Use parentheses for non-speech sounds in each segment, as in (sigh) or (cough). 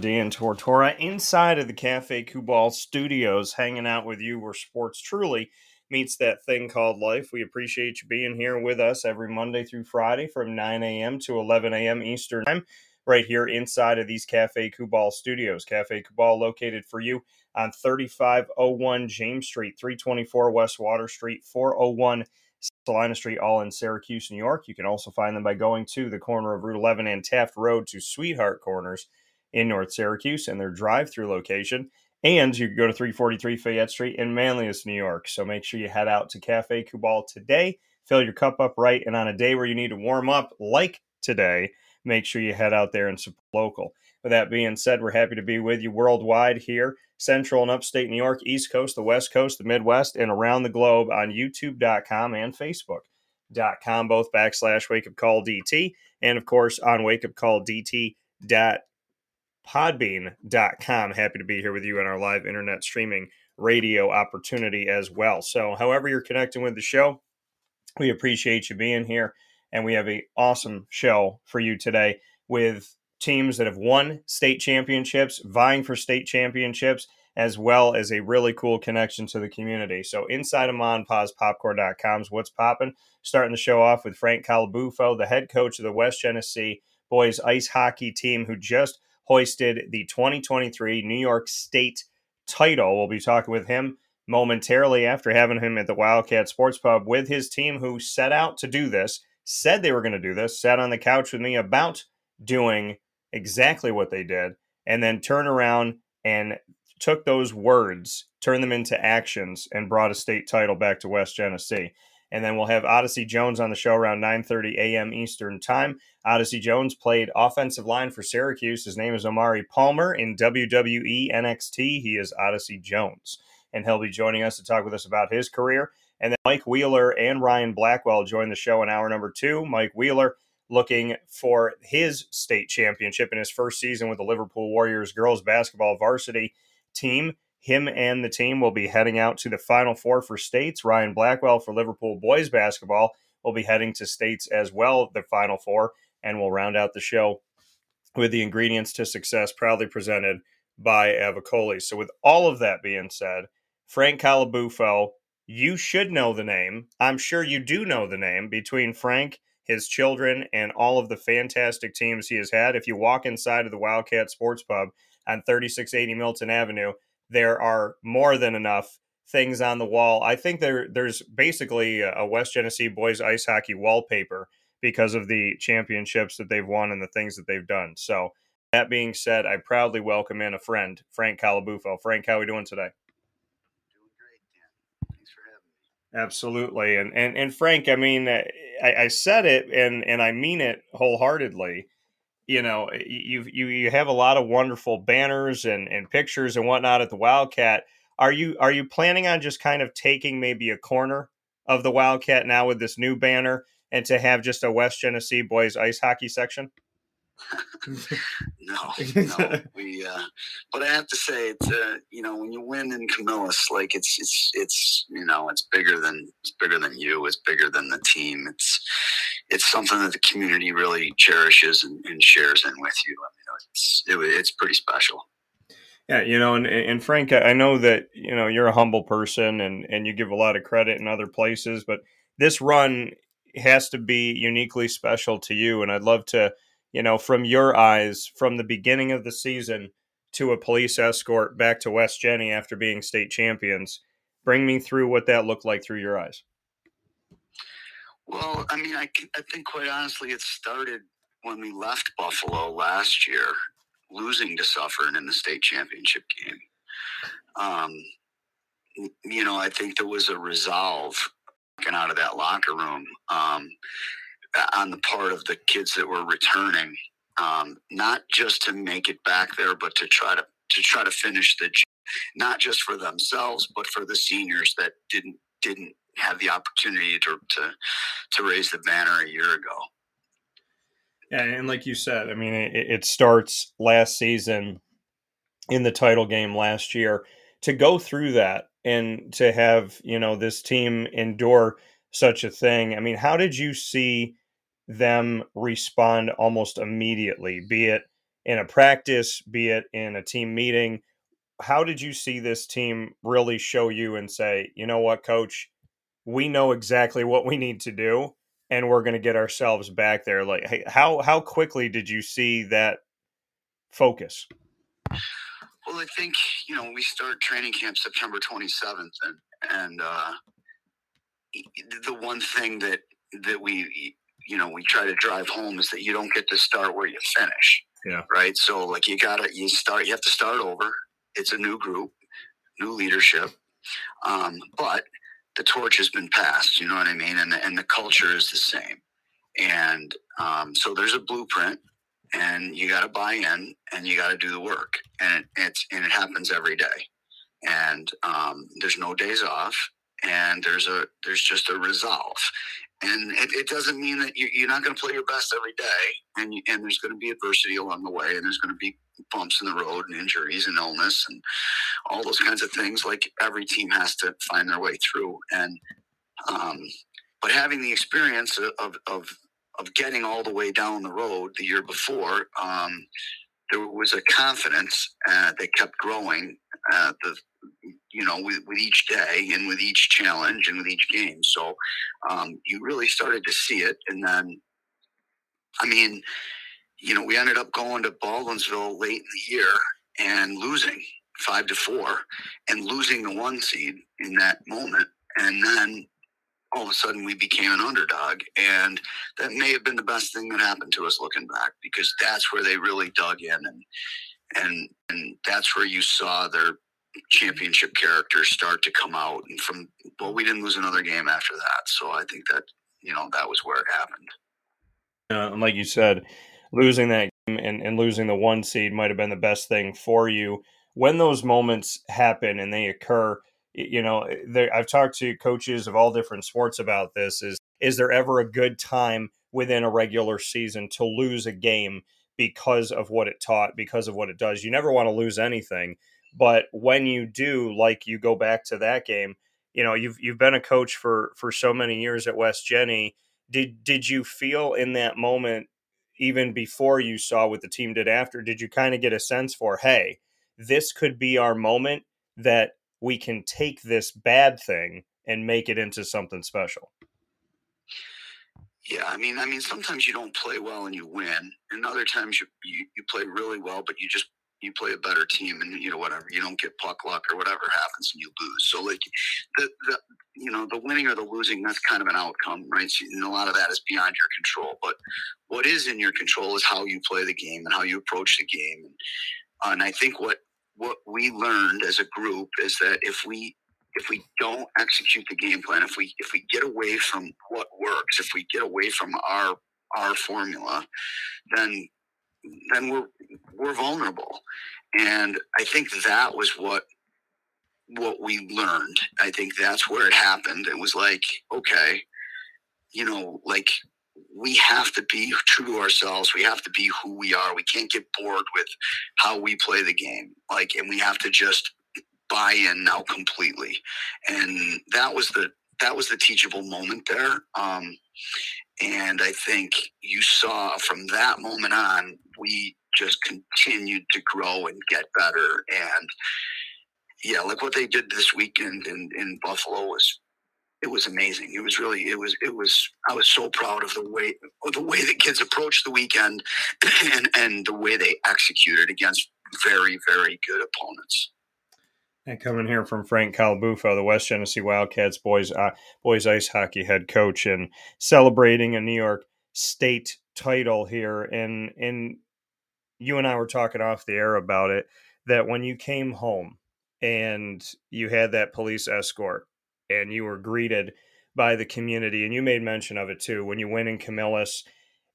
Dan Tortora inside of the Cafe Kubal studios, hanging out with you where sports truly meets that thing called life. We appreciate you being here with us every Monday through Friday from 9 a.m. to 11 a.m. Eastern Time, right here inside of these Cafe Kubal studios. Cafe Kubal located for you on 3501 James Street, 324 West Water Street, 401 Salina Street, all in Syracuse, New York. You can also find them by going to the corner of Route 11 and Taft Road to Sweetheart Corners in North Syracuse and their drive through location. And you can go to 343 Fayette Street in Manlius, New York. So make sure you head out to Cafe Kubal today. Fill your cup up right. And on a day where you need to warm up, like today, make sure you head out there and support local. With that being said, we're happy to be with you worldwide here, central and upstate New York, East Coast, the West Coast, the Midwest, and around the globe on youtube.com and Facebook.com, both backslash wake up call DT, and of course on wake up call DT podbean.com. Happy to be here with you on our live internet streaming radio opportunity as well. So, however you're connecting with the show, we appreciate you being here and we have a awesome show for you today with teams that have won state championships, vying for state championships, as well as a really cool connection to the community. So inside of MonPazPopcorn.com is what's popping. Starting the show off with Frank Colabufo, the head coach of the West Genesee boys ice hockey team who just hoisted the 2023 New York State title. We'll be talking with him momentarily after having him at the Wildcat Sports Pub with his team who set out to do this, said they were going to do this, sat on the couch with me about doing exactly what they did, and then turned around and took those words, turned them into actions, and brought a state title back to West Genesee and then we'll have Odyssey Jones on the show around 9:30 a.m. Eastern Time. Odyssey Jones played offensive line for Syracuse. His name is Omari Palmer in WWE NXT. He is Odyssey Jones, and he'll be joining us to talk with us about his career. And then Mike Wheeler and Ryan Blackwell join the show in hour number two. Mike Wheeler looking for his state championship in his first season with the Liverpool Warriors girls basketball varsity team him and the team will be heading out to the Final Four for states. Ryan Blackwell for Liverpool boys basketball will be heading to states as well, the Final Four, and we'll round out the show with the ingredients to success proudly presented by Avicolli. So, with all of that being said, Frank Colabufo, you should know the name. I'm sure you do know the name between Frank, his children, and all of the fantastic teams he has had. If you walk inside of the Wildcat Sports Pub on 3680 Milton Avenue, there are more than enough things on the wall. I think there there's basically a West Genesee boys ice hockey wallpaper because of the championships that they've won and the things that they've done. So that being said, I proudly welcome in a friend, Frank Colabufo. Frank, how are we doing today? Doing great, Dan. Thanks for having me. Absolutely, and and and Frank, I mean, I, I said it and and I mean it wholeheartedly you know you you you have a lot of wonderful banners and and pictures and whatnot at the Wildcat. Are you are you planning on just kind of taking maybe a corner of the Wildcat now with this new banner and to have just a West Genesee boys ice hockey section? No, (laughs) no, we. Uh, but I have to say, it's uh, you know when you win in Camillus, like it's it's it's you know it's bigger than it's bigger than you. It's bigger than the team. It's it's something that the community really cherishes and, and shares in with you. I mean, it's it, it's pretty special. Yeah, you know, and, and Frank, I know that you know you're a humble person and and you give a lot of credit in other places, but this run has to be uniquely special to you, and I'd love to you know, from your eyes, from the beginning of the season to a police escort back to West Jenny after being state champions, bring me through what that looked like through your eyes. Well, I mean, I, I think quite honestly, it started when we left Buffalo last year, losing to Suffern in the state championship game. Um, you know, I think there was a resolve out of that locker room. Um, on the part of the kids that were returning, um, not just to make it back there, but to try to to try to finish the not just for themselves, but for the seniors that didn't didn't have the opportunity to to, to raise the banner a year ago. Yeah, and like you said, I mean, it, it starts last season in the title game last year to go through that and to have you know this team endure such a thing. I mean, how did you see them respond almost immediately, be it in a practice, be it in a team meeting. How did you see this team really show you and say, you know what, coach, we know exactly what we need to do and we're going to get ourselves back there like how how quickly did you see that focus well i think you know we start training camp september 27th and and uh the one thing that that we you know we try to drive home is that you don't get to start where you finish yeah right so like you gotta you start you have to start over it's a new group new leadership um, but the torch has been passed. You know what I mean? And the, and the culture is the same. And um, so there's a blueprint, and you got to buy in, and you got to do the work, and it, it's and it happens every day. And um, there's no days off, and there's a there's just a resolve. And it, it doesn't mean that you, you're not going to play your best every day, and you, and there's going to be adversity along the way, and there's going to be bumps in the road and injuries and illness and all those kinds of things like every team has to find their way through and um, but having the experience of, of of getting all the way down the road the year before um, there was a confidence uh, that kept growing uh, the you know with, with each day and with each challenge and with each game so um, you really started to see it and then i mean you know, we ended up going to Baldwinsville late in the year and losing five to four and losing the one seed in that moment. And then all of a sudden we became an underdog. And that may have been the best thing that happened to us looking back because that's where they really dug in and and and that's where you saw their championship characters start to come out and from well we didn't lose another game after that so i think that you know that was where it happened uh, and like you said losing that game and, and losing the one seed might have been the best thing for you. When those moments happen and they occur, you know, eh, I've talked to coaches of all different sports about this. Is is there ever a good time within a regular season to lose a game because of what it taught, because of what it does? You never want to lose anything, but when you do, like you go back to that game, you know, you've you've been a coach for for so many years at West Jenny. Did did you feel in that moment even before you saw what the team did after, did you kind of get a sense for, hey, this could be our moment that we can take this bad thing and make it into something special? Yeah, I mean, I mean, sometimes you don't play well and you win, and other times you, you, you play really well, but you just you play a better team and you know whatever you don't get puck luck or whatever happens and you lose. So like the, the you know the winning or the losing that's kind of an outcome right? So, and a lot of that is beyond your control but what is in your control is how you play the game and how you approach the game. And, uh, and i think what what we learned as a group is that if we if we don't execute the game plan if we if we get away from what works if we get away from our our formula then then we're we're vulnerable. And I think that was what what we learned. I think that's where it happened. It was like, okay, you know, like we have to be true to ourselves. We have to be who we are. We can't get bored with how we play the game. Like, and we have to just buy in now completely. And that was the that was the teachable moment there. Um, and I think you saw from that moment on, we just continued to grow and get better. And yeah, like what they did this weekend in, in Buffalo was it was amazing. It was really it was it was I was so proud of the way of the way the kids approached the weekend (laughs) and and the way they executed against very very good opponents. And coming here from Frank Colabufo, the West Genesee Wildcats boys uh, boys ice hockey head coach, and celebrating a New York State title here. And and you and I were talking off the air about it that when you came home and you had that police escort and you were greeted by the community, and you made mention of it too when you win in Camillus.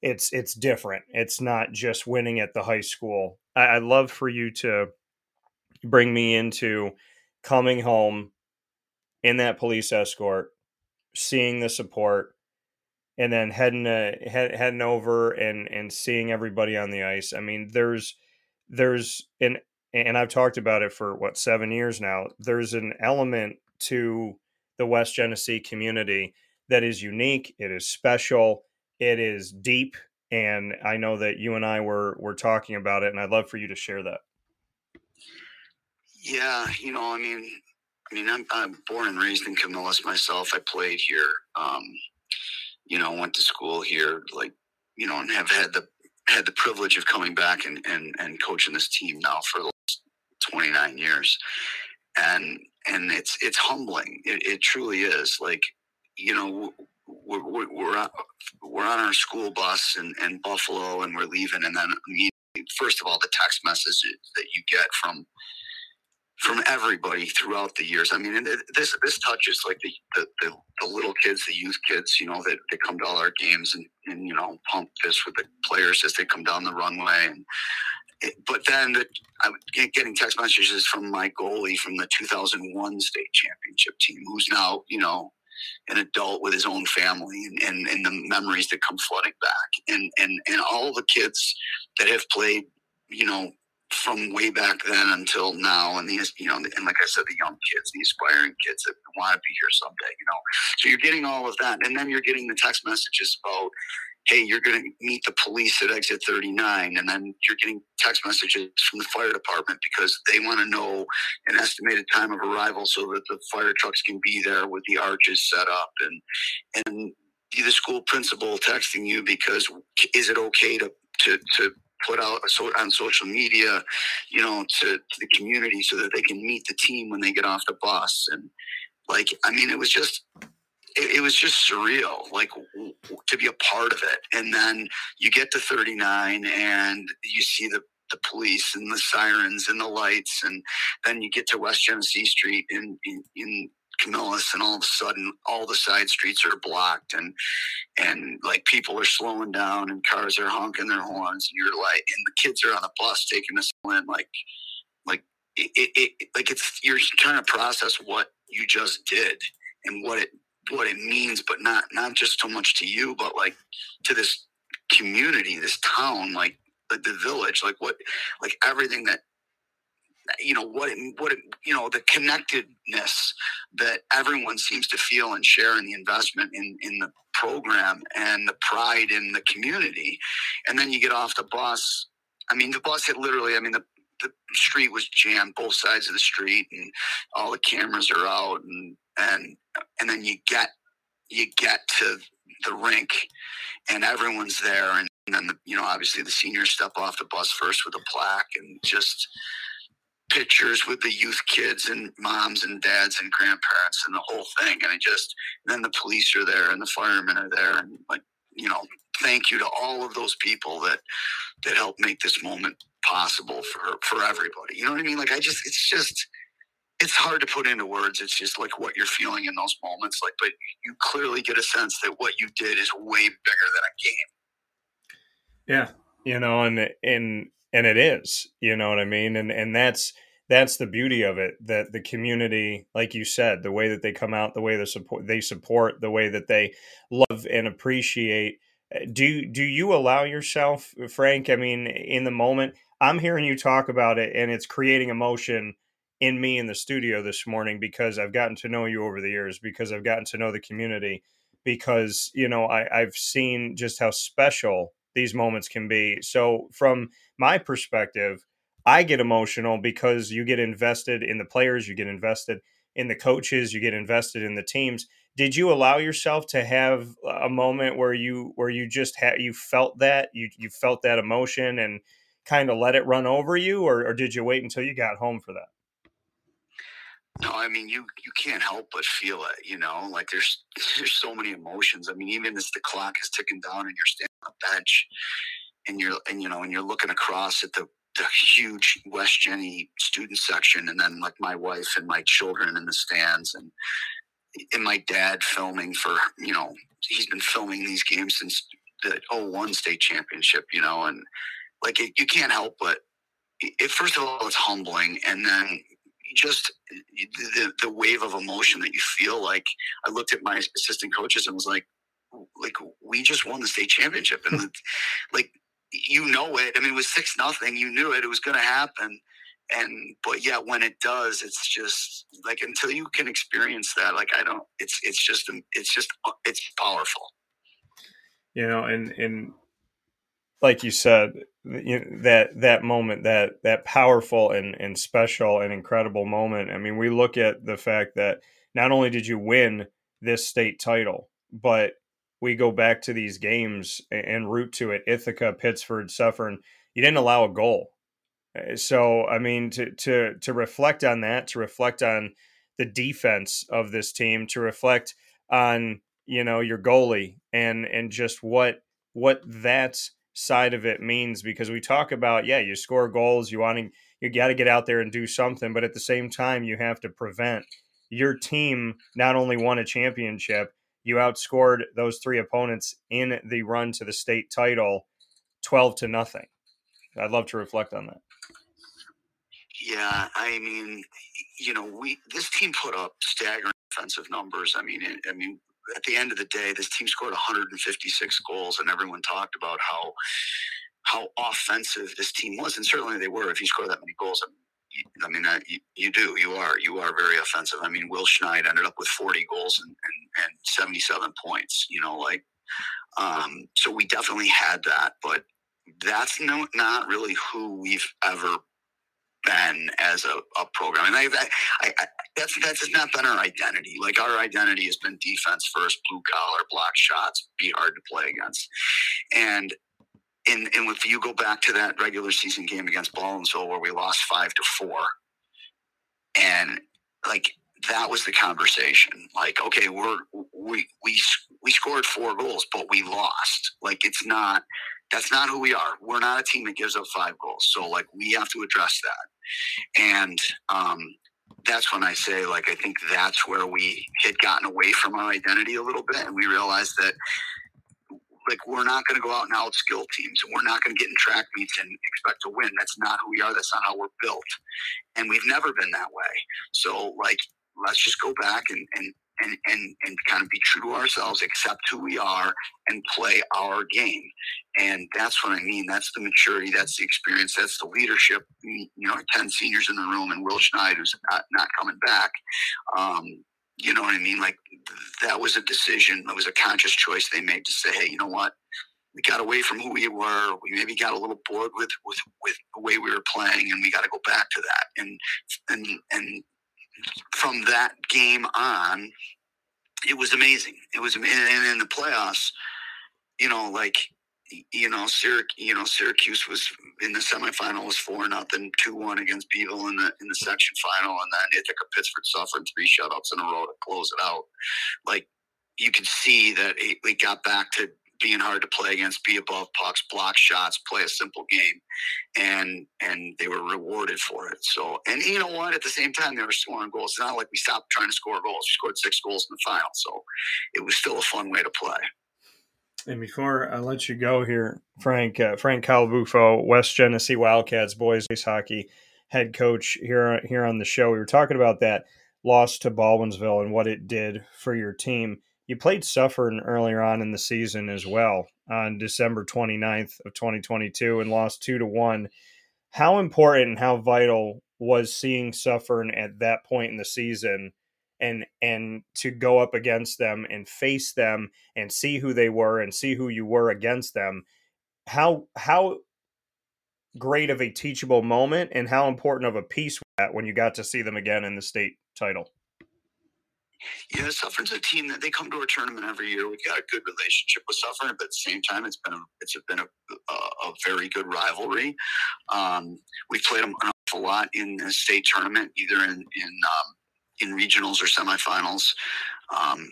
It's it's different. It's not just winning at the high school. I, I'd love for you to bring me into coming home in that police escort, seeing the support, and then heading uh, head, heading over and and seeing everybody on the ice. I mean, there's there's an and I've talked about it for what seven years now. There's an element to the West Genesee community that is unique. It is special. It is deep, and I know that you and I were were talking about it, and I'd love for you to share that. Yeah, you know, I mean, I mean, I'm, I'm born and raised in Camillus myself. I played here. Um, you know, went to school here, like, you know, and have had the had the privilege of coming back and and, and coaching this team now for the last 29 years. And and it's it's humbling. It, it truly is. Like, you know, we're we're, we're on, we're on our school bus in, in Buffalo, and we're leaving, and then first of all, the text messages that you get from from everybody throughout the years. I mean, this this touches like the, the, the, the, little kids, the youth kids, you know, that, that come to all our games and, and, you know, pump this with the players as they come down the runway. And but then the, I'm getting text messages from my goalie from the 2001 state championship team, who's now, you know, an adult with his own family and, and, and the memories that come flooding back. And, and, and all the kids that have played, you know, from way back then until now, and these, you know, and like I said, the young kids, the aspiring kids that want to be here someday, you know. So you're getting all of that, and then you're getting the text messages about, hey, you're going to meet the police at exit 39, and then you're getting text messages from the fire department because they want to know an estimated time of arrival so that the fire trucks can be there with the arches set up, and and the school principal texting you because is it okay to to to put out on social media, you know, to, to the community so that they can meet the team when they get off the bus. And like, I mean, it was just, it, it was just surreal, like to be a part of it. And then you get to 39 and you see the, the police and the sirens and the lights, and then you get to West Genesee Street in, in, in Camillus, and all of a sudden, all the side streets are blocked, and and like people are slowing down, and cars are honking their horns, and you're like, and the kids are on the bus taking us in, like, like it, it, it like it's you're trying to process what you just did and what it what it means, but not not just so much to you, but like to this community, this town, like like the village, like what, like everything that you know what it, what it, you know the connectedness that everyone seems to feel and share in the investment in in the program and the pride in the community. And then you get off the bus. I mean the bus hit literally i mean the the street was jammed both sides of the street and all the cameras are out and and and then you get you get to the rink and everyone's there and, and then the, you know obviously the seniors step off the bus first with a plaque and just pictures with the youth kids and moms and dads and grandparents and the whole thing. And I just, then the police are there and the firemen are there. And like, you know, thank you to all of those people that, that helped make this moment possible for, for everybody. You know what I mean? Like, I just, it's just, it's hard to put into words. It's just like what you're feeling in those moments. Like, but you clearly get a sense that what you did is way bigger than a game. Yeah. You know, and, and, and it is you know what i mean and and that's that's the beauty of it that the community like you said the way that they come out the way they support they support the way that they love and appreciate eh, do do you allow yourself frank i mean in the moment i'm hearing you talk about it and it's creating emotion in me in the studio this morning because i've gotten to know you over the years because i've gotten to know the community because you know I, i've seen just how special these moments can be. So, from my perspective, I get emotional because you get invested in the players, you get invested in the coaches, you get invested in the teams. Did you allow yourself to have a moment where you where you just had you felt that you you felt that emotion and kind of let it run over you, or, or did you wait until you got home for that? No, I mean you you can't help but feel it, you know. Like there's (laughs) there's so many emotions. I mean, even as the clock is ticking down and you're standing on the bench and you're and you know and you're looking across at the the huge West Jenny student section and then like my wife and my children in the stands and and my dad filming for, you know, he's been filming these games since the 01 state championship, you know, and like it, you can't help but it, first of all, it's humbling. And then just the, the wave of emotion that you feel like I looked at my assistant coaches and was like, like we just won the state championship and hmm. like you know it. I mean, it was six nothing. You knew it. It was going to happen. And but yeah, when it does, it's just like until you can experience that. Like I don't. It's it's just um, it's just uh, it's powerful. You know, and and like you said, you know, that that moment, that that powerful and and special and incredible moment. I mean, we look at the fact that not only did you win this state title, but we go back to these games and root to it. Ithaca, Pittsford, Suffern. You didn't allow a goal. Uh, so I mean, to to to reflect on that, to reflect on the defense of this team, to reflect on you know your goalie and and just what what that side of it means because we talk about yeah you score goals you want to you got to get out there and do something but at the same time you have to prevent your team not only won a championship you outscored those three opponents in the run to the state title 12 to nothing. I'd love to reflect on that. Yeah i mean you know we this team put up staggering offensive numbers. I mean i mean at the end of the day, this team scored 156 goals, and everyone talked about how how offensive this team was, and certainly they were. If you score that many goals, I mean, uh, you, you, do. You are. You are very offensive. I mean, Will Schneid ended up with 40 goals and, and, and 77 points. You know, like, um, so we definitely had that, but that's no, not really who we've ever been as a, a program. And I, I, I, that's that's not been our identity. Like our identity has been defense first, blue collar, block shots, be hard to play against. And and and if you go back to that regular season game against Baldwinsville where we lost five to four, and like that was the conversation. Like, okay, we're we we we scored four goals, but we lost. Like, it's not that's not who we are. We're not a team that gives up five goals. So like we have to address that. And um, that's when I say like I think that's where we had gotten away from our identity a little bit, and we realized that like we're not going to go out and outskill teams, we're not going to get in track meets and expect to win. That's not who we are. That's not how we're built, and we've never been that way. So like let's just go back and, and and, and, and kind of be true to ourselves, accept who we are, and play our game. And that's what I mean. That's the maturity. That's the experience. That's the leadership. You know, 10 seniors in the room and Will Schneider, who's not, not coming back. Um, you know what I mean? Like that was a decision. That was a conscious choice they made to say, hey, you know what? We got away from who we were. We maybe got a little bored with with, with the way we were playing, and we got to go back to that. And and and from that game on, it was amazing. It was, and in the playoffs, you know, like you know, Syracuse, you know, Syracuse was in the semifinal was four nothing, two one against Beeville in the in the section final, and then Ithaca Pittsford Suffern three shutouts in a row to close it out. Like you could see that it, it got back to being hard to play against, be above pucks, block shots, play a simple game, and and they were rewarded for it. So, and you know what? At the same time, they were scoring goals. It's not like we stopped trying to score goals. We scored six goals in the final, so it was still a fun way to play. And before I let you go here, Frank, uh, Frank Colabufo, West Genesee Wildcats boys ice hockey head coach here here on the show. We were talking about that loss to Baldwinsville and what it did for your team. You played Suffern earlier on in the season as well on December 29th of 2022 and lost 2 to 1. How important and how vital was seeing Suffern at that point in the season and and to go up against them and face them and see who they were and see who you were against them? How how great of a teachable moment and how important of a piece that when you got to see them again in the state title? Yeah, Suffern's a team that they come to our tournament every year. We've got a good relationship with Suffern, but at the same time, it's been a, it's been a, a, a very good rivalry. Um, we've played them an awful lot in the state tournament, either in in um, in regionals or semifinals. Um,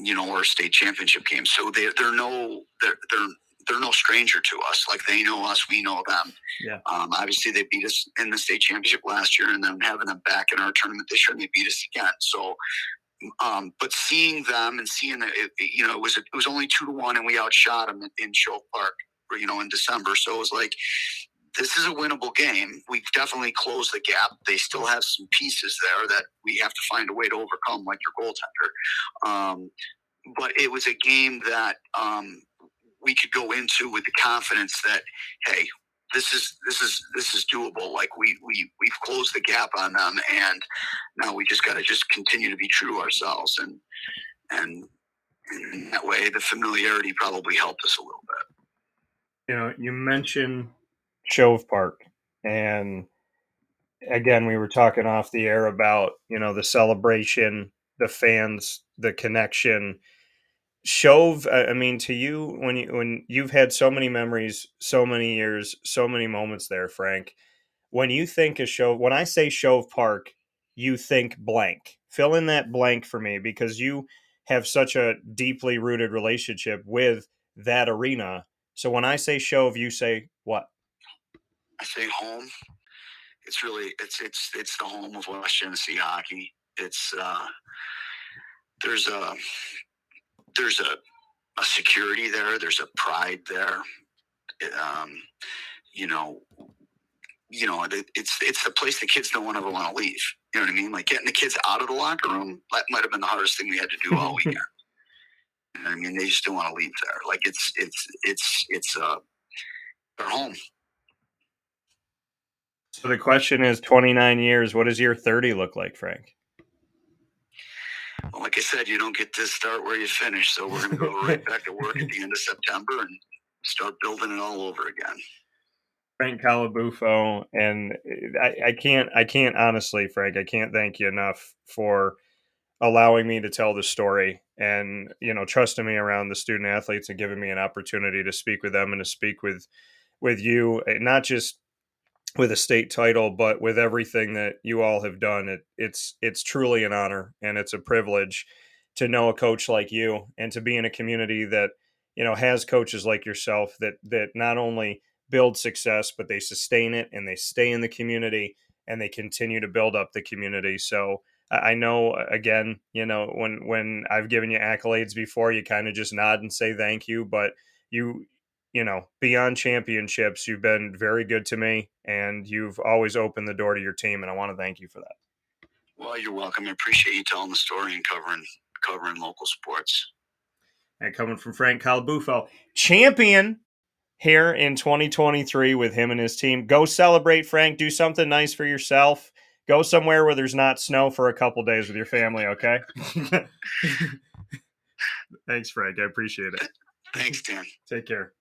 you know, or state championship games. So they they're no they're they're they're no stranger to us. Like they know us, we know them. Yeah. Um, obviously, they beat us in the state championship last year, and then having them back in our tournament this year, and they beat us again. So um, but seeing them and seeing that, it, you know, it was it was only two to one, and we outshot them in, in Shove Park, you know, in December. So it was like, this is a winnable game. We've definitely closed the gap. They still have some pieces there that we have to find a way to overcome, like your goaltender. Um, but it was a game that um, we could go into with the confidence that, hey, this is this is this is doable. Like we we we've closed the gap on them, and now we just got to just continue to be true to ourselves, and and in that way, the familiarity probably helped us a little bit. You know, you mentioned Shove Park, and again, we were talking off the air about you know the celebration, the fans, the connection. Shove, I mean, to you when you when you've had so many memories, so many years, so many moments there, Frank. When you think of Shove, when I say Shove Park, you think blank. Fill in that blank for me because you have such a deeply rooted relationship with that arena. So when I say Shove, you say what? I say home. It's really it's it's it's the home of West Genesee hockey. It's uh, there's a there's a, a security there. There's a pride there. Um, you know, you know, it's it's the place the kids don't want to want to leave. You know what I mean? Like getting the kids out of the locker room that might have been the hardest thing we had to do all (laughs) weekend. you know I mean, they just don't want to leave there. Like it's it's it's it's uh their home. So the question is 29 years, what does your 30 look like, Frank? Well, like I said, you don't get to start where you finish. So we're going to go (laughs) right back to work at the end of September and start building it all over again. Frank Colabufo, and I, I can't, I can't honestly, Frank, I can't thank you enough for allowing me to tell the story and you know trusting me around the student athletes and giving me an opportunity to speak with them and to speak with with you eh, not just with a state title but with everything that you all have done it it's it's truly an honor and it's a privilege to know a coach like you and to be in a community that you know has coaches like yourself that that not only build success, but they sustain it and they stay in the community and they continue to build up the community. So I know uh, again, you know, when when I've given you accolades before, you kind of just nod and say thank you, but you you know, beyond championships, you've been very good to me and you've always opened the door to your team and I want to thank you for that. Well, you're welcome. I appreciate you telling the story and covering covering local sports. And coming from Frank Colabufo, champion here in 2023 with him and his team. Go celebrate, Frank. Do something nice for yourself. Go somewhere where there's not snow for a couple days with your family, okay? (laughs) (laughs) Thanks, Frank. I appreciate it. Thanks, Dan. Take care.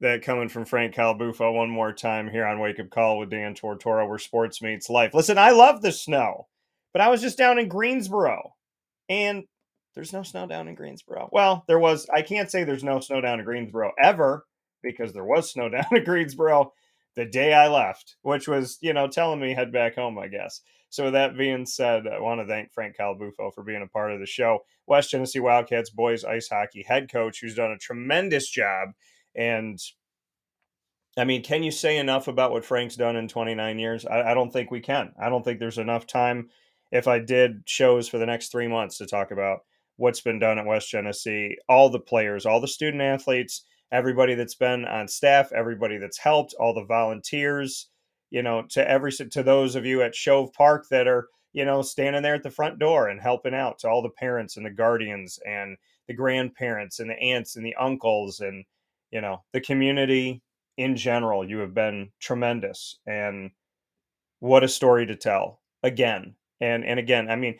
That coming from Frank Colabufo one more time here on Wake Up Call with Dan Tortora, where sports meets life. Listen, I love the snow, but I was just down in Greensboro and there's no snow down in Greensboro. Well, there was, I can't say there's no snow down in Greensboro ever because there was snow (laughs) down in Greensboro the day I left, which was, you know, telling me head back home, I guess. So, with that being said, I want to thank Frank Colabufo for being a part of the show. West Genesee Wildcats boys ice hockey head coach who's done a tremendous job. And I mean, can you say enough about what Frank's done in 29 years? I, I don't think we can. I don't think there's enough time if I did shows for the next three months to talk about what's been done at West Genesee, all the players, all the student athletes everybody that's been on staff, everybody that's helped, all the volunteers, you know, to every to those of you at Shove Park that are, you know, standing there at the front door and helping out, to all the parents and the guardians and the grandparents and the aunts and the uncles and you know, the community in general, you have been tremendous and what a story to tell again. And and again, I mean,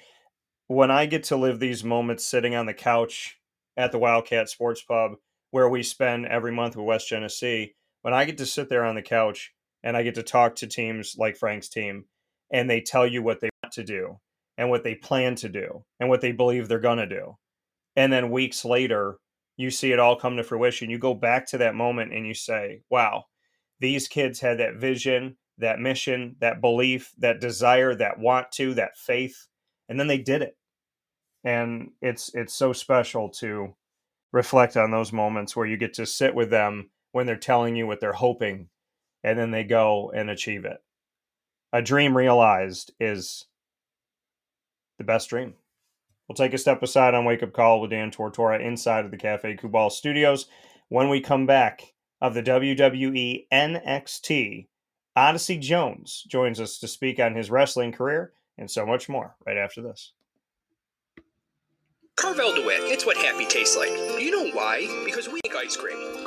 when I get to live these moments sitting on the couch at the Wildcat Sports Pub where we spend every month with West Genesee, when I get to sit there on the couch and I get to talk to teams like Frank's team and they tell you what they want to do and what they plan to do and what they believe they're going to do. And then weeks later, you see it all come to fruition. You go back to that moment and you say, wow, these kids had that vision, that mission, that belief, that desire, that want to, that faith, and then they did it. And it's it's so special to reflect on those moments where you get to sit with them when they're telling you what they're hoping and then they go and achieve it. A dream realized is the best dream. We'll take a step aside on Wake Up Call with Dan Tortora inside of the Cafe Kubal studios. When we come back of the WWE NXT, Odyssey Jones joins us to speak on his wrestling career and so much more right after this. Carvel DeWitt, it's what happy tastes like. You know why? Because we make ice cream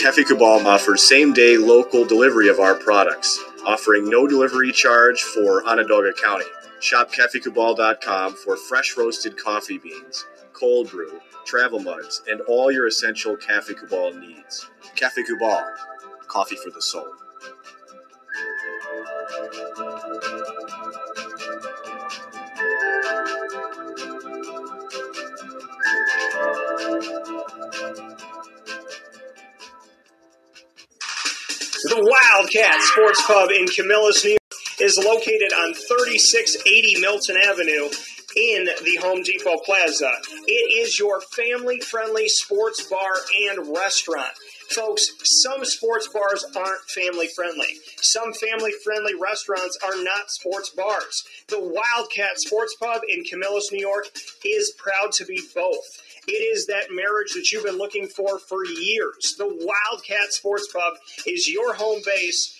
Cafe Kubal offers same day local delivery of our products, offering no delivery charge for Onondaga County. Shop cafecabal.com for fresh roasted coffee beans, cold brew, travel mugs, and all your essential Cafe Kubal needs. Cafe Kubal, coffee for the soul. Wildcat Sports Pub in Camillus, New York is located on 3680 Milton Avenue in the Home Depot Plaza. It is your family friendly sports bar and restaurant. Folks, some sports bars aren't family friendly. Some family friendly restaurants are not sports bars. The Wildcat Sports Pub in Camillus, New York is proud to be both. It is that marriage that you've been looking for for years. The Wildcat Sports Pub is your home base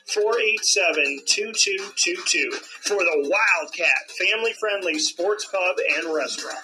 487 2222 for the Wildcat family friendly sports pub and restaurant.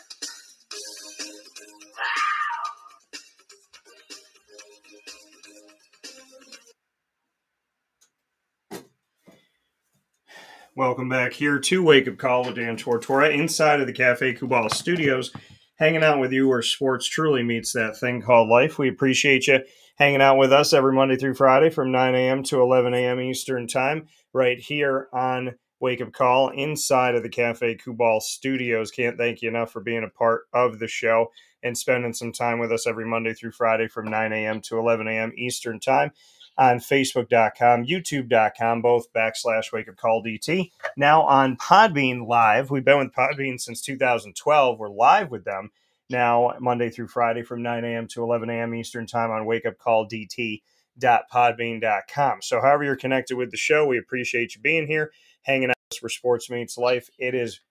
Welcome back here to Wake Up Call with Dan Tortora inside of the Cafe Kubala studios, hanging out with you where sports truly meets that thing called life. We appreciate you hanging out with us every Monday through Friday from 9 a.m. to 11 a.m. Eastern Time, right here on Wake Up Call inside of the Cafe Kubal studios. Can't thank you enough for being a part of the show and spending some time with us every Monday through Friday from 9 a.m. to 11 a.m. Eastern Time on Facebook.com, YouTube.com, both backslash Wake Up Call DT. Now on Podbean Live. We've been with Podbean since 2012. We're live with them now Monday through Friday from 9 a.m. to 11 a.m. Eastern Time on Wake Up Call DT podbean.com. So, however you're connected with the show, we appreciate you being here, hanging out for Sports Meets Life. It is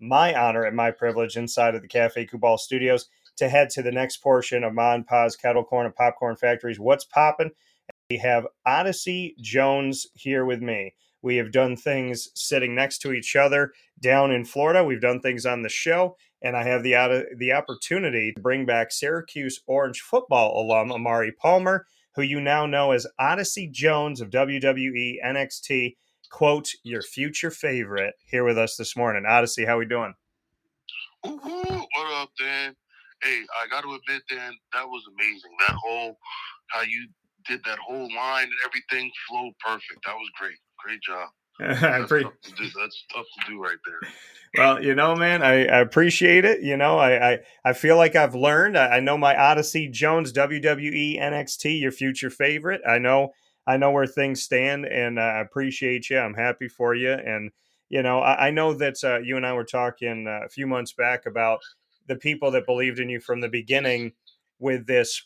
my honor and my privilege inside of the Cafe Kubal Studios to head to the next portion of Ma & Pa's Kettle Corn and Popcorn Factories. What's popping? We have Odyssey Jones here with me. We have done things sitting next to each other down in Florida. We've done things on the show, and I have the the opportunity to bring back Syracuse Orange football alum Omari Palmer, who you now know as Odyssey Jones of WWE NXT. Quote your future favorite here with us this morning. Odyssey, how we doing? Ooh, what up, Dan? Hey, I got to admit, Dan, that was amazing. That whole how you did that whole line and everything flowed perfect. That was great. Great job. (laughs) That's, tough to do. That's tough to do right there. Well, you know, man, I, I appreciate it. You know, I, I, I feel like I've learned. I, I, know my Odyssey Jones WWE NXT, your future favorite. I know I know where things stand, and I appreciate you. I'm happy for you, and you know, I, I know that uh, you and I were talking uh, a few months back about the people that believed in you from the beginning with this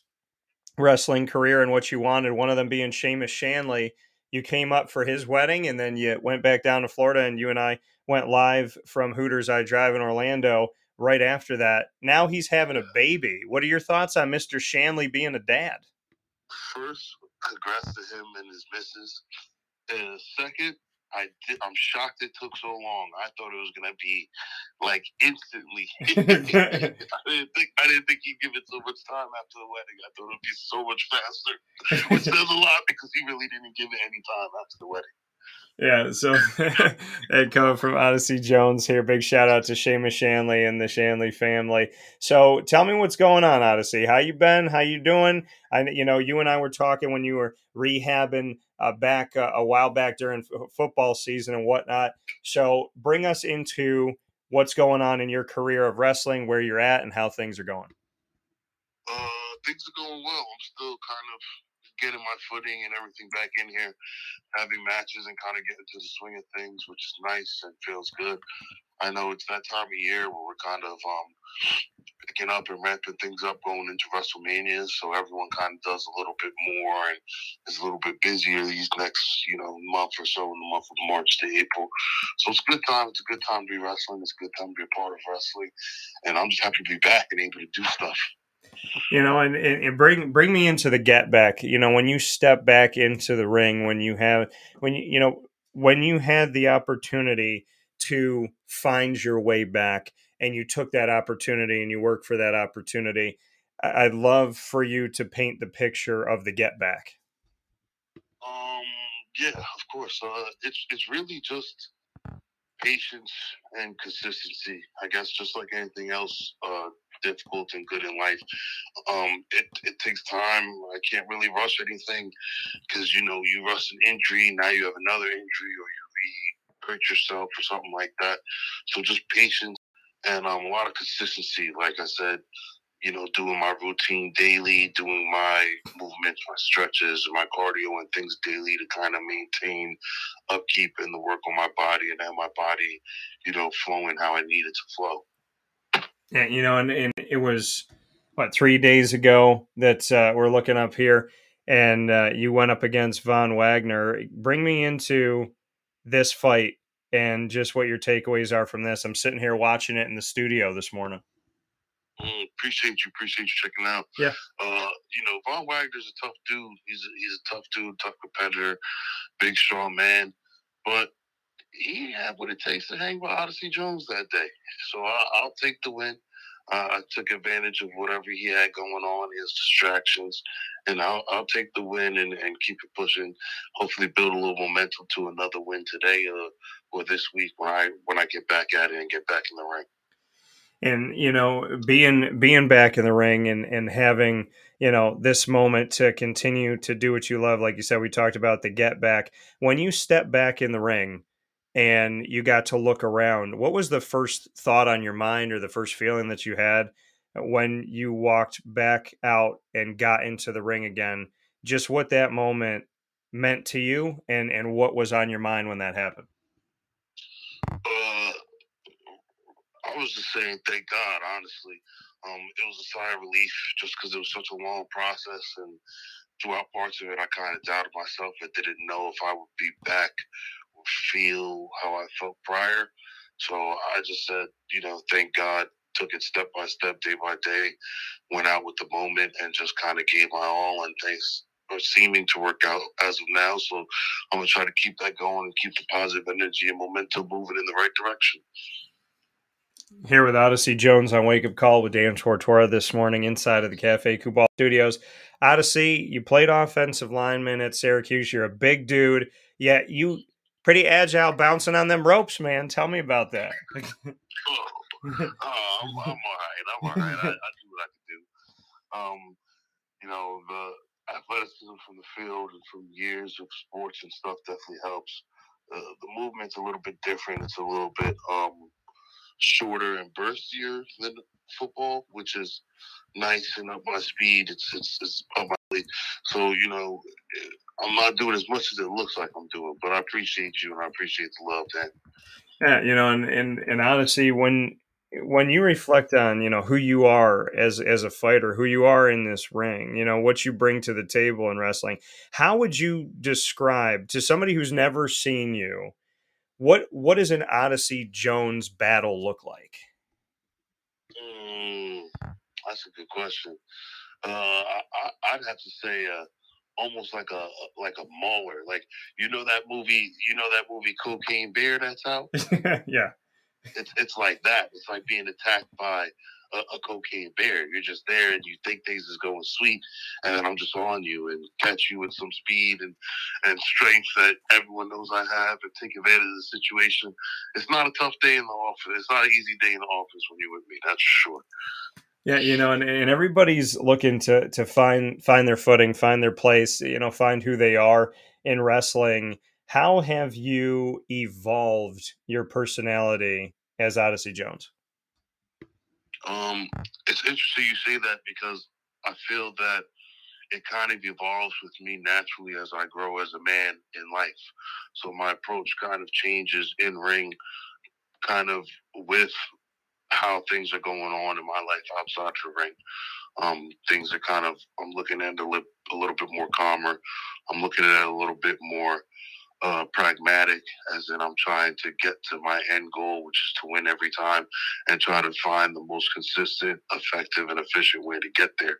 wrestling career and what you wanted. One of them being Seamus Shanley you came up for his wedding and then you went back down to Florida and you and I went live from Hooters I Drive in Orlando right after that. Now he's having a baby. What are your thoughts on Mr. Shanley being a dad? First, congrats to him and his missus. And second, I did, I'm shocked it took so long. I thought it was gonna be like instantly. (laughs) (laughs) I didn't think I didn't think he'd give it so much time after the wedding. I thought it'd be so much faster, (laughs) which says a lot because he really didn't give it any time after the wedding. Yeah, so (laughs) and coming from Odyssey Jones here, big shout out to Seamus Shanley and the Shanley family. So tell me what's going on, Odyssey. How you been? How you doing? I, you know, you and I were talking when you were rehabbing uh, back uh, a while back during f- football season and whatnot. So bring us into what's going on in your career of wrestling, where you're at, and how things are going. Uh, things are going well. I'm still kind of getting my footing and everything back in here, having matches and kind of getting to the swing of things, which is nice and feels good. I know it's that time of year where we're kind of um, picking up and ramping things up going into WrestleMania, so everyone kind of does a little bit more and is a little bit busier these next, you know, month or so in the month of March to April. So it's a good time. It's a good time to be wrestling. It's a good time to be a part of wrestling, and I'm just happy to be back and able to do stuff you know and, and bring bring me into the get back. You know when you step back into the ring when you have when you you know when you had the opportunity to find your way back and you took that opportunity and you worked for that opportunity i'd love for you to paint the picture of the get back. Um yeah of course. Uh it's it's really just patience and consistency i guess just like anything else uh difficult and good in life. Um, it, it takes time. I can't really rush anything because, you know, you rush an injury, now you have another injury, or you re hurt yourself or something like that. So just patience and um, a lot of consistency. Like I said, you know, doing my routine daily, doing my movements, my stretches, my cardio and things daily to kind of maintain upkeep and the work on my body and have my body, you know, flowing how I need it to flow. Yeah, you know, and, and it was what three days ago that uh, we're looking up here, and uh, you went up against Von Wagner. Bring me into this fight and just what your takeaways are from this. I'm sitting here watching it in the studio this morning. Mm, appreciate you, appreciate you checking out. Yeah. Uh, you know, Von Wagner's a tough dude. He's a, he's a tough dude, tough competitor, big strong man. But he had what it takes to hang with Odyssey Jones that day. So I, will take the win. Uh, I took advantage of whatever he had going on, his distractions, and I'll, I'll take the win and, and keep it pushing. Hopefully, build a little momentum to another win today uh, or this week when I when I get back at it and get back in the ring. And you know, being being back in the ring and and having you know this moment to continue to do what you love, like you said, we talked about the get back. When you step back in the ring and you got to look around. What was the first thought on your mind or the first feeling that you had when you walked back out and got into the ring again? Just what that moment meant to you and and what was on your mind when that happened? Uh, I was just saying, thank God, honestly. Um, it was a sigh of relief just because it was such a long process. And throughout parts of it, I kind of doubted myself. I didn't know if I would be back feel how I felt prior. So I just said, you know, thank God, took it step by step, day by day, went out with the moment and just kind of gave my all and things are seeming to work out as of now. So I'm gonna try to keep that going and keep the positive energy and momentum moving in the right direction. Here with Odyssey Jones on Wake Up Call with Dan Tortora this morning inside of the Cafe Kubal Studios. Odyssey, you played offensive lineman at Syracuse. You're a big dude, yet you pretty agile bouncing on them ropes, man. Tell me about that. (laughs) oh, I'm, I'm, all right. I'm all right. I, I do what I can do. Um, you know, the athleticism from the field and from years of sports and stuff definitely helps. Uh, the movement's a little bit different. It's a little bit um, shorter and burstier than football, which is nice and up my speed. It's it's, it's up my league. so you know I'm not doing as much as it looks like I'm doing, but I appreciate you and I appreciate the love, Dan. Yeah, you know, and and, and honestly, when when you reflect on you know who you are as as a fighter, who you are in this ring, you know what you bring to the table in wrestling, how would you describe to somebody who's never seen you? What what does an Odyssey Jones battle look like? Mm, that's a good question. Uh, I I, would have to say uh, almost like a like a mauler. Like you know that movie, you know that movie Cocaine Bear that's out. (laughs) yeah, it's it's like that. It's like being attacked by a, a, cocaine bear. You're just there and you think things is going sweet, and then I'm just on you and catch you with some speed and and strength that everyone knows I have and take advantage of the situation. It's not a tough day in the office. It's not an easy day in the office when you're with me. That's for sure. Yeah, you know, and, and everybody's looking to to find find their footing, find their place, you know, find who they are in wrestling. How have you evolved your personality as Odyssey Jones? Um, it's interesting you say that because I feel that it kind of evolves with me naturally as I grow as a man in life. So my approach kind of changes in ring, kind of with how things are going on in my life outside the ring. Um, things are kind of I'm looking at a, li- a little bit more calmer. I'm looking at it a little bit more uh, pragmatic, as in I'm trying to get to my end goal, which is to win every time, and try to find the most consistent, effective, and efficient way to get there.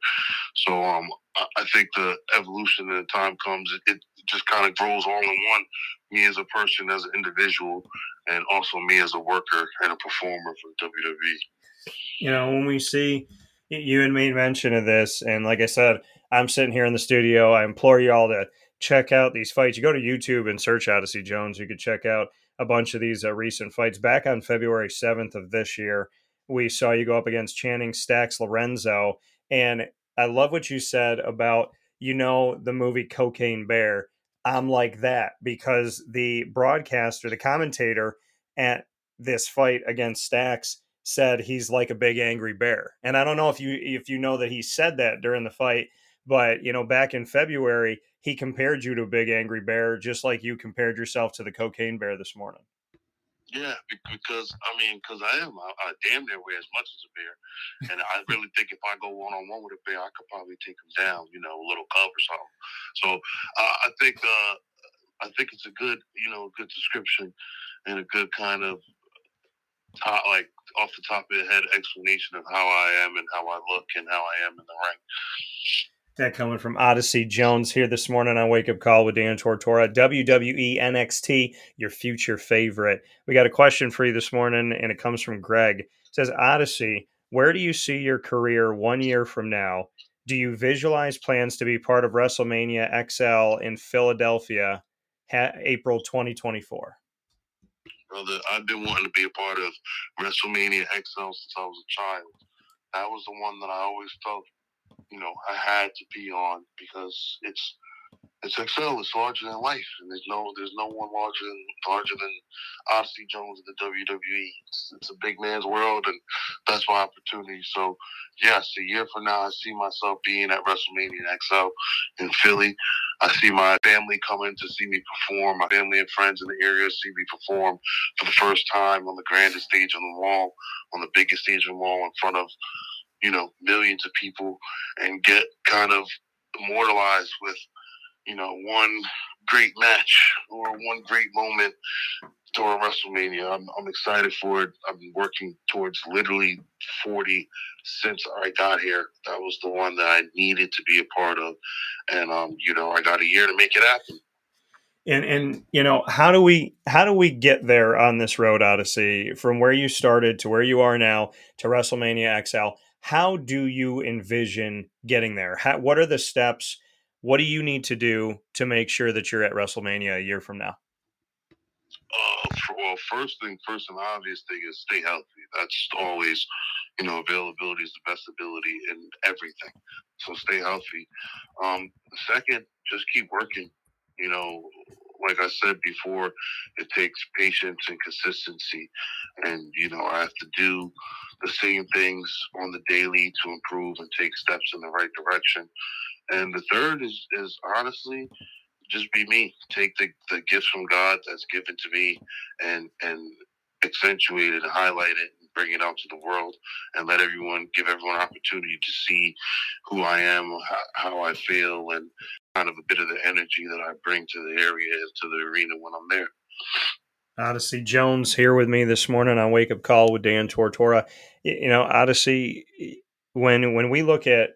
So um, I think the evolution and the time comes, it, just kind of grows all in one. Me as a person, as an individual, and also me as a worker and a performer for WWE. You know, when we see you and me mention of this, and like I said, I'm sitting here in the studio. I implore you all to check out these fights. You go to YouTube and search Odyssey Jones. You could check out a bunch of these uh, recent fights. Back on February 7th of this year, we saw you go up against Channing Stacks Lorenzo. And I love what you said about, you know, the movie Cocaine Bear. I'm like that because the broadcaster, the commentator at this fight against Stacks said he's like a big angry bear. And I don't know if you if you know that he said that during the fight, but you know, back in February, he compared you to a big angry bear, just like you compared yourself to the cocaine bear this morning. Yeah, because I mean, because I am, I, I, damn near weigh as much as a bear, and I really think if I go one on one with a bear, I could probably take him down, you know, a little cub or something. So uh, I think, uh, I think it's a good, you know, a good description and a good kind of top, like off the top of the head explanation of how I am and how I look and how I am in the ring. That coming from Odyssey Jones here this morning on Wake Up Call with Dan Tortora. WWE NXT, your future favorite. We got a question for you this morning, and it comes from Greg. It says, Odyssey, where do you see your career one year from now? Do you visualize plans to be part of WrestleMania XL in Philadelphia, ha- April 2024? Brother, I've been wanting to be a part of WrestleMania XL since I was a child. That was the one that I always felt you know, I had to be on because it's it's XL. It's larger than life, and there's no there's no one larger than larger than Odyssey Jones in the WWE. It's, it's, a big man's world, and that's my opportunity. So, yes, a year from now, I see myself being at WrestleMania XL in Philly. I see my family coming to see me perform. My family and friends in the area see me perform for the first time on the grandest stage on the wall, on the biggest stage on the wall, in front of you know, millions of people and get kind of immortalized with, you know, one great match or one great moment during WrestleMania. I'm, I'm excited for it. I've been working towards literally 40 since I got here. That was the one that I needed to be a part of. And, um, you know, I got a year to make it happen. And, and you know how do we how do we get there on this road odyssey from where you started to where you are now to WrestleMania XL? How do you envision getting there? How, what are the steps? What do you need to do to make sure that you're at WrestleMania a year from now? Uh, well, first thing, first and obvious thing is stay healthy. That's always, you know, availability is the best ability in everything. So stay healthy. Um, second, just keep working. You know, like I said before, it takes patience and consistency. And, you know, I have to do the same things on the daily to improve and take steps in the right direction. And the third is, is honestly, just be me. Take the, the gifts from God that's given to me and, and accentuate it and highlight it and bring it out to the world and let everyone give everyone opportunity to see who I am, how, how I feel, and kind of a bit of the energy that I bring to the area to the arena when I'm there. Odyssey Jones here with me this morning on Wake Up Call with Dan Tortora. You know, Odyssey, when when we look at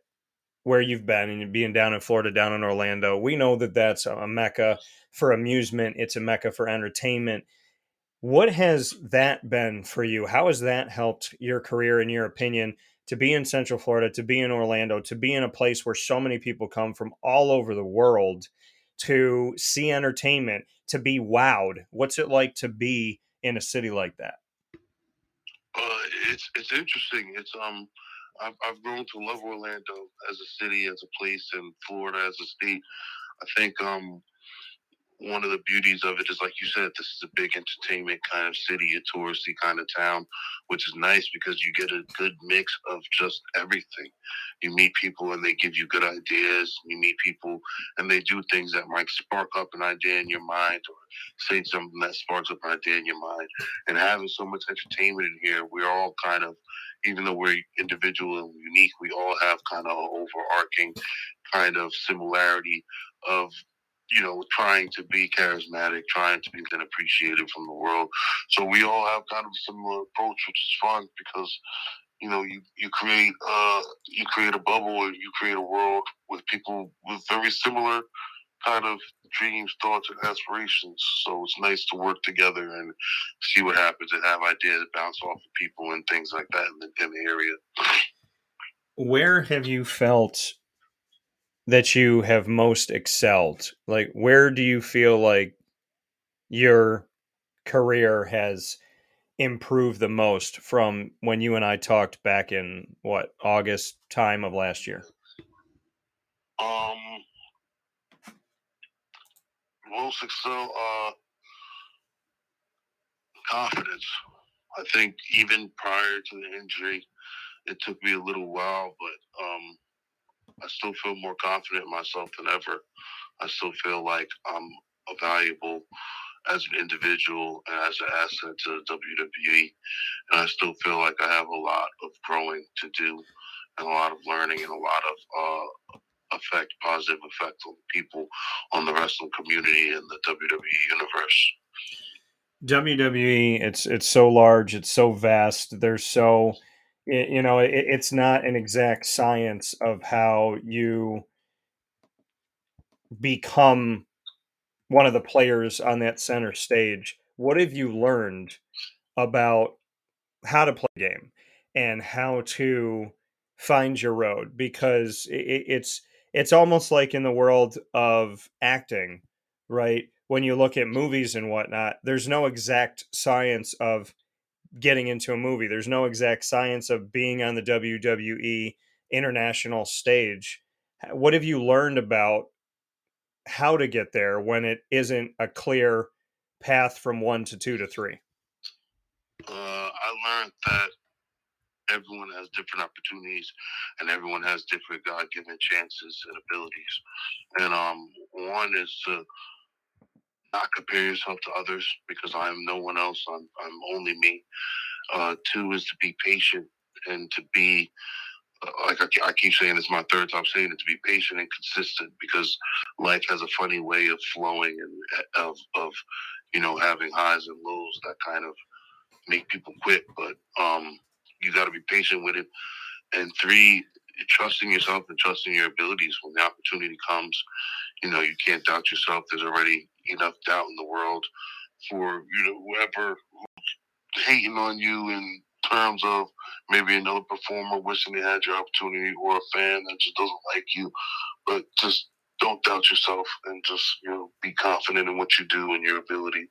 where you've been and being down in Florida, down in Orlando, we know that that's a mecca for amusement. It's a mecca for entertainment. What has that been for you? How has that helped your career, in your opinion, to be in Central Florida, to be in Orlando, to be in a place where so many people come from all over the world to see entertainment, to be wowed? What's it like to be in a city like that? Uh, it's it's interesting. It's um, I've I've grown to love Orlando as a city, as a place, and Florida as a state. I think um, one of the beauties of it is, like you said, this is a big entertainment kind of city, a touristy kind of town, which is nice because you get a good mix of just everything. You meet people and they give you good ideas. You meet people and they do things that might spark up an idea in your mind or say something that sparks up an idea in your mind. And having so much entertainment in here, we're all kind of, even though we're individual and unique, we all have kind of an overarching kind of similarity of you know, trying to be charismatic, trying to be appreciated from the world. So we all have kind of a similar approach, which is fun because, you know, you, you create uh you create a bubble and you create a world with people with very similar kind of dreams, thoughts, and aspirations. So it's nice to work together and see what happens and have ideas bounce off of people and things like that in the, in the area. Where have you felt that you have most excelled? Like, where do you feel like your career has improved the most from when you and I talked back in what August time of last year? Um, most excel, uh, confidence. I think even prior to the injury, it took me a little while, but um, I still feel more confident in myself than ever. I still feel like I'm valuable as an individual and as an asset to the WWE. And I still feel like I have a lot of growing to do and a lot of learning and a lot of uh, effect, positive effect on people, on the wrestling community and the WWE universe. WWE, it's it's so large, it's so vast. There's so you know it, it's not an exact science of how you become one of the players on that center stage. What have you learned about how to play a game and how to find your road? Because it, it's it's almost like in the world of acting right? When you look at movies and whatnot there's no exact science of getting into a movie. There's no exact science of being on the WWE international stage. What have you learned about how to get there when it isn't a clear path from one to two to three? Uh, I learned that everyone has different opportunities and everyone has different God given chances and abilities. And um, one is to not compare yourself to others because I am no one else. I'm, I'm only me. Uh, two is to be patient and to be, uh, like I, I, keep saying, it's my third time saying it, to be patient and consistent because life has a funny way of flowing and uh, of, of you know, having highs and lows that kind of make people quit. But um, you got to be patient with it. And three, trusting yourself and trusting your abilities when the opportunity comes. You know, you can't doubt yourself. There's already enough doubt in the world for you know whoever hating on you in terms of maybe another performer wishing they had your opportunity or a fan that just doesn't like you. But just don't doubt yourself and just you know be confident in what you do and your ability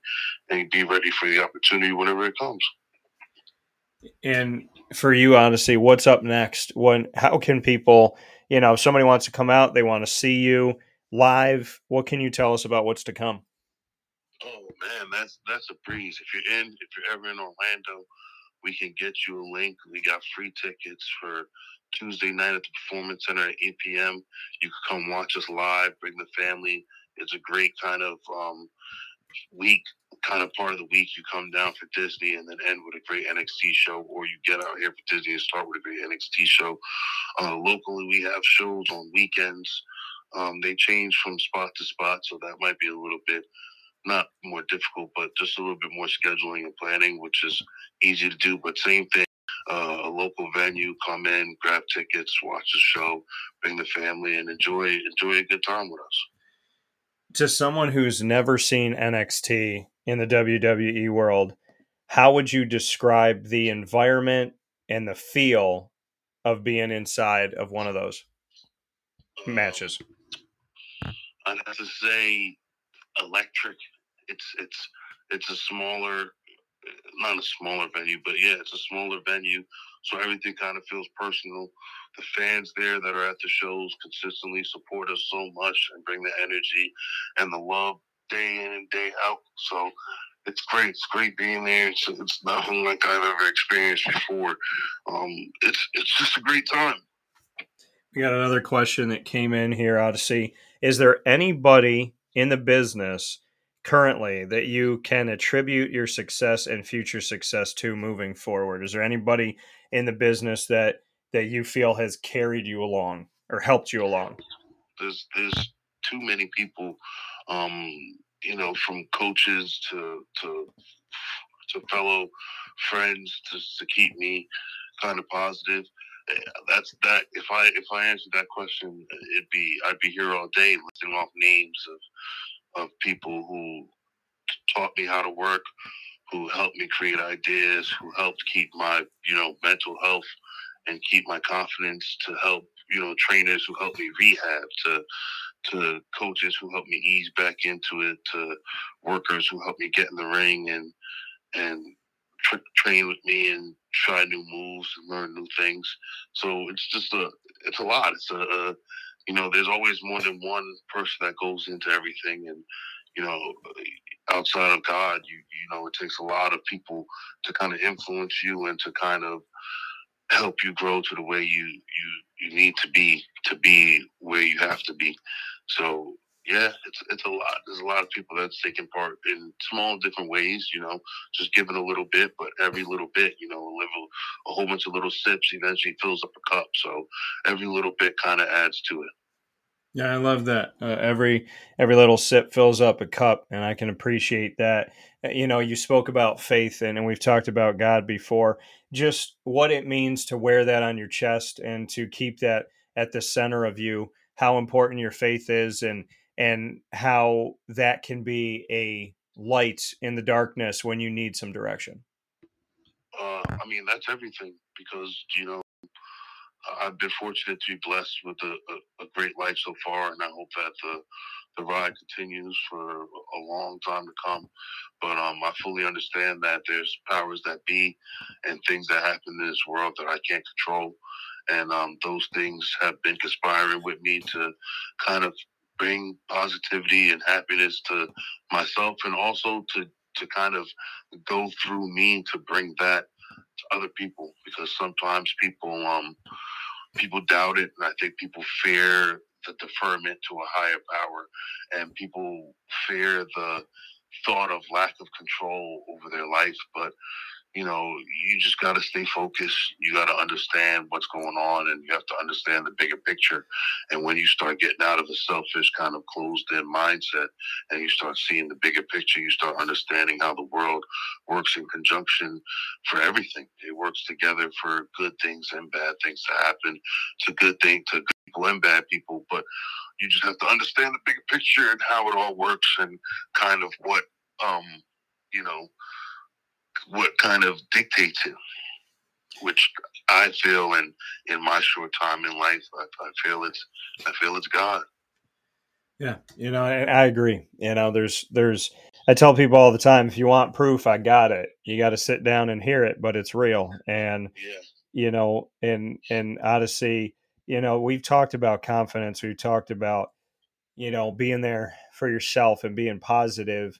and be ready for the opportunity whenever it comes. And for you, honestly, what's up next? When how can people, you know, if somebody wants to come out, they want to see you live. What can you tell us about what's to come? Oh man, that's that's a breeze. If you're in, if you're ever in Orlando, we can get you a link. We got free tickets for Tuesday night at the Performance Center at 8 p.m. You can come watch us live. Bring the family. It's a great kind of um, week, kind of part of the week. You come down for Disney and then end with a great NXT show, or you get out here for Disney and start with a great NXT show. Uh, locally, we have shows on weekends. Um, they change from spot to spot, so that might be a little bit not more difficult, but just a little bit more scheduling and planning, which is easy to do. But same thing, uh, a local venue, come in, grab tickets, watch the show, bring the family, and enjoy enjoy a good time with us. To someone who's never seen NXT in the WWE world, how would you describe the environment and the feel of being inside of one of those matches? I'd have to say electric. It's it's it's a smaller, not a smaller venue, but yeah, it's a smaller venue, so everything kind of feels personal. The fans there that are at the shows consistently support us so much and bring the energy and the love day in and day out. So it's great. It's great being there. It's, it's nothing like I've ever experienced before. Um, it's it's just a great time. We got another question that came in here, Odyssey. Is there anybody in the business currently that you can attribute your success and future success to moving forward? Is there anybody in the business that that you feel has carried you along or helped you along? there's there's too many people um you know from coaches to to to fellow friends to, to keep me kind of positive Eh, that's that if i if i answered that question it'd be i'd be here all day listing off names of of people who taught me how to work who helped me create ideas who helped keep my you know mental health and keep my confidence to help you know trainers who help me rehab to to coaches who help me ease back into it to workers who help me get in the ring and and tra- train with me and try new moves and learn new things. So it's just a it's a lot. It's a, a you know there's always more than one person that goes into everything and you know outside of god you you know it takes a lot of people to kind of influence you and to kind of help you grow to the way you you you need to be to be where you have to be. So yeah, it's it's a lot. There's a lot of people that's taking part in small different ways, you know, just giving a little bit, but every little bit, you know, a little a whole bunch of little sips eventually fills up a cup. So every little bit kind of adds to it. Yeah, I love that. Uh, every every little sip fills up a cup, and I can appreciate that. Uh, You know, you spoke about faith, and, and we've talked about God before. Just what it means to wear that on your chest and to keep that at the center of you. How important your faith is, and and how that can be a light in the darkness when you need some direction. Uh, I mean, that's everything because you know I've been fortunate to be blessed with a, a, a great life so far, and I hope that the the ride continues for a long time to come. But um, I fully understand that there's powers that be and things that happen in this world that I can't control, and um, those things have been conspiring with me to kind of bring positivity and happiness to myself, and also to to kind of go through me to bring that to other people because sometimes people um people doubt it and I think people fear the deferment to a higher power and people fear the thought of lack of control over their life but you know you just got to stay focused you got to understand what's going on and you have to understand the bigger picture and when you start getting out of the selfish kind of closed in mindset and you start seeing the bigger picture you start understanding how the world works in conjunction for everything. It works together for good things and bad things to happen. A good thing to good people and bad people, but you just have to understand the bigger picture and how it all works and kind of what um you know what kind of dictates it. Which I feel in in my short time in life, I, I feel it's I feel it's God. Yeah, you know, I, I agree. You know, there's there's I tell people all the time, if you want proof, I got it. You got to sit down and hear it, but it's real. And Yeah. you know, in in Odyssey, you know, we've talked about confidence. We've talked about you know being there for yourself and being positive.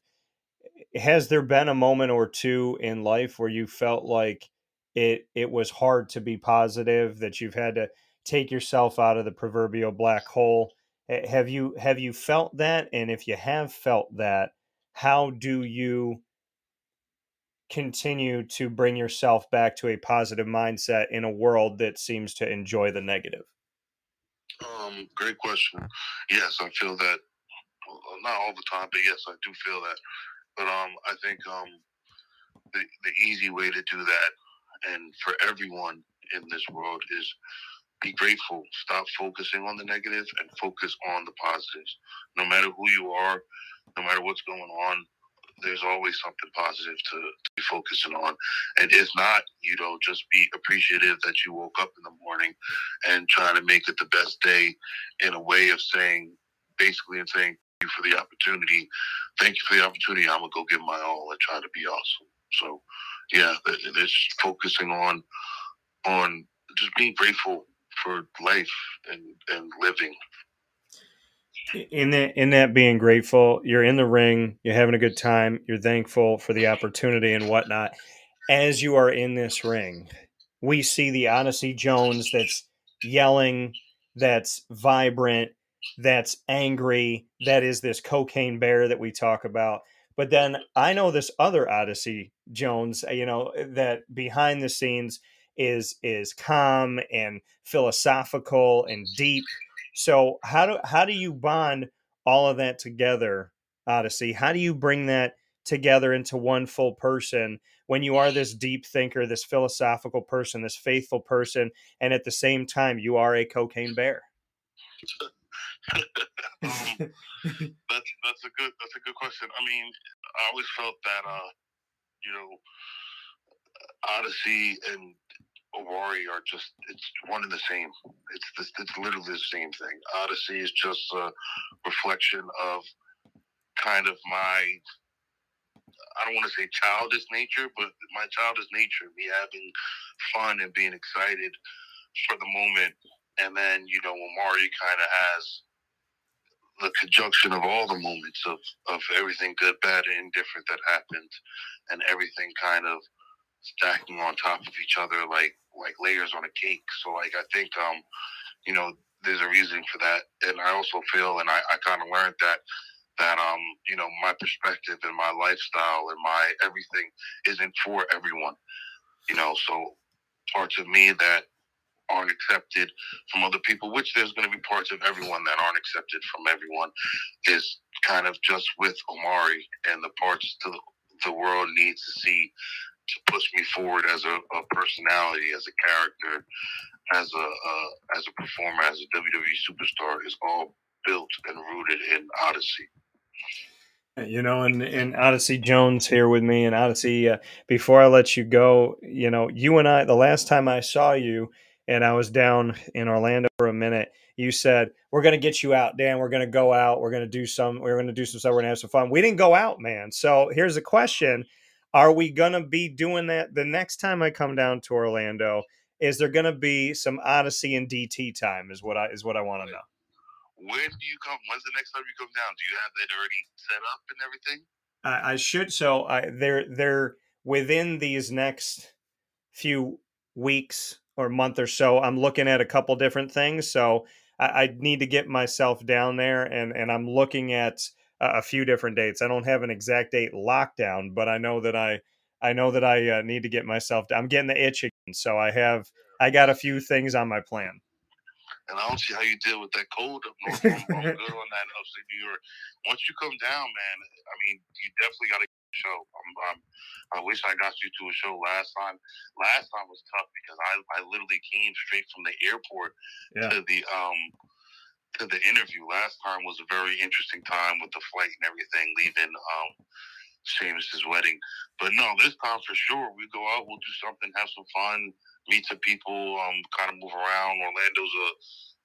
Has there been a moment or two in life where you felt like it it was hard to be positive that you've had to take yourself out of the proverbial black hole? Have you have you felt that? And if you have felt that, how do you continue to bring yourself back to a positive mindset in a world that seems to enjoy the negative? Um, great question. Yes, I feel that not all the time, but yes, I do feel that. But um, I think um, the the easy way to do that, and for everyone in this world, is be grateful. Stop focusing on the negative and focus on the positives. No matter who you are, no matter what's going on, there's always something positive to, to be focusing on. And if not, you know, just be appreciative that you woke up in the morning and trying to make it the best day in a way of saying, basically, and saying, you for the opportunity. Thank you for the opportunity. I'm gonna go give my all and try to be awesome. So, yeah, it's focusing on on just being grateful for life and and living in that in that being grateful you're in the ring you're having a good time you're thankful for the opportunity and whatnot as you are in this ring we see the odyssey jones that's yelling that's vibrant that's angry that is this cocaine bear that we talk about but then i know this other odyssey jones you know eh, that behind the scenes is is calm and philosophical and deep so how do how do you bond all of that together, Odyssey? How do you bring that together into one full person when you are this deep thinker, this philosophical person, this faithful person, and at the same time you are a cocaine bear? (laughs) um, that's that's a good that's a good question. I mean, I always felt that uh, you know, Odyssey and Omari are just it's one and the same. It's it's, it's literally the same thing. Odyssey is just a reflection of kind of my I don't want to say childish nature, but my childish nature, me having fun and being excited for the moment. And then, you know, Omari kind of has the conjunction of all the moments of, of everything good, bad, and indifferent that happened, and everything kind of stacking on top of each other like like layers on a cake. So like I think um, you know, there's a reason for that. And I also feel and I, I kinda learned that that um, you know, my perspective and my lifestyle and my everything isn't for everyone. You know, so parts of me that aren't accepted from other people, which there's going to be parts of everyone that aren't accepted from everyone, is kind of just with Omari and the parts to the, the world needs to see to push me forward as a, a personality, as a character, as a uh, as a performer, as a WWE superstar is all built and rooted in Odyssey. You know, and, and Odyssey Jones here with me. And Odyssey, uh, before I let you go, you know, you and I, the last time I saw you, and I was down in Orlando for a minute, you said, We're going to get you out, Dan. We're going to go out. We're going to do some, we're going to do some stuff. We're going to have some fun. We didn't go out, man. So here's a question are we going to be doing that the next time I come down to Orlando? Is there going to be some Odyssey and DT time? Is what I is what I want to know. When do you come? When's the next time you come down? Do you have that already set up and everything? I, I should. So I they're they're within these next few weeks or month or so. I'm looking at a couple different things. So I, I need to get myself down there, and and I'm looking at a few different dates. I don't have an exact date locked down, but I know that I I know that I uh, need to get myself. Down. I'm getting the itch again, so I have I got a few things on my plan. And I don't see how you deal with that cold up north. I'm, I'm (laughs) good on that upstate New York. Once you come down, man, I mean, you definitely got to show. I'm, I'm, i wish I got you to a show last time. Last time was tough because I, I literally came straight from the airport yeah. to the um to the interview last time was a very interesting time with the flight and everything, leaving um, Seamus's wedding. But no, this time for sure, we go out, we'll do something, have some fun, meet some people, um, kind of move around. Orlando's a,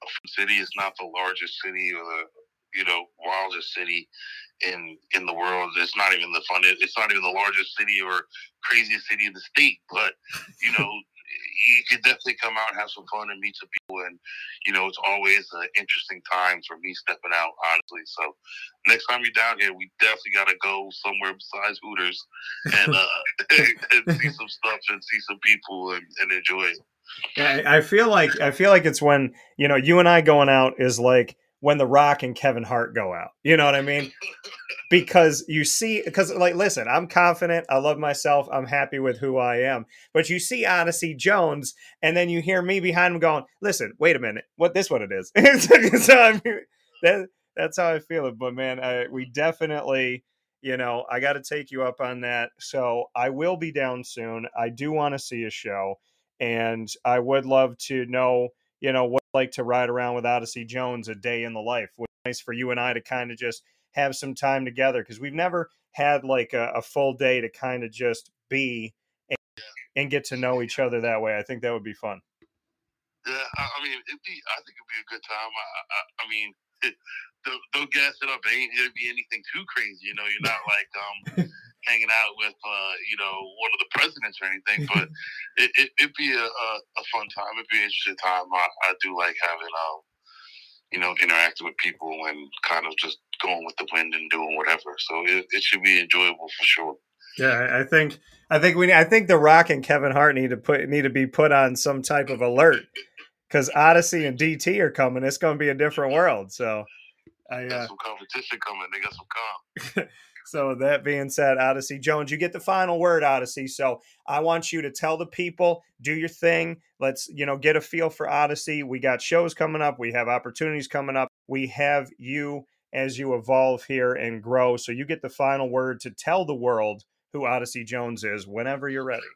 a city. It's not the largest city or the you know wildest city in in the world. It's not even the fun. It's not even the largest city or craziest city in the state. But you know, (laughs) you could definitely come out and have some fun and meet some people. And, you know, it's always an interesting time for me stepping out, honestly. So next time you're down here, we definitely got to go somewhere besides Hooters and, uh, (laughs) and see some stuff and see some people and, and enjoy it. Yeah, I feel like I feel like it's when you know you and I going out is like when The Rock and Kevin Hart go out. You know what I mean? because you see, because like, listen, I'm confident. I love myself. I'm happy with who I am. But you see Odyssey Jones, and then you hear me behind him going, "Listen, wait a minute. What this? What it is?" (laughs) so I mean, that, that's how I feel it. But man, I, we definitely, you know, I got to take you up on that. So I will be down soon. I do want to see a show, and I would love to know you know, what like to ride around with Odyssey Jones a day in the life. Was nice for you and I to kind of just have some time together because we've never had like a, a full day to kind of just be and, and get to know each other that way. I think that would be fun. Yeah, I, I mean, it'd be. I think it'd be a good time. I, I, I mean, it, (laughs) don't, don't gas it up. It ain't it'd be anything too crazy. You know, you're not like um hanging out with uh you know one of the presidents or anything. (laughs) But it, it it'd be a, a, a fun time. It'd be an interesting time. I, I do like having um you know interacting with people and kind of just going with the wind and doing whatever. So it, it should be enjoyable for sure. Yeah, I think I think we I think The Rock and Kevin Hart need to put need to be put on some type of alert because Odyssey and DT are coming. It's going to be a different world. So, I Got uh, some competition coming. They got some comp. (laughs) so that being said, Odyssey Jones, you get the final word, Odyssey. So I want you to tell the people, do your thing. Let's you know get a feel for Odyssey. We got shows coming up. We have opportunities coming up. We have you as you evolve here and grow. So you get the final word to tell the world who Odyssey Jones is whenever you're ready.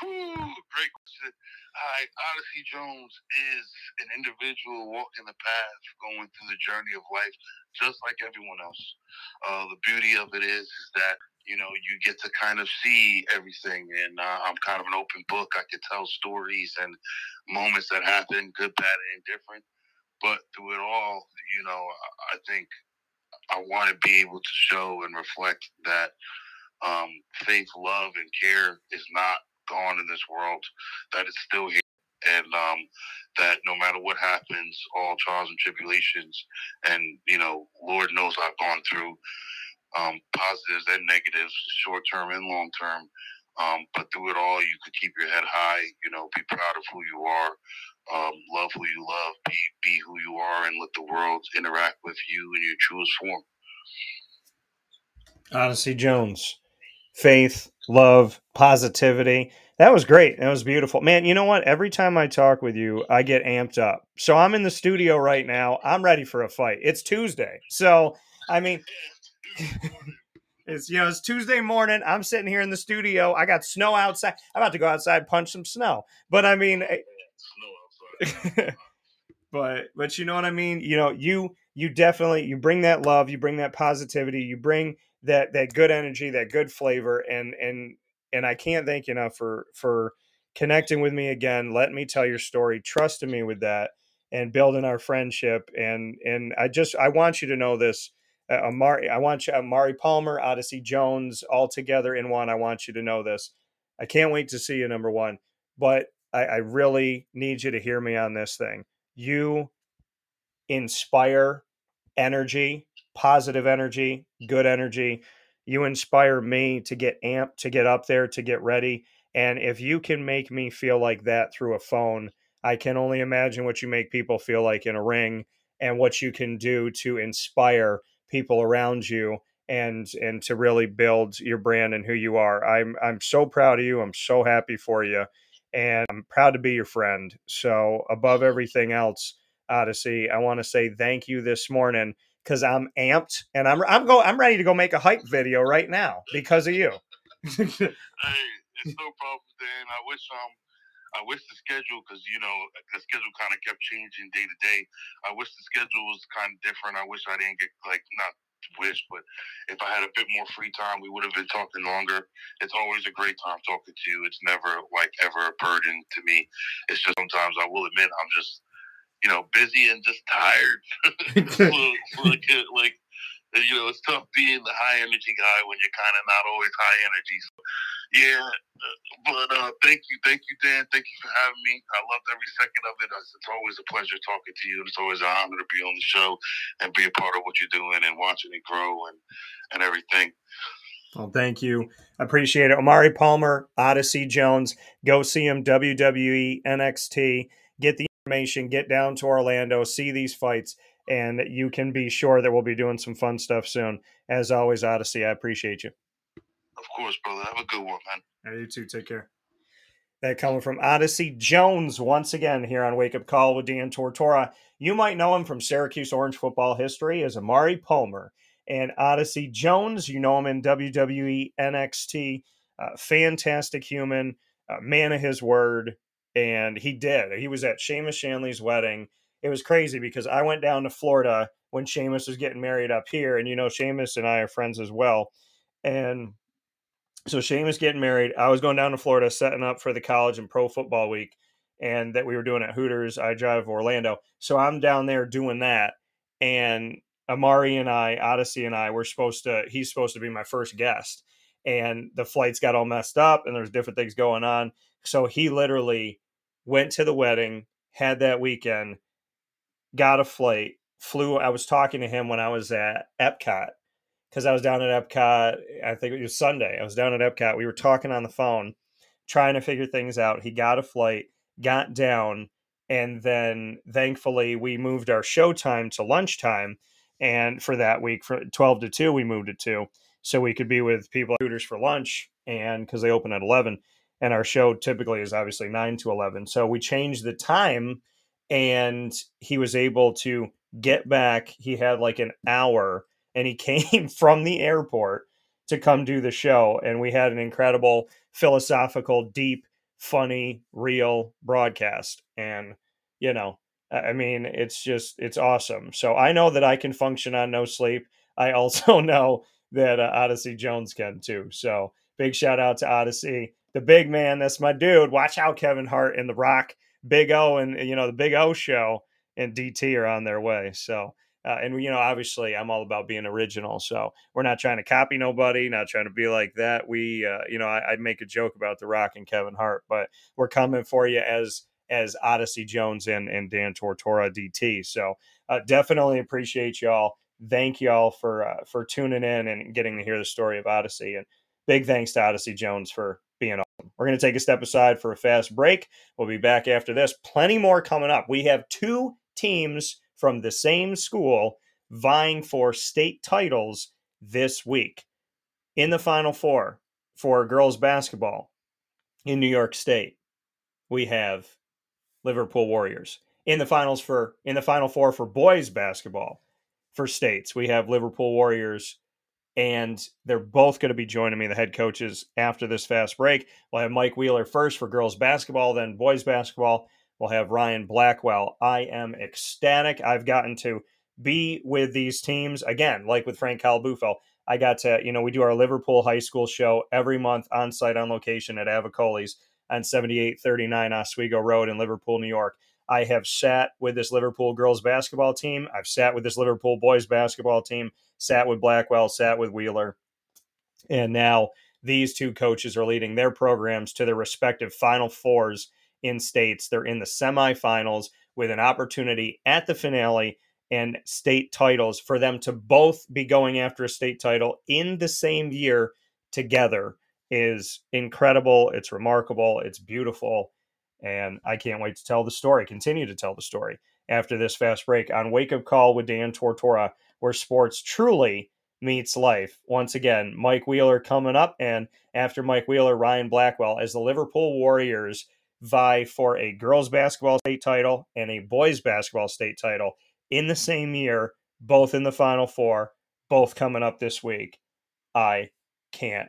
Whew, great question. Hi, Odyssey Jones is an individual walking the path, going through the journey of life, just like everyone else. Uh, the beauty of it is, is that you know you get to kind of see everything, and uh, I'm kind of an open book. I can tell stories and moments that happen, good, bad, and indifferent. But through it all, you know, I- I think I want to be able to show and reflect that um, faith, love, and care is not gone in this world, that it's still here. And um, that no matter what happens, all trials and tribulations, and you know, Lord knows I've gone through um, positives and negatives, short term and long term. Um, but through it all, you could keep your head high. You know, be proud of who you are, um, love who you love, be be who you are, and let the world interact with you in your truest form. Odyssey Jones, faith, love, positivity. That was great. That was beautiful. Man, you know what? Every time I talk with you, I get amped up. So I'm in the studio right now. I'm ready for a fight. It's Tuesday. So, I mean, (laughs) it's you know, it's Tuesday morning. I'm sitting here in the studio. I got snow outside. I'm about to go outside punch some snow. But I mean, Snow outside. (laughs) but but you know what I mean. You know, you you definitely you bring that love, you bring that positivity, you bring that that good energy, that good flavor, and and and I can't thank you enough for for connecting with me again. Letting me tell your story, trusting me with that, and building our friendship. And and I just I want you to know this. Uh, Omari, I want you, Omari Palmer, Odyssey Jones, all together in one. I want you to know this. I can't wait to see you, number one. But I, I really need you to hear me on this thing. You inspire energy, positive energy, good energy. You inspire me to get amped, to get up there, to get ready. And if you can make me feel like that through a phone, I can only imagine what you make people feel like in a ring and what you can do to inspire people around you and and to really build your brand and who you are. I'm I'm so proud of you. I'm so happy for you and I'm proud to be your friend. So above everything else, Odyssey, I want to say thank you this morning because I'm amped and I'm I'm go I'm ready to go make a hype video right now because of you. (laughs) hey, it's no problem, Dan. I wish um, I wish the schedule because you know the schedule kind of kept changing day to day. I wish the schedule was kind of different. I wish I didn't get like not wish, but if I had a bit more free time, we would have been talking longer. It's always a great time talking to you. It's never like ever a burden to me. It's just sometimes I will admit I'm just you know busy and just tired. (laughs) so, like, (laughs) like you know, it's tough being the high energy guy when you're kind of not always high energy. So, yeah, but uh, thank you, thank you, Dan. Thank you for having me. I loved every second of it. It's always a pleasure talking to you. and It's always an honor to be on the show and be a part of what you're doing and watching it grow and and everything. Well, thank you. I appreciate it. Omari Palmer, Odyssey Jones. Go see him, WWE, NXT. Get the information, get down to Orlando, see these fights, and you can be sure that we'll be doing some fun stuff soon. As always, Odyssey, I appreciate you. Of course, brother. Have a good one, man. Yeah, you too. Take care. That coming from Odyssey Jones once again here on Wake Up Call with Dan Tortora. You might know him from Syracuse Orange football history as Omari Palmer and Odyssey Jones. You know him in WWE, NXT. Uh, fantastic human, uh, man of his word, and he did. He was at Seamus Shanley's wedding, it was crazy because I went down to Florida when Seamus was getting married up here, and you know Seamus and I are friends as well, and so Seamus getting married. I was going down to Florida, setting up for the college and pro football week, and that we were doing at Hooters. I drive Orlando, so I'm down there doing that, and Omari and I, Odyssey and I, were supposed to. He's supposed to be my first guest, and the flights got all messed up, and there's different things going on. So he literally went to the wedding, had that weekend, got a flight, flew. I was talking to him when I was at Epcot because I was down at Epcot. I think it was Sunday. I was down at Epcot. We were talking on the phone, trying to figure things out. He got a flight, got down, and then thankfully we moved our show time to lunchtime. And for that week, from 12 to 2, we moved it to so we could be with people at Hooters for lunch. And because they open at 11, and our show typically is obviously 9 to 11. So we changed the time, and he was able to get back. He had like an hour and he (laughs) came from the airport to come do the show. And we had an incredible, philosophical, deep, funny, real broadcast. And, you know, I mean, it's just, it's awesome. So I know that I can function on no sleep. I also (laughs) know that uh, Odyssey Jones can too. So big shout out to Odyssey, the big man. That's my dude. Watch out, Kevin Hart and The Rock, Big O, and, you know, the Big O show and DT are on their way. So, uh, and you know, obviously, I'm all about being original. So we're not trying to copy nobody, not trying to be like that. We, uh, you know, I, would make a joke about The Rock and Kevin Hart, but we're coming for you as as Odyssey Jones and and Dan Tortora DT. So uh, definitely appreciate y'all. Thank y'all for uh, for tuning in and getting to hear the story of Odyssey. And big thanks to Odyssey Jones for being awesome. We're going to take a step aside for a fast break. We'll be back after this. Plenty more coming up. We have two teams from the same school vying for state titles this week. In the Final Four for girls basketball in New York State, we have Liverpool Warriors. In the finals for in the Final Four for boys basketball for states, we have Liverpool Warriors and they're both going to be joining me, the head coaches, after this fast break. We'll have Mike Wheeler first for girls basketball, then boys basketball, We'll have Ryan Blackwell. I am ecstatic. I've gotten to be with these teams again, like with Frank Colabufo. I got to, you know, we do our Liverpool high school show every month on site on location at Avicolli's on 7839 Oswego Road in Liverpool, New York. I have sat with this Liverpool girls basketball team. I've sat with this Liverpool boys basketball team, sat with Blackwell, sat with Wheeler. And now these two coaches are leading their programs to their respective Final Fours in states. They're in the semifinals with an opportunity at the finale and state titles for them to both be going after a state title in the same year together is incredible. It's remarkable. It's beautiful. And I can't wait to tell the story, continue to tell the story after this fast break on Wake Up Call with Dan Tortora, where sports truly meets life. Once again, Mike Wheeler coming up. And after Mike Wheeler, Ryan Blackwell as the Liverpool Warriors vie for a girls basketball state title and a boys basketball state title in the same year, both in the Final Four, both coming up this week. I can't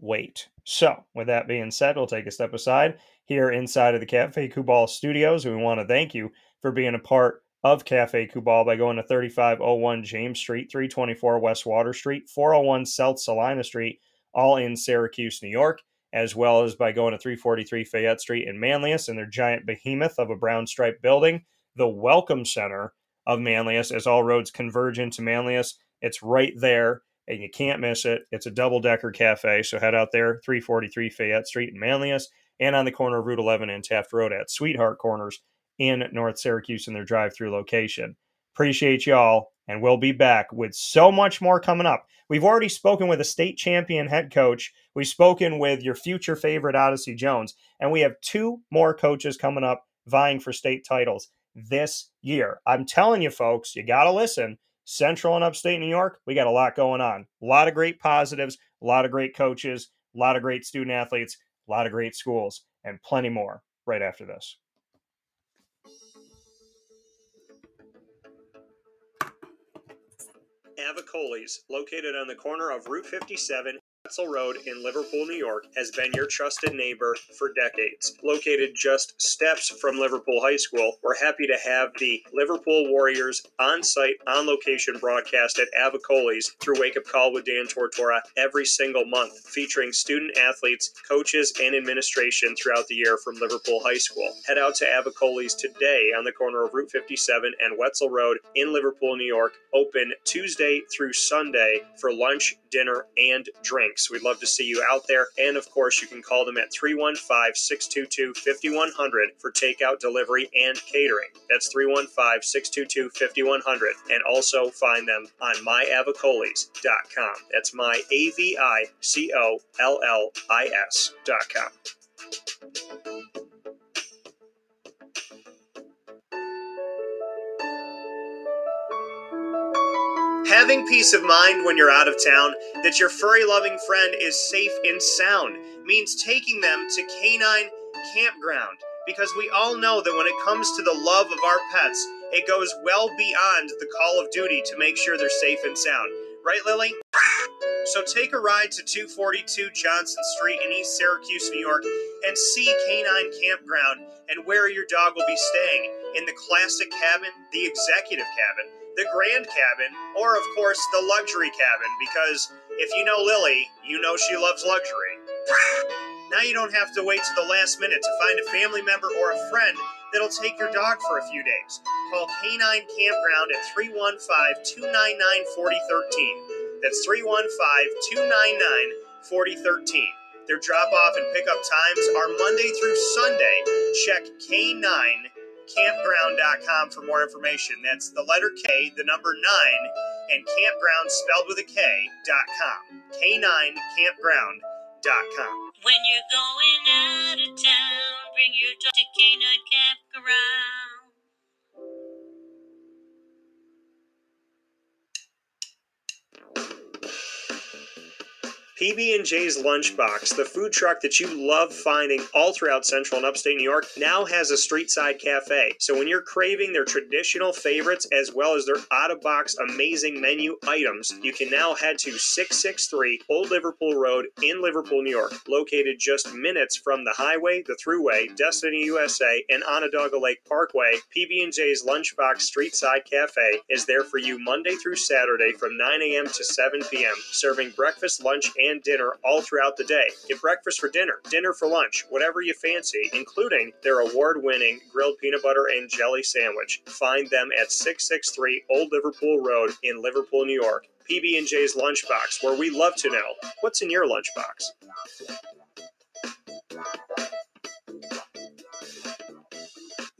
wait. So, with that being said, we'll take a step aside here inside of the Cafe Kubal studios. We want to thank you for being a part of Cafe Kubal by going to 3501 James Street, 324 West Water Street, 401 South Salina Street, all in Syracuse, New York as well as by going to 343 Fayette Street in Manlius and their giant behemoth of a brown striped building, the Welcome Center of Manlius, as all roads converge into Manlius. It's right there, and you can't miss it. It's a double decker cafe, so head out there, 343 Fayette Street in Manlius, and on the corner of Route 11 and Taft Road at Sweetheart Corners in North Syracuse in their drive through location. Appreciate y'all, and we'll be back with so much more coming up. We've already spoken with a state champion head coach. We've spoken with your future favorite Odyssey Jones, and we have two more coaches coming up vying for state titles this year. I'm telling you, folks, you got to listen. Central and upstate New York, we got a lot going on. A lot of great positives, a lot of great coaches, a lot of great student athletes, a lot of great schools, and plenty more right after this. Avicolli's, located on the corner of Route 57 Wetzel Road in Liverpool, New York, has been your trusted neighbor for decades. Located just steps from Liverpool High School, we're happy to have the Liverpool Warriors on site, on location broadcast at Avicolli's through Wake Up Call with Dan Tortora every single month, featuring student athletes, coaches, and administration throughout the year from Liverpool High School. Head out to Avicolli's today on the corner of Route 57 and Wetzel Road in Liverpool, New York, open Tuesday through Sunday for lunch, dinner, and drinks. We'd love to see you out there. And of course, you can call them at 315 622 5100 for takeout, delivery, and catering. That's 315 622 5100. And also find them on myavicollis.com. That's my A V I C O L L I S.com. Having peace of mind when you're out of town that your furry loving friend is safe and sound means taking them to Canine Campground because we all know that when it comes to the love of our pets, it goes well beyond the call of duty to make sure they're safe and sound. Right, Lily? So take a ride to 242 Johnson Street in East Syracuse, New York, and see Canine Campground and where your dog will be staying in the classic cabin, the executive cabin, the grand cabin, or of course the luxury cabin, because if you know Lily, you know she loves luxury. (laughs) Now you don't have to wait to the last minute to find a family member or a friend that'll take your dog for a few days. Call Canine Campground at 315 299 4013. That's 315 299 4013. Their drop off and pickup times are Monday through Sunday. Check K9 campground.com for more information. That's the letter K, the number 9, and campground spelled with a K, dot com. K9campground.com. When you're going out of town, bring your dog to Canine Campground. PB&J's Lunchbox, the food truck that you love finding all throughout central and upstate New York, now has a street side cafe. So when you're craving their traditional favorites as well as their out-of-box amazing menu items, you can now head to 663 Old Liverpool Road in Liverpool, New York, located just minutes from the highway, the thruway, Destiny USA, and Onondaga Lake Parkway. PB&J's Lunchbox Street Side Cafe is there for you Monday through Saturday from 9 a.m. to 7 p.m., serving breakfast, lunch, and dinner all throughout the day. Get breakfast for dinner, dinner for lunch, whatever you fancy, including their award winning grilled peanut butter and jelly sandwich. Find them at 663 Old Liverpool Road in Liverpool, New York. PB&J's Lunchbox, where we love to know what's in your lunchbox.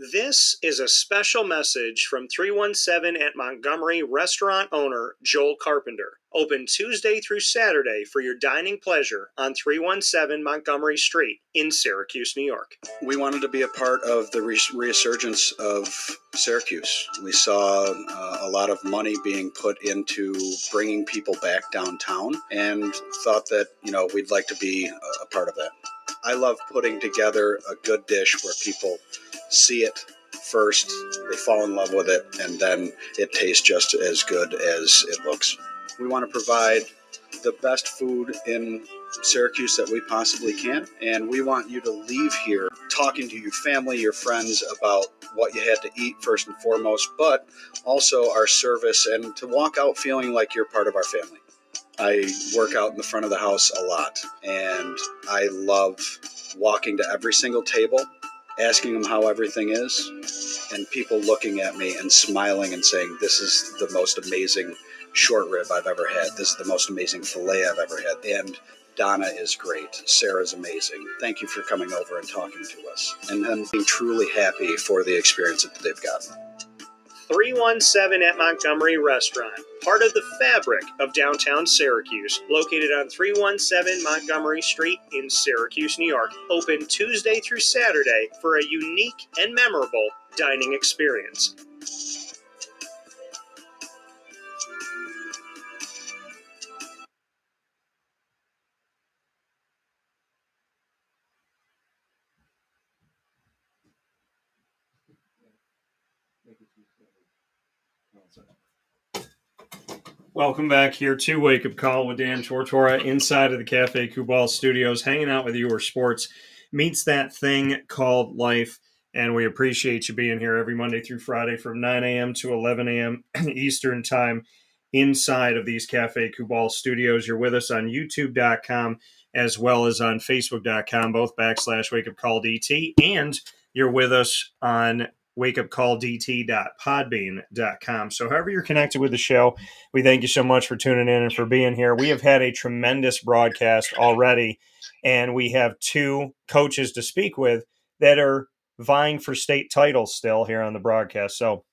This is a special message from 317 at Montgomery restaurant owner Joel Carpenter. Open Tuesday through Saturday for your dining pleasure on 317 Montgomery Street in Syracuse, New York. we wanted to be a part of the resurgence of Syracuse. We saw uh, a lot of money being put into bringing people back downtown and thought that, you know, we'd like to be a, a part of that. I love putting together a good dish where people see it first, they fall in love with it, and then it tastes just as good as it looks. We want to provide the best food in Syracuse that we possibly can. And we want you to leave here talking to your family, your friends about what you had to eat first and foremost, but also our service and to walk out feeling like you're part of our family. I work out in the front of the house a lot and I love walking to every single table, asking them how everything is, and people looking at me and smiling and saying, This is the most amazing short rib I've ever had. This is the most amazing filet I've ever had. And Donna is great. Sarah's amazing. Thank you for coming over and talking to us. And I'm being truly happy for the experience that they've gotten. 317 at Montgomery Restaurant, part of the fabric of downtown Syracuse, located on 317 Montgomery Street in Syracuse, New York. Open Tuesday through Saturday for a unique and memorable dining experience. Welcome back here to Wake Up Call with Dan Tortora inside of the Cafe Kubal studios, hanging out with you where sports meets that thing called life. And we appreciate you being here every Monday through Friday from 9 a.m. to 11 a.m. (clears throat) Eastern Time inside of these Cafe Kubal studios. You're with us on youtube.com as well as on facebook.com, both backslash Wake Up Call DT. And you're with us on wakeupcalldt.podbean.com. So, however you're connected with the show, we thank you so much for tuning in and for being here. We have had a tremendous broadcast already, and we have two coaches to speak with that are vying for state titles still here on the broadcast. So,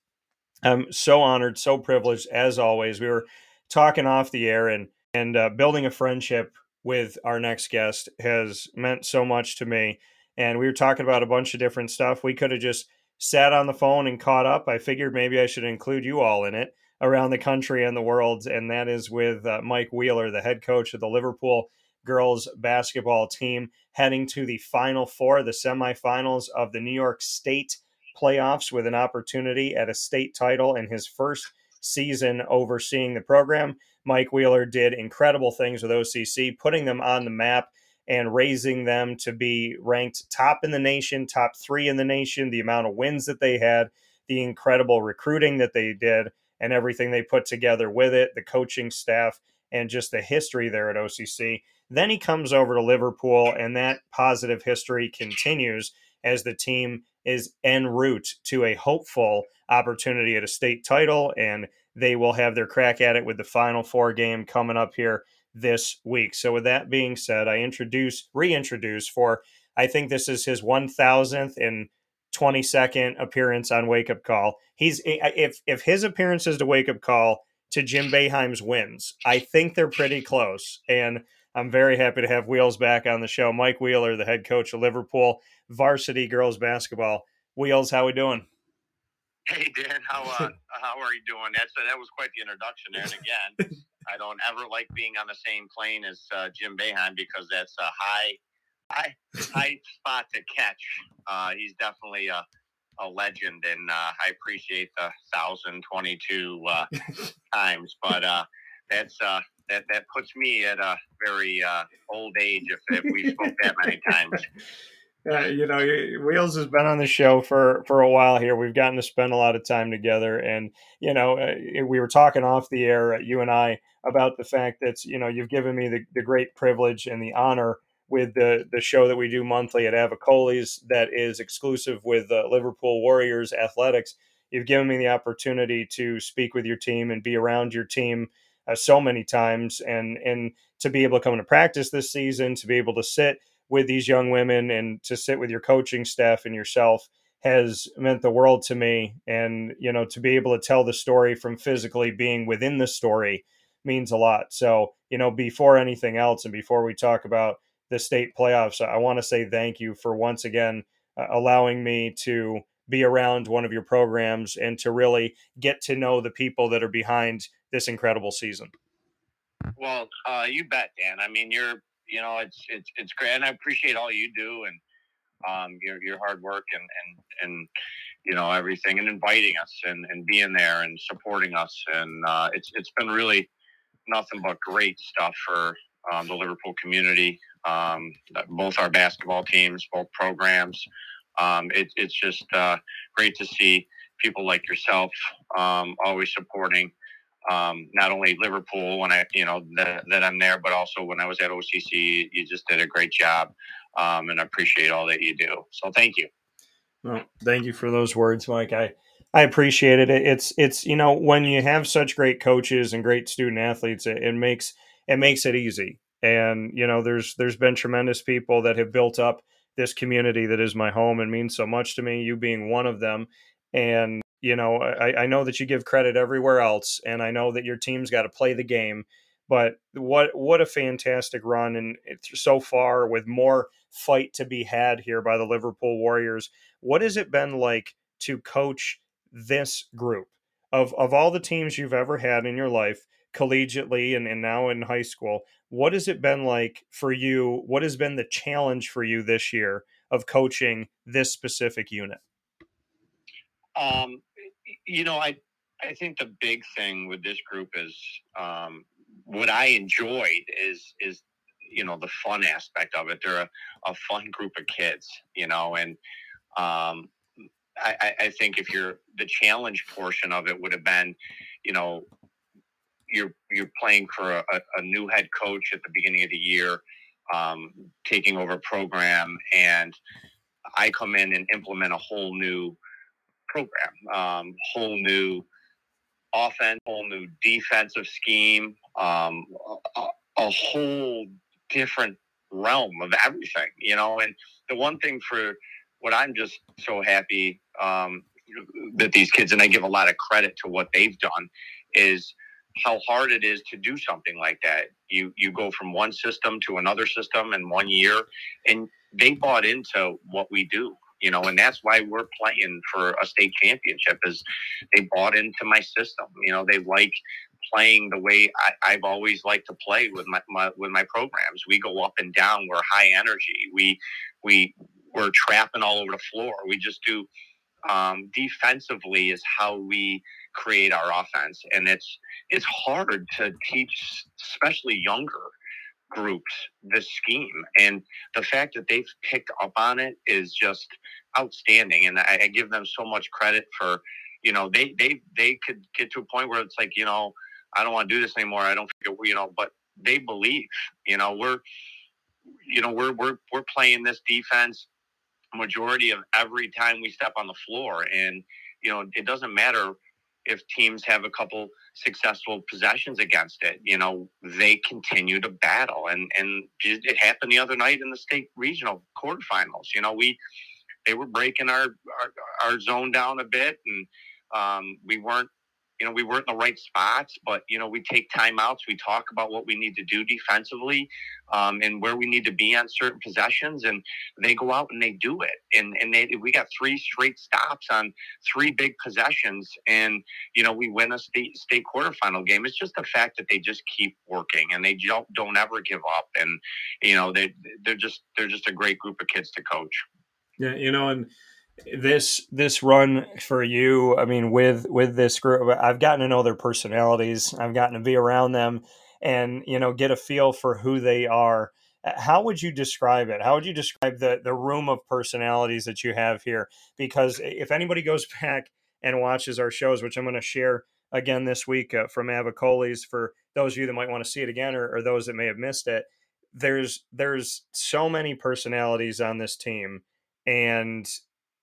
I'm so honored, so privileged as always. We were talking off the air and and uh, building a friendship with our next guest has meant so much to me. And we were talking about a bunch of different stuff. We could have just sat on the phone and caught up. I figured maybe I should include you all in it around the country and the world. And that is with uh, Mike Wheeler, the head coach of the Liverpool girls basketball team, heading to the final four, the semifinals of the New York State playoffs with an opportunity at a state title in his first season overseeing the program. Mike Wheeler did incredible things with OCC, putting them on the map and raising them to be ranked top in the nation, top three in the nation, the amount of wins that they had, the incredible recruiting that they did, and everything they put together with it, the coaching staff, and just the history there at OCC. Then he comes over to Liverpool, and that positive history continues as the team is en route to a hopeful opportunity at a state title, and they will have their crack at it with the Final Four game coming up here this week. So, with that being said, I introduce, reintroduce for, I think this is his 1000th and 22nd appearance on Wake Up Call. He's, if, if his appearances to Wake Up Call to Jim Boeheim's wins, I think they're pretty close. And I'm very happy to have Wheels back on the show. Mike Wheeler, the head coach of Liverpool varsity girls basketball. Wheels, how we doing? Hey Dan, how uh, (laughs) how are you doing? That's that was quite the introduction there. And again, I don't ever like being on the same plane as uh, Jim Boeheim because that's a high high high spot to catch. Uh, he's definitely a a legend, and uh, I appreciate the thousand twenty two uh, (laughs) times. But uh, that's uh, that that puts me at a very old age if, if we spoke that many times. (laughs) Uh, you know, Wheels has been on the show for for a while here. We've gotten to spend a lot of time together, and you know, uh, we were talking off the air, uh, you and I, about the fact that you know you've given me the, the great privilege and the honor with the the show that we do monthly at Avicolli's that is exclusive with uh, Liverpool Warriors athletics. You've given me the opportunity to speak with your team and be around your team uh, so many times, and and to be able to come into practice this season, to be able to sit with these young women and to sit with your coaching staff and yourself has meant the world to me. And you know to be able to tell the story from physically being within the story means a lot. So you know before anything else and before we talk about the state playoffs i want to say thank you for once again uh, allowing me to be around one of your programs and to really get to know the people that are behind this incredible season. Well uh, you bet dan. I mean you're you know, it's it's it's great, and I appreciate all you do and um, your your hard work and and and you know everything, and inviting us and and being there and supporting us, and uh, it's it's been really nothing but great stuff for um, the Liverpool community, um, both our basketball teams, both programs. Um, it, it's just uh, great to see people like yourself um, always supporting um, not only Liverpool when I, you know, that, that, I'm there, but also when I was at OCC, you just did a great job. Um, and I appreciate all that you do. So thank you. Well, thank you for those words, Mike. I, I appreciate it. It's, it's, you know, when you have such great coaches and great student athletes, it, it makes, it makes it easy. And, you know, there's, there's been tremendous people that have built up this community that is my home and means so much to me, you being one of them. And you know, I, I know that you give credit everywhere else, and I know that your team's got to play the game. But what what a fantastic run and so far with more fight to be had here by the Liverpool Warriors. What has it been like to coach this group of of all the teams you've ever had in your life, collegiately and, and now in high school? What has it been like for you? What has been the challenge for you this year of coaching this specific unit? Um, you know, I I think the big thing with this group is um, what I enjoyed is is you know the fun aspect of it. They're a, a fun group of kids, you know, and um, I, I think if you're the challenge portion of it would have been, you know, you're you're playing for a, a new head coach at the beginning of the year, um, taking over a program, and I come in and implement a whole new program, um, whole new offense, whole new defensive scheme, um, a, a whole different realm of everything, you know. And the one thing for what I'm just so happy um, that these kids, and I give a lot of credit to what they've done, is how hard it is to do something like that. You you go from one system to another system in one year, and they bought into what we do you know, and that's why we're playing for a state championship. Is they bought into my system. You know, they like playing the way I, have always liked to play with my, my, with my programs. We go up and down. We're high energy. We we we're trapping all over the floor. We just do um, defensively is how we create our offense, and it's it's hard to teach, especially younger groups this scheme. And the fact that they've picked up on it is just outstanding. And I, I, give them so much credit for you know they they they could get to a point where it's like you know i don't want to do this anymore. I don't you know but they believe you know we're you know we're we're we're playing this defense majority of every time we step on the floor. And you know it doesn't matter if teams have a couple successful possessions against it, you know, they continue to battle. And and it happened the other night in the state regional quarterfinals. You know, we they were breaking our our, our zone down a bit, and um, we weren't you know, we weren't in the right spots, but you know, we take timeouts. We talk about what we need to do defensively, um, and where we need to be on certain possessions, and they go out and they do it. And and they, we got three straight stops on three big possessions, and you know, we win a state state quarterfinal game. It's just the fact that they just keep working and they don't don't ever give up, and you know, they they're just they're just a great group of kids to coach. Yeah, you know, and this this run for you i mean with with this group i've gotten to know their personalities. I've gotten to be around them and you know get a feel for who they are. How would you describe it? How would you describe the the room of personalities that you have here? Because if anybody goes (laughs) back and watches our shows which i'm going to share again this week uh, from Avicolli's for those of you that might want to see it again or, or those that may have missed it there's there's so many personalities on this team. And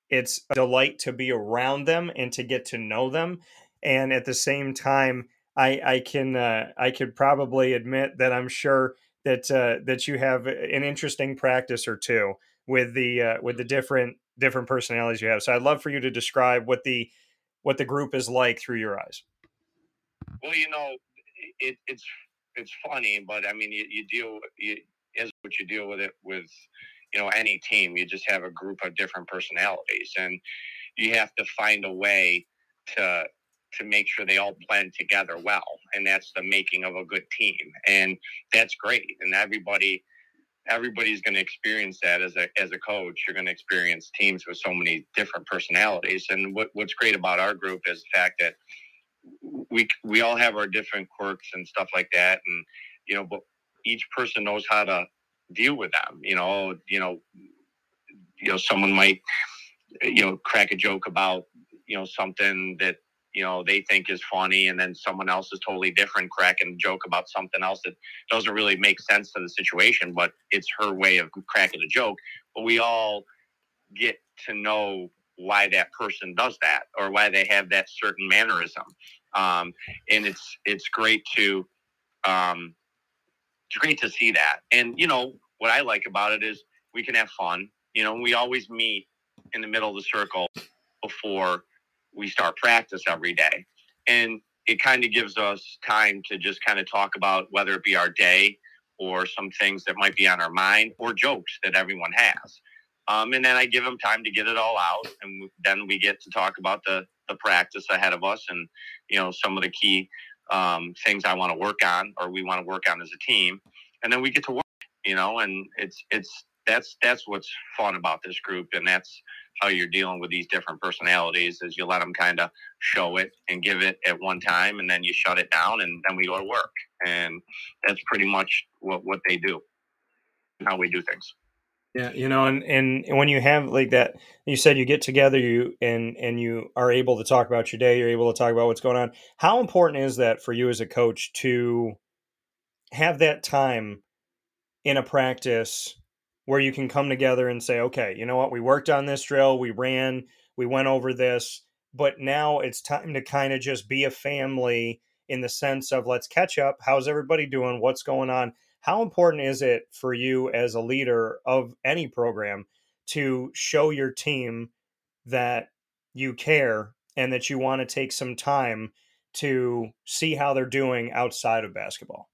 it's a delight to be around them and to get to know them and at the same time i i can uh, i could probably admit that i'm sure that uh, that you have an interesting practice or two with the uh, with the different different personalities you have. So i'd love for you to describe what the what the group is like through your eyes. Well you know it, it's it's funny but i mean you, you deal you, as what you deal with it with you know any team you just have a group of different personalities and you have to find a way to to make sure they all blend together well and that's the making of a good team and that's great and everybody everybody's going to experience that as a as a coach. You're going to experience teams with so many different personalities and what, what's great about our group is the fact that we we all have our different quirks and stuff like that and you know but each person knows how to deal with them. You know, you know, you know, someone might, you know, crack a joke about, you know, something that you know they think is funny, and then someone else is totally different, cracking a joke about something else that doesn't really make sense to the situation, but it's her way of cracking a joke. But we all get to know why that person does that or why they have that certain mannerism um, and it's it's great to um, it's great to see that. And you know what I like about it is we can have fun. You know, we always meet in the middle of the circle before we start practice every day, and it kind of gives us time to just kind of talk about whether it be our day or some things that might be on our mind or jokes that everyone has. Um, and then I give them time to get it all out, and then we get to talk about the the practice ahead of us, and you know some of the key um, things I want to work on or we want to work on as a team, and then we get to work. You know, and it's it's that's that's what's fun about this group, and that's how you're dealing with these different personalities. Is you let them kind of show it and give it at one time, and then you shut it down, and then we go to work, and that's pretty much what what they do, how we do things. Yeah, you know, and, and when you have like that, you said you get together, you and and you are able to talk about your day. You're able to talk about what's going on. How important is that for you as a coach to have that time in a practice where you can come together and say, okay, you know what, we worked on this drill, we ran, we went over this, but now it's time to kind of just be a family in the sense of let's catch up. How's everybody doing? What's going on? How important is it for you as a leader of any program to show your team that you care and that you want to take some time to see how they're doing outside of basketball?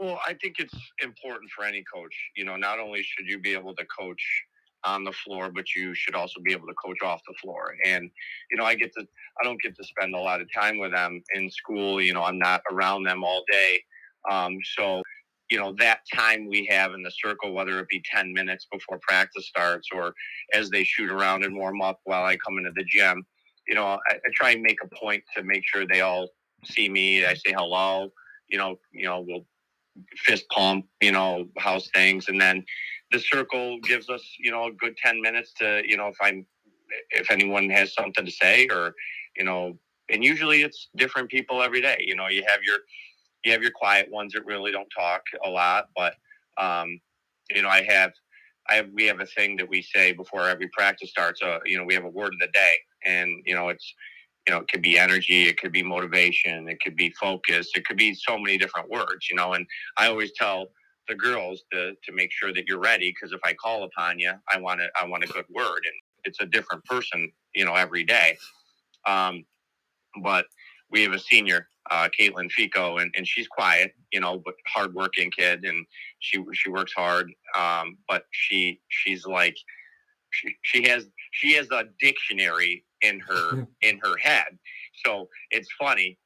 Well, I think it's important for any coach. You know, not only should you be able to coach on the floor, but you should also be able to coach off the floor. And, you know, I get to, I don't get to spend a lot of time with them in school. You know, I'm not around them all day. Um, so you know that time we have in the circle whether it be 10 minutes before practice starts or as they shoot around and warm up while i come into the gym you know I, I, try and make a point to make sure they all see me i say hello you know you know we'll fist pump you know how's things? And then the circle gives us you know a good 10 minutes to you know if i'm if anyone has something to say or you know and usually it's different people every day you know you have your you have your quiet ones that really don't talk a lot, but um, you know, I have, I have, we have a thing that we say before every practice starts. Uh, you know, we have a word of the day, and you know, it's, you know, it could be energy, it could be motivation, it could be focus, it could be so many different words. You know, and I always tell the girls to to make sure that you're ready because if I call upon you, I want to, I want a good word, and it's a different person, you know, every day. Um, but we have a senior uh, Caitlin Fico, and, and she's quiet, you know, but hardworking kid, and she she works hard. Um, but she she's like she, she has she has a dictionary in her (laughs) in her head. So it's funny.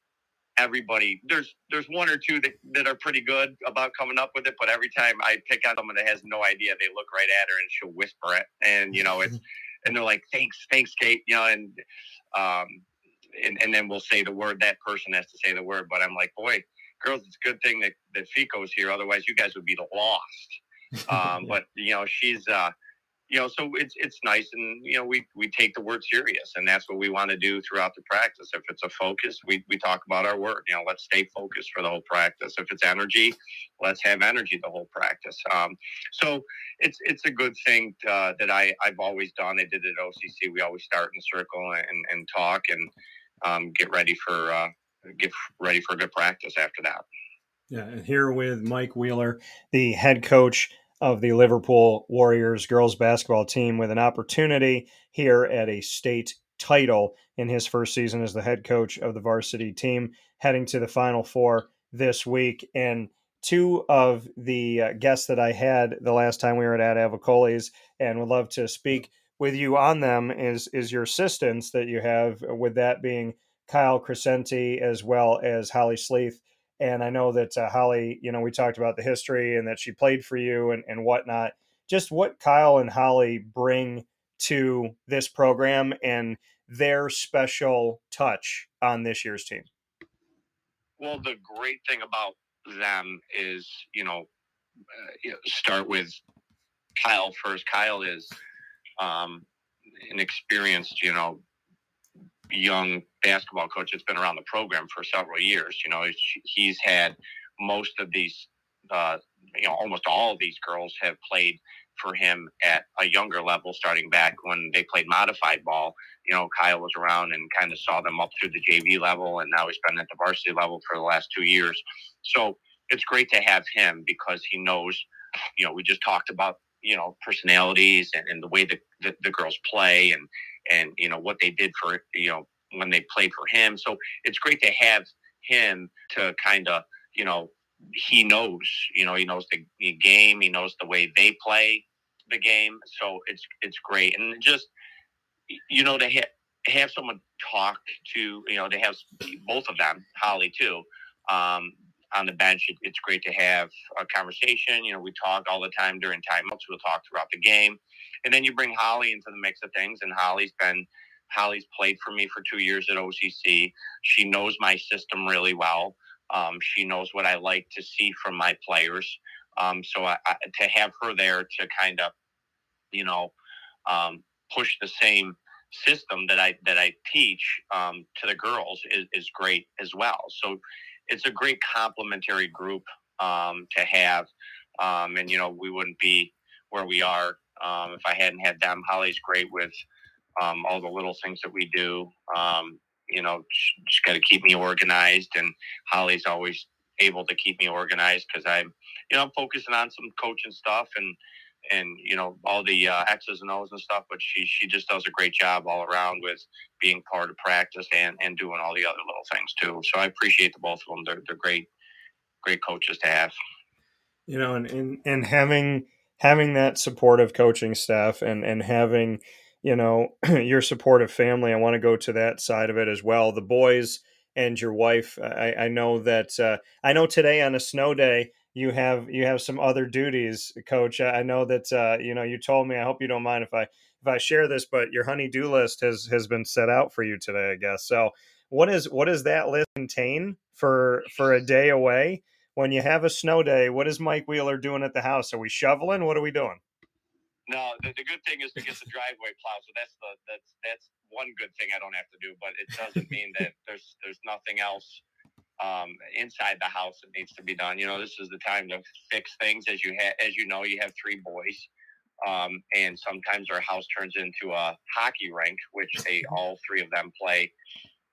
Everybody there's there's one or two that, that are pretty good about coming up with it, but every time I pick on someone that has no idea, they look right at her and she'll whisper it, and you know it's (laughs) and they're like, "Thanks, thanks, Kate," you know, and um, and, and then we'll say the word. That person has to say the word. But I'm like, boy, girls, it's a good thing that that Fico's here. Otherwise, you guys would be lost. (laughs) Um, but you know, she's uh, you know, so it's it's nice, and you know, we we take the word serious, and that's what we want to do throughout the practice. If it's a focus, we we talk about our word. You know, let's stay focused for the whole practice. If it's energy, let's have energy the whole practice. Um, so it's it's a good thing uh, that I I've always done. I did it at OCC. We always start in a circle and and talk and um, get ready for uh, get ready for good practice after that. Yeah, and here with Mike Wheeler, the head coach of the Liverpool Warriors girls basketball team, with an opportunity here at a state title in his first season as the head coach of the varsity team, heading to the Final Four this week. And two of the uh, guests that I had the last time we were at Avicolli's and would love to speak with you on them is is your assistants that you have, with that being Kyle Crescenti as well as Holly Sleeth. And I know that uh, Holly, you know, we talked about the history and that she played for you and, and whatnot. Just what Kyle and Holly bring to this program and their special touch on this year's team. Well, the great thing about them is, you know, uh, you know start with Kyle first. Kyle is um, an experienced, you know, young basketball coach that's been around the program for several years. You know, he's had most of these, uh, you know, almost all of these girls have played for him at a younger level, starting back when they played modified ball. You know, Kyle was around and kind of saw them up through the JV level, and now he's been at the varsity level for the last two years. So it's great to have him because he knows. You know, we just talked about you know personalities and, and the way that the, the girls play and and you know what they did for you know when they played for him. So it's great to have him to kind of you know he knows you know he knows the game he knows the way they play the game. So it's it's great. And just you know to ha- have someone talk to you know to have both of them holly too um, on the bench, it, it's great to have a conversation. You know, we talk all the time during timeouts. We'll talk throughout the game, and then you bring Holly into the mix of things. And Holly's been Holly's played for me for two years at OCC. She knows my system really well. Um, she knows what I like to see from my players. Um, so I, I, to have her there to kind of, you know, um, push the same system that I that I teach um, to the girls is, is great as well. So it's a great complementary group um, to have, um, and you know we wouldn't be where we are um, if I hadn't had them. Holly's great with um, all the little things that we do. Um, you know, just got to keep me organized, and Holly's always able to keep me organized because I'm, you know, I'm focusing on some coaching stuff and and you know all the uh, X's and O's and stuff. But she she just does a great job all around with being part of practice and and doing all the other little things too. So I appreciate the both of them. They're they're great great coaches to have. You know, and and, and having having that supportive coaching staff and and having you know (clears throat) your supportive family. I want to go to that side of it as well. The boys and your wife. I, I know that uh, I know today on a snow day you have you have some other duties, Coach. I know that uh, you know you told me. I hope you don't mind if I if I share this, but your honey-do list has has been set out for you today, I guess. So, what is what does that list contain for for a day away? When you have a snow day, what is Mike Wheeler doing at the house? Are we shoveling? What are we doing? No, the, the good thing is to get the driveway plowed. So that's the that's that's one good thing I don't have to do. But it doesn't mean that there's there's nothing else um, inside the house that needs to be done. You know, this is the time to fix things. As you have, as you know, you have three boys, um, and sometimes our house turns into a hockey rink, which they (laughs) all three of them play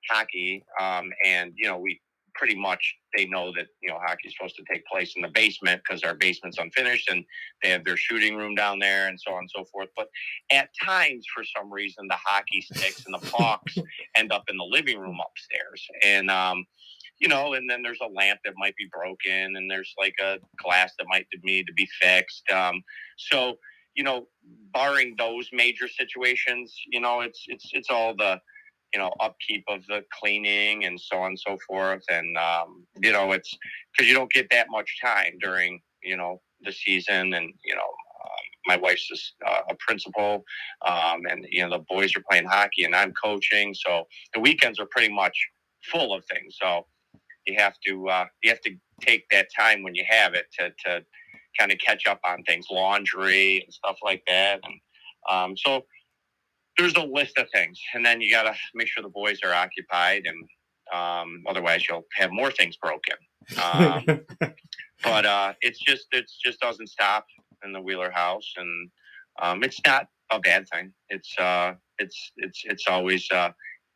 hockey. Um, and you know, we pretty much they know that you know hockey's supposed to take place in the basement because our basement's unfinished and they have their shooting room down there and so on and so forth but at times for some reason the hockey sticks and the pucks (laughs) end up in the living room upstairs and um you know, and then there's a lamp that might be broken, and there's like a glass that might need to be fixed. Um, so, you know, barring those major situations, you know, it's it's it's all the you know upkeep of the cleaning and so on and so forth, and um, you know, it's because you don't get that much time during you know the season, and you know. Um, my wife's uh, a principal, um, and you know the boys are playing hockey, and I'm coaching. So the weekends are pretty much full of things. So you have to uh, you have to take that time when you have it to, to kind of catch up on things, laundry and stuff like that. And um, so there's a list of things, and then you got to make sure the boys are occupied, and um, otherwise you'll have more things broken. Um, (laughs) but uh, it's just it's just doesn't stop in the Wheeler house, and um, it's not a bad thing. It's uh, it's it's it's always uh,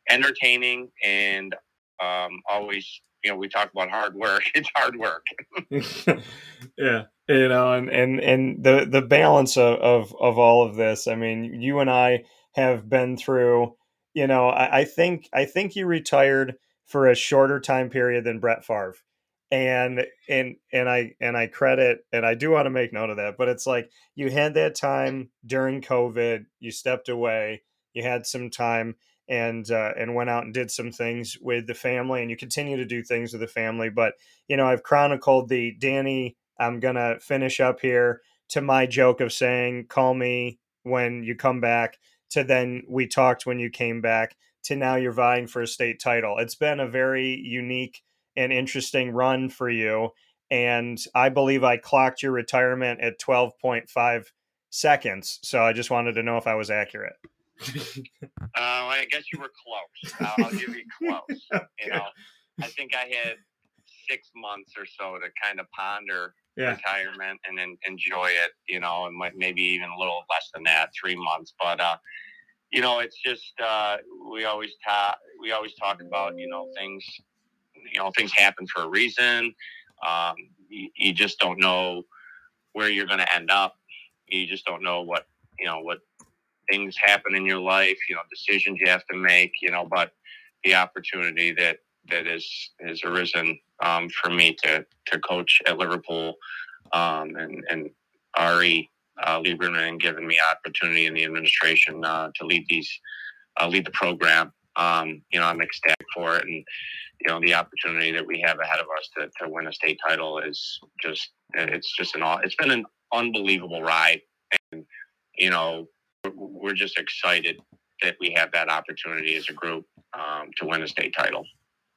entertaining and um, always you know, we talk about hard work. (laughs) It's hard work. (laughs) (laughs) yeah, you know, and and and the the balance of, of of all of this. I mean, you and I have been through. You know, I, I think I think you retired for a shorter time period than Brett Favre, and and and I and I credit and I do want to make note of that. But it's like you had that time during COVID. You stepped away. You had some time and uh, and went out and did some things with the family, and you continue to do things with the family. But you know, I've chronicled the Danny. I'm gonna finish up here to my joke of saying, "Call me when you come back." To then we talked when you came back. To now you're vying for a state title. It's been a very unique and interesting run for you. And I believe I clocked your retirement at 12.5 seconds. So I just wanted to know if I was accurate. Uh, I guess you were close. I'll, I'll give you (laughs) close. You know, I think I had six months or so to kind of ponder yeah. retirement and then enjoy it. You know, and maybe even a little less than that, three months. But uh, you know, it's just uh, we always talk. We always talk about you know things. You know, things happen for a reason. Um, you, you just don't know where you're going to end up. You just don't know what you know what things happen in your life, you know, decisions you have to make, you know, but the opportunity that that is has arisen um, for me to to coach at Liverpool um, and and Ari uh, Lieberman giving me opportunity in the administration uh, to lead these uh, lead the program. um, you know, I'm ecstatic for it, and you know, the opportunity that we have ahead of us to, to win a state title is just it's just an all. it's been an unbelievable ride, and you know, we're just excited that we have that opportunity as a group um, to win a state title.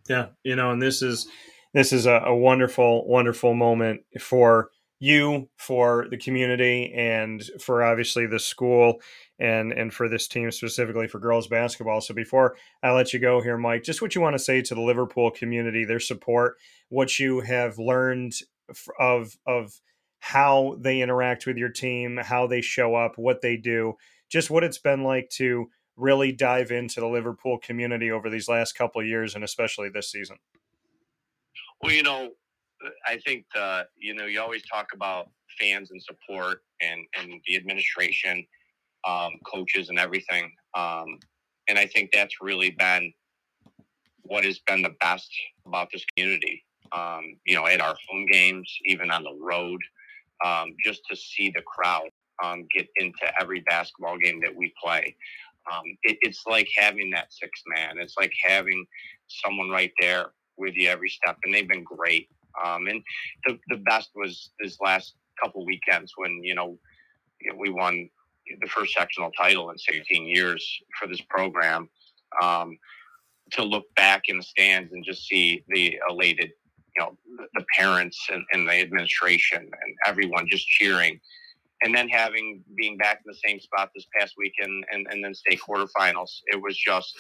Yeah, you know, and this is this is a, a wonderful, wonderful moment for you, for the community, and for obviously the school and and for this team specifically for girls basketball. So before I let you go here, Mike, just what you want to say to the Liverpool community, their support, what you have learned of of how they interact with your team, how they show up, what they do, just what it's been like to really dive into the Liverpool community over these last couple years and especially this season. Well, you know, I think the, you know you always talk about fans and support and and the administration um, coaches and everything. Um, and I think that's really been what has been the best about this community. Um, you know, at our home games, even on the road, um, just to see the crowd um, get into every basketball game that we play. Um, it, it's like having that sixth man. It's like having someone right there with you every step, and they've been great. Um, and the the best was this last couple weekends when you know we won the first sectional title in 16 years for this program. Um, to look back in the stands and just see the elated, you know, the parents and, and, the administration and everyone just cheering. And then having being back in the same spot this past weekend and, and then state quarterfinals, it was just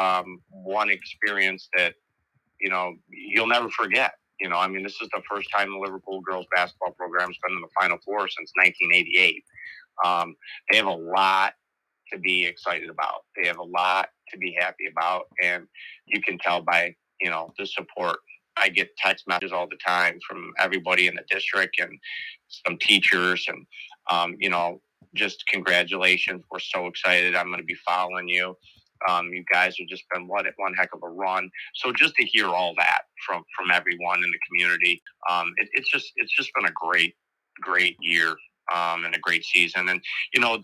um, one experience that, you know, you'll never forget. You know, I mean, this is the first time the Liverpool girls basketball program's been in the Final Four since 1988. Um, they have a lot to be excited about. They have a lot to be happy about, and you can tell by you know the support. I get text messages all the time from everybody in the district and some teachers, and um, you know, just congratulations. We're so excited. I'm going to be following you. Um, you guys have just been what one heck of a run. So just to hear all that from from everyone in the community, um, it, it's just it's just been a great great year um, and a great season. And, you know,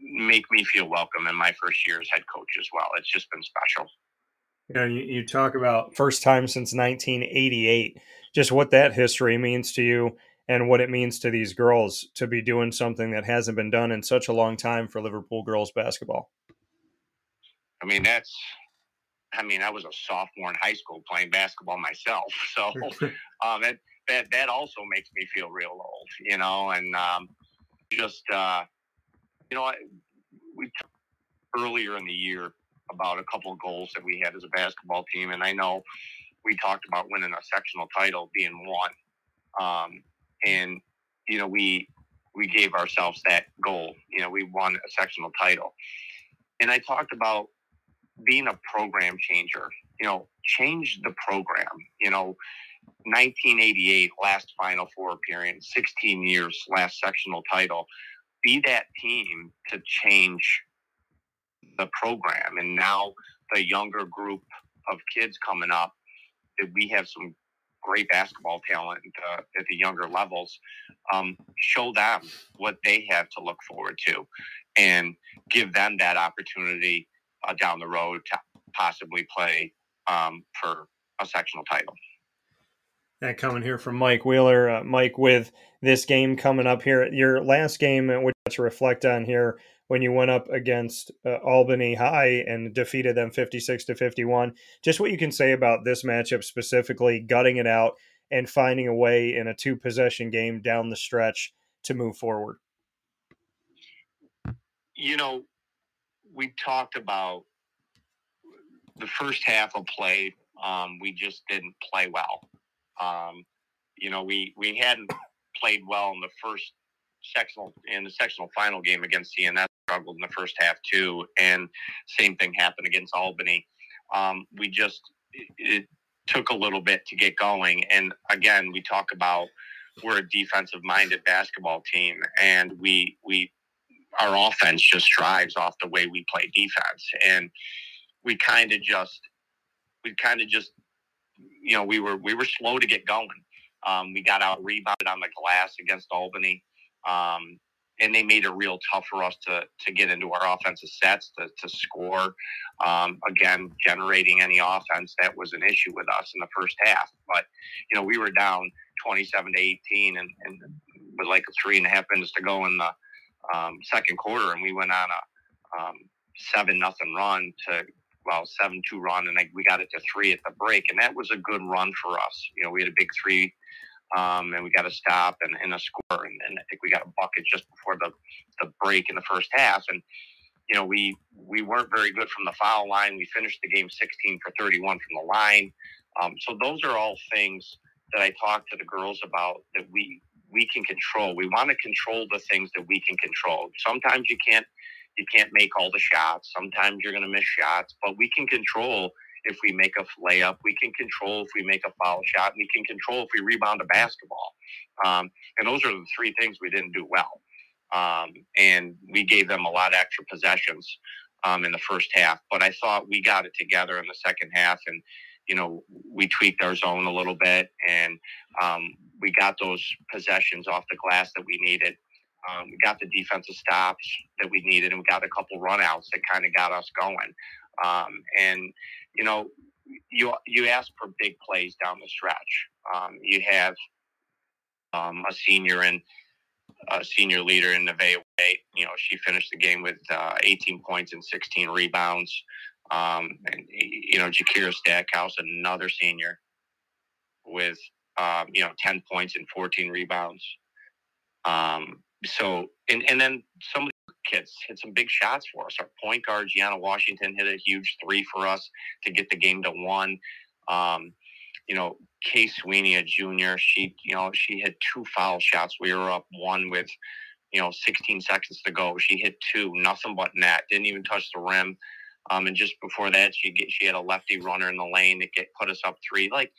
make me feel welcome in my first year as head coach as well. It's just been special. You know, you, you talk about first time since 1988, just what that history means to you and what it means to these girls to be doing something that hasn't been done in such a long time for Liverpool girls basketball. I mean, that's, I mean, I was a sophomore in high school playing basketball myself. (laughs) So um, it, that that also makes me feel real old, you know, and um, just uh, you know, we talked earlier in the year about a couple of goals that we had as a basketball team, and I know we talked about winning a sectional title being one, um, and you know we we gave ourselves that goal. You know, we won a sectional title, and I talked about being a program changer. You know, change the program. You know, 1988 last Final Four appearance, 16 years last sectional title. Be that team to change the program, and now the younger group of kids coming up, that we have some great basketball talent uh, at the younger levels. Um, show them what they have to look forward to, and give them that opportunity uh, down the road to possibly play um, for a sectional title. That coming here from Mike Wheeler. Uh, Mike, with this game coming up here, your last game, which to reflect on here, when you went up against uh, Albany High and defeated them 56 to 51. Just what you can say about this matchup specifically, gutting it out and finding a way in a two possession game down the stretch to move forward. You know, we talked about the first half of play. Um, we just didn't play well. Um, you know, we we hadn't played well in the first sectional in the sectional final game against CNS. Struggled in the first half too, and same thing happened against Albany. Um, we just it, took a little bit to get going, and again, we talk about we're a defensive minded basketball team, and we we our offense just drives off the way we play defense, and we kind of just we kind of just you know, we were we were slow to get going. Um, we got out rebounded on the glass against Albany, um, and they made it real tough for us to to get into our offensive sets to, to score. Um, again, generating any offense that was an issue with us in the first half. But you know, we were down twenty seven to eighteen, and, and with like three and a half minutes to go in the um, second quarter, and we went on a um, seven nothing run to well seven two run, and we got it to three at the break, and that was a good run for us. You know, we had a big three um, and we got a stop and, and a score, and, and, I think we got a bucket just before the, the break in the first half. And you know, we we weren't very good from the foul line. We finished the game 16 for 31 from the line. Um, so those are all things that I talk to the girls about that we we can control. We want to control the things that we can control. Sometimes you can't you can't make all the shots. Sometimes you're going to miss shots, but we can control if we make a layup. We can control if we make a foul shot. We can control if we rebound a basketball. Um, and those are the three things we didn't do well. Um, and we gave them a lot of extra possessions um, in the first half. But I thought we got it together in the second half, and you know we tweaked our zone a little bit, and um, we got those possessions off the glass that we needed. Um, we got the defensive stops that we needed, and we got a couple runouts that kind of got us going. Um, and you know, you you ask for big plays down the stretch. Um, you have um, a senior and a senior leader in Nevaeh. You know, she finished the game with uh, 18 points and 16 rebounds. Um, and you know, Jakira Stackhouse, another senior, with um, you know 10 points and 14 rebounds. Um, so, and and then some kids hit some big shots for us. Our point guard, Gianna Washington, hit a huge three for us to get the game to one. Um, you know, Kay Sweeney, a junior, she, you know, she hit two foul shots. We were up one with, you know, 16 seconds to go. She hit two, nothing but net. Didn't even touch the rim. Um, and just before that, she get, she had a lefty runner in the lane that get put us up three. Like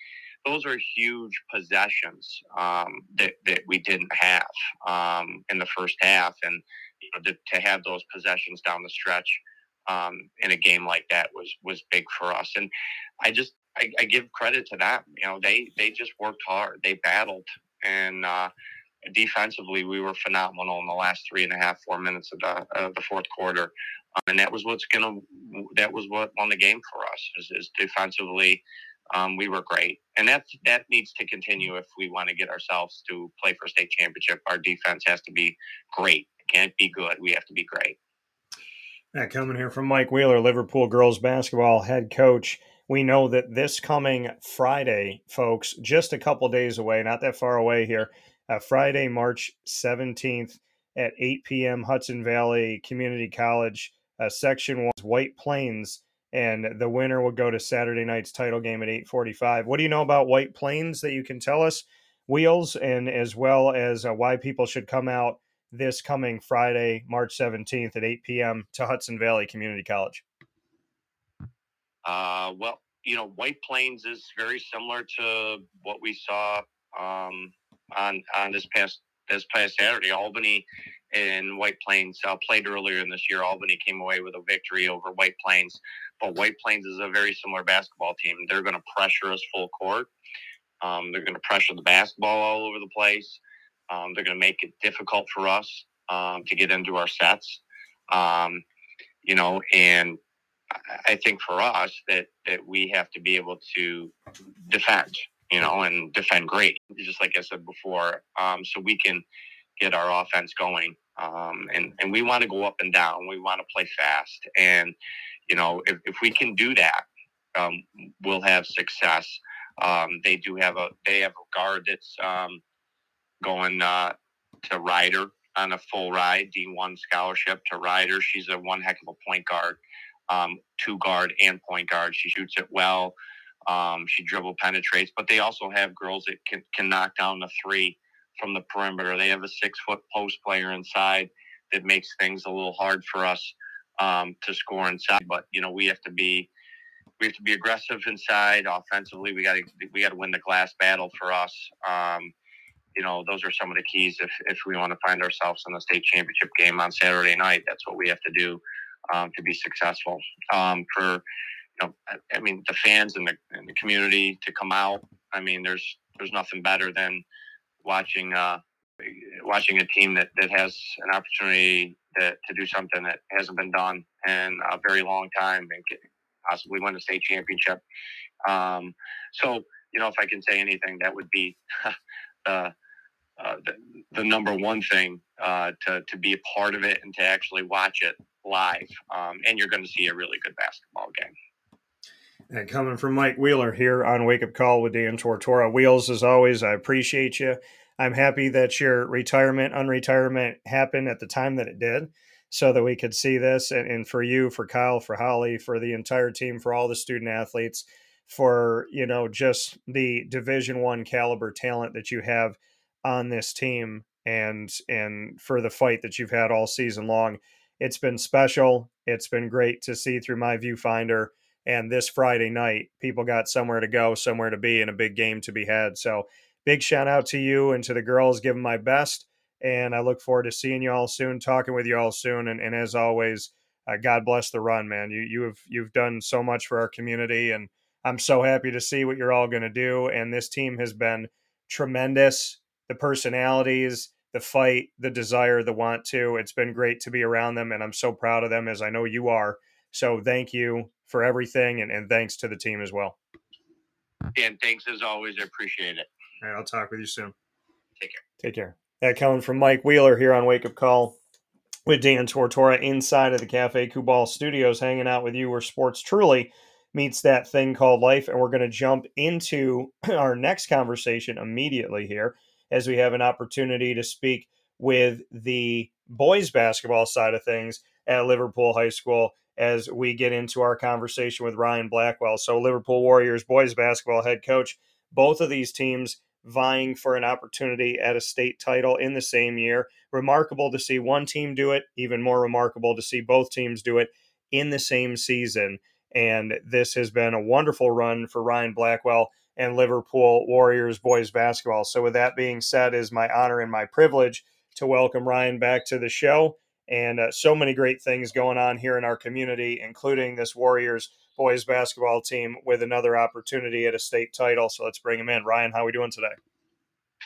those are huge possessions um, that that we didn't have um, in the first half, and to, to have those possessions down the stretch um, in a game like that was was big for us. And I just I, I, give credit to them. You know, they they just worked hard. They battled, and uh, defensively we were phenomenal in the last three and a half four minutes of the of the fourth quarter. Um, and that was what's gonna that was what won the game for us is, is defensively. Um, we were great, and that that needs to continue if we want to get ourselves to play for state championship. Our defense has to be great can't be good. We have to be great. That coming here from Mike Wheeler, Liverpool girls basketball head coach. We know that this coming Friday, folks, just a couple days away, not that far away here, uh, Friday, March 17th at 8 p.m., Hudson Valley Community College, uh, Section 1, White Plains, and the winner will go to Saturday night's title game at 8:45. What do you know about White Plains that you can tell us, Wheels, and as well as uh, why people should come out this coming Friday, March 17th at 8 p.m. to Hudson Valley Community College? Uh, well, you know, White Plains is very similar to what we saw um, on on this past this past Saturday. Albany and White Plains uh, played earlier in this year. Albany came away with a victory over White Plains, but White Plains is a very similar basketball team. They're going to pressure us full court. Um, they're going to pressure the basketball all over the place. Um, they're going to make it difficult for us um, to get into our sets. Um, you know, and I think for us that that we have to be able to defend, you know, and defend great, just like I said before, um, so we can get our offense going. Um, and and we want to go up and down. We want to play fast, and you know, if, if we can do that, um, we'll have success. They do have a they have a guard that's going uh, to Rider on a full ride D1 scholarship to Rider. She's a one heck of a point guard, um, two guard and point guard. She shoots it well. Um, she dribble penetrates, but they also have girls that can, can knock down the three from the perimeter. They have a six foot post player inside that makes things a little hard for us um, to score inside. But you know we have to be we have to be aggressive inside. Offensively, we got to we got to win the glass battle for us. Um, you know, those are some of the keys if, if we want to find ourselves in the state championship game on Saturday night. That's what we have to do um, to be successful. Um, for, you know, I, I mean, the fans and the, and the community to come out. I mean, there's there's nothing better than watching uh, watching a team that, that has an opportunity to, to do something that hasn't been done in a very long time and possibly win a state championship. Um, so, you know, if I can say anything, that would be (laughs) uh, uh, the, the number one thing uh, to, to be a part of it and to actually watch it live. Um, and you're going to see a really good basketball game. And coming from Mike Wheeler here on Wake Up Call with Dan Tortora. Wheels, as always, I appreciate you. I'm happy that your retirement, unretirement happened at the time that it did so that we could see this. And, and for you, for Kyle, for Holly, for the entire team, for all the student athletes, for, you know, just the division one caliber talent that you have on this team and and for the fight that you've had all season long. It's been special. It's been great to see through my viewfinder. And this Friday night, people got somewhere to go, somewhere to be, and a big game to be had. So big shout out to you and to the girls. Give my best. And I look forward to seeing you all soon, talking with you all soon. And, and as always, uh, God bless the run, man. You you have you've done so much for our community, and I'm so happy to see what you're all going to do. And this team has been tremendous. The personalities, the fight, the desire, the want to. It's been great to be around them, and I'm so proud of them, as I know you are. So thank you for everything, and, and thanks to the team as well. And thanks as always. I appreciate it. All right, I'll talk with you soon. Take care. Take care. That coming from Mike Wheeler here on Wake Up Call with Dan Tortora inside of the Cafe Kubal studios, hanging out with you where sports truly meets that thing called life. And we're going to jump into (clears throat) our next conversation immediately here as we have an opportunity to speak with the boys basketball side of things at Liverpool High School as we get into our conversation with Ryan Blackwell. So, Liverpool Warriors boys basketball head coach, both of these teams vying for an opportunity at a state title in the same year. Remarkable to see one team do it, even more remarkable to see both teams do it in the same season. And this has been a wonderful run for Ryan Blackwell and Liverpool Warriors boys basketball. So, with that being said, is my honor and my privilege to welcome Ryan back to the show. And uh, so many great things going on here in our community, including this Warriors boys basketball team with another opportunity at a state title. So let's bring him in. Ryan, how are we doing today?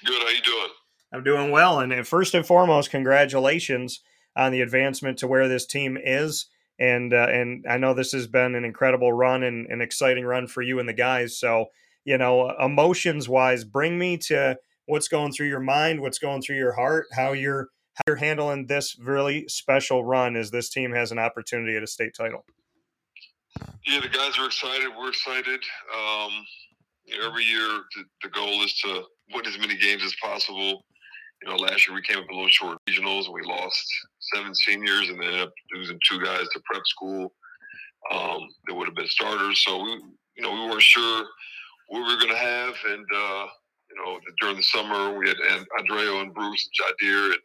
Good. How you doing? I'm doing well. And first and foremost, congratulations on the advancement to where this team is. And uh, and I know this has been an incredible run and an exciting run for you and the guys. So you know, emotions wise, bring me to what's going through your mind, what's going through your heart, how you're how you're handling this really special run as this team has an opportunity at a state title. Yeah, the guys are excited. We're excited. Um, every year, the, the, goal is to win as many games as possible. You know, last year we came up a little short regionals and we lost seven seniors and then ended up losing two guys to prep school um, that would have been starters. So we, you know, we weren't sure we were going to have. And, uh, you know, during the summer we had Andreo and Bruce and Jadir and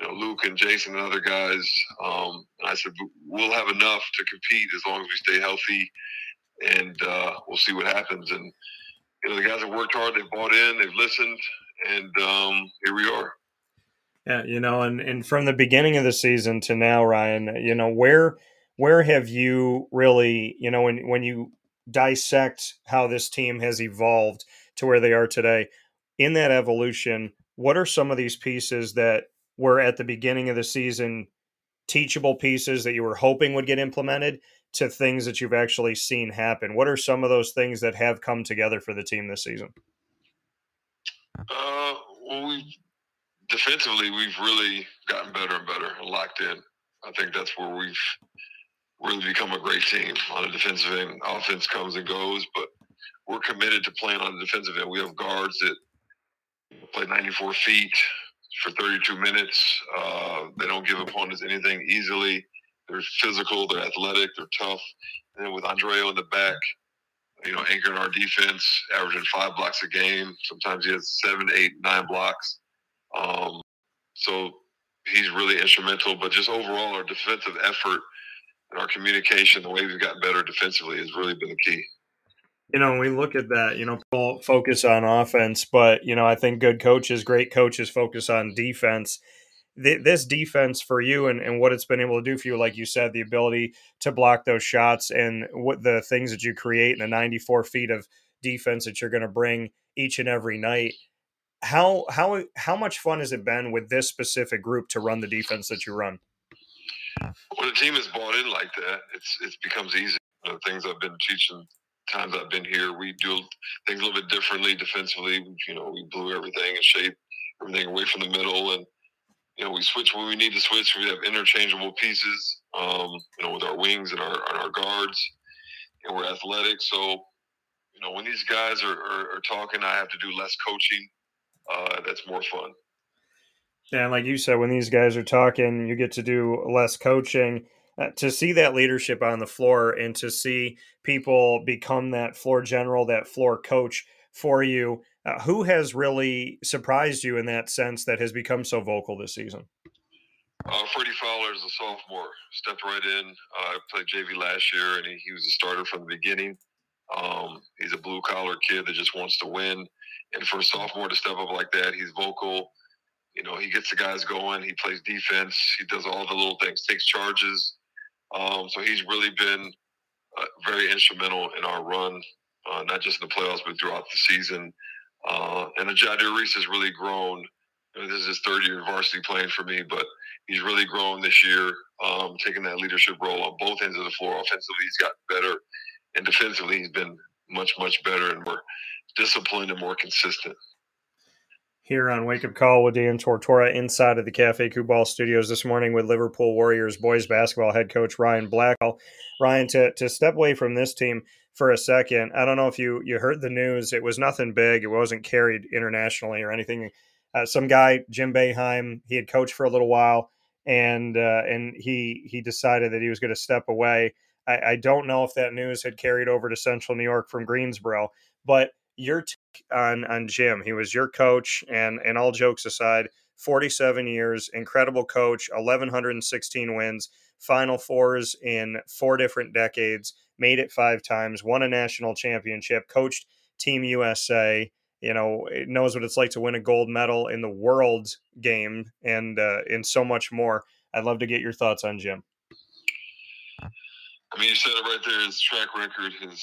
you know, Luke and Jason and other guys. Um, and I said, we'll have enough to compete as long as we stay healthy, and uh, we'll see what happens. And you know, the guys have worked hard. They've bought in. They've listened, and um, here we are. Yeah, you know, and and from the beginning of the season to now, Ryan, you know, where where have you really, you know, when when you dissect how this team has evolved to where they are today, in that evolution, what are some of these pieces that were at the beginning of the season teachable pieces that you were hoping would get implemented to things that you've actually seen happen? What are some of those things that have come together for the team this season? Uh, well, we defensively we've really gotten better and better locked in. I think that's where we've really become a great team on the defensive end. Offense comes and goes, but we're committed to playing on the defensive end. We have guards that play 94 feet, for 32 minutes. Uh, they don't give opponents anything easily. They're physical, they're athletic, they're tough. And then with Andreo in the back, you know, anchoring our defense, averaging five blocks a game. Sometimes he has seven, eight, nine blocks. Um, so he's really instrumental. But just overall, our defensive effort and our communication, the way we've gotten better defensively, has really been the key you know, we look at that, you know, people focus on offense, but you know, I think good coaches, great coaches focus on defense. This defense for you and, and what it's been able to do for you, like you said, the ability to block those shots and what the things that you create in the 94 feet of defense that you're going to bring each and every night. how how how much fun has it been with this specific group to run the defense that you run? When a team is bought in like that, it's it becomes easy. The things I've been teaching times I've been here, we do things a little bit differently defensively. You know, we blew everything and shape everything away from the middle, and you know, we switch when we need to switch. We have interchangeable pieces, um, you know, with our wings and our and our guards, and we're athletic. So, you know, when these guys are, are, are talking, I have to do less coaching. Uh, that's more fun. And like you said, when these guys are talking, you get to do less coaching. Uh, to see that leadership on the floor and to see people become that floor general, that floor coach for you, uh, who has really surprised you in that sense that has become so vocal this season? Uh, Freddie Fowler is a sophomore, stepped right in. Uh, I played JV last year, and he, he was a starter from the beginning. Um, he's a blue collar kid that just wants to win. And for a sophomore to step up like that, he's vocal. You know, he gets the guys going. He plays defense. He does all the little things, takes charges. Um, so he's really been uh, very instrumental in our run, uh, not just in the playoffs, but throughout the season. Uh, and Jadir Reese has really grown. This is his third year of varsity playing for me, but he's really grown this year, um, taking that leadership role on both ends of the floor. Offensively, he's gotten better, and defensively, he's been much, much better and more disciplined and more consistent here on Wake Up Call with Dan Tortora inside of the Cafe Kubal studios this morning with Liverpool Warriors boys basketball head coach Ryan Blackwell. Ryan, to, to step away from this team for a second, I don't know if you, you heard the news. It was nothing big. It wasn't carried internationally or anything. Uh, some guy, Jim Boeheim, he had coached for a little while, and uh, and he he decided that he was going to step away. I, I don't know if that news had carried over to Central New York from Greensboro, but your take on on Jim. He was your coach, and and all jokes aside, 47 years, incredible coach, 1116 wins, Final Fours in four different decades, made it five times, won a national championship, coached Team USA. You know, it knows what it's like to win a gold medal in the world game, and uh, and so much more. I'd love to get your thoughts on Jim. I mean, you said it right there. His track record, his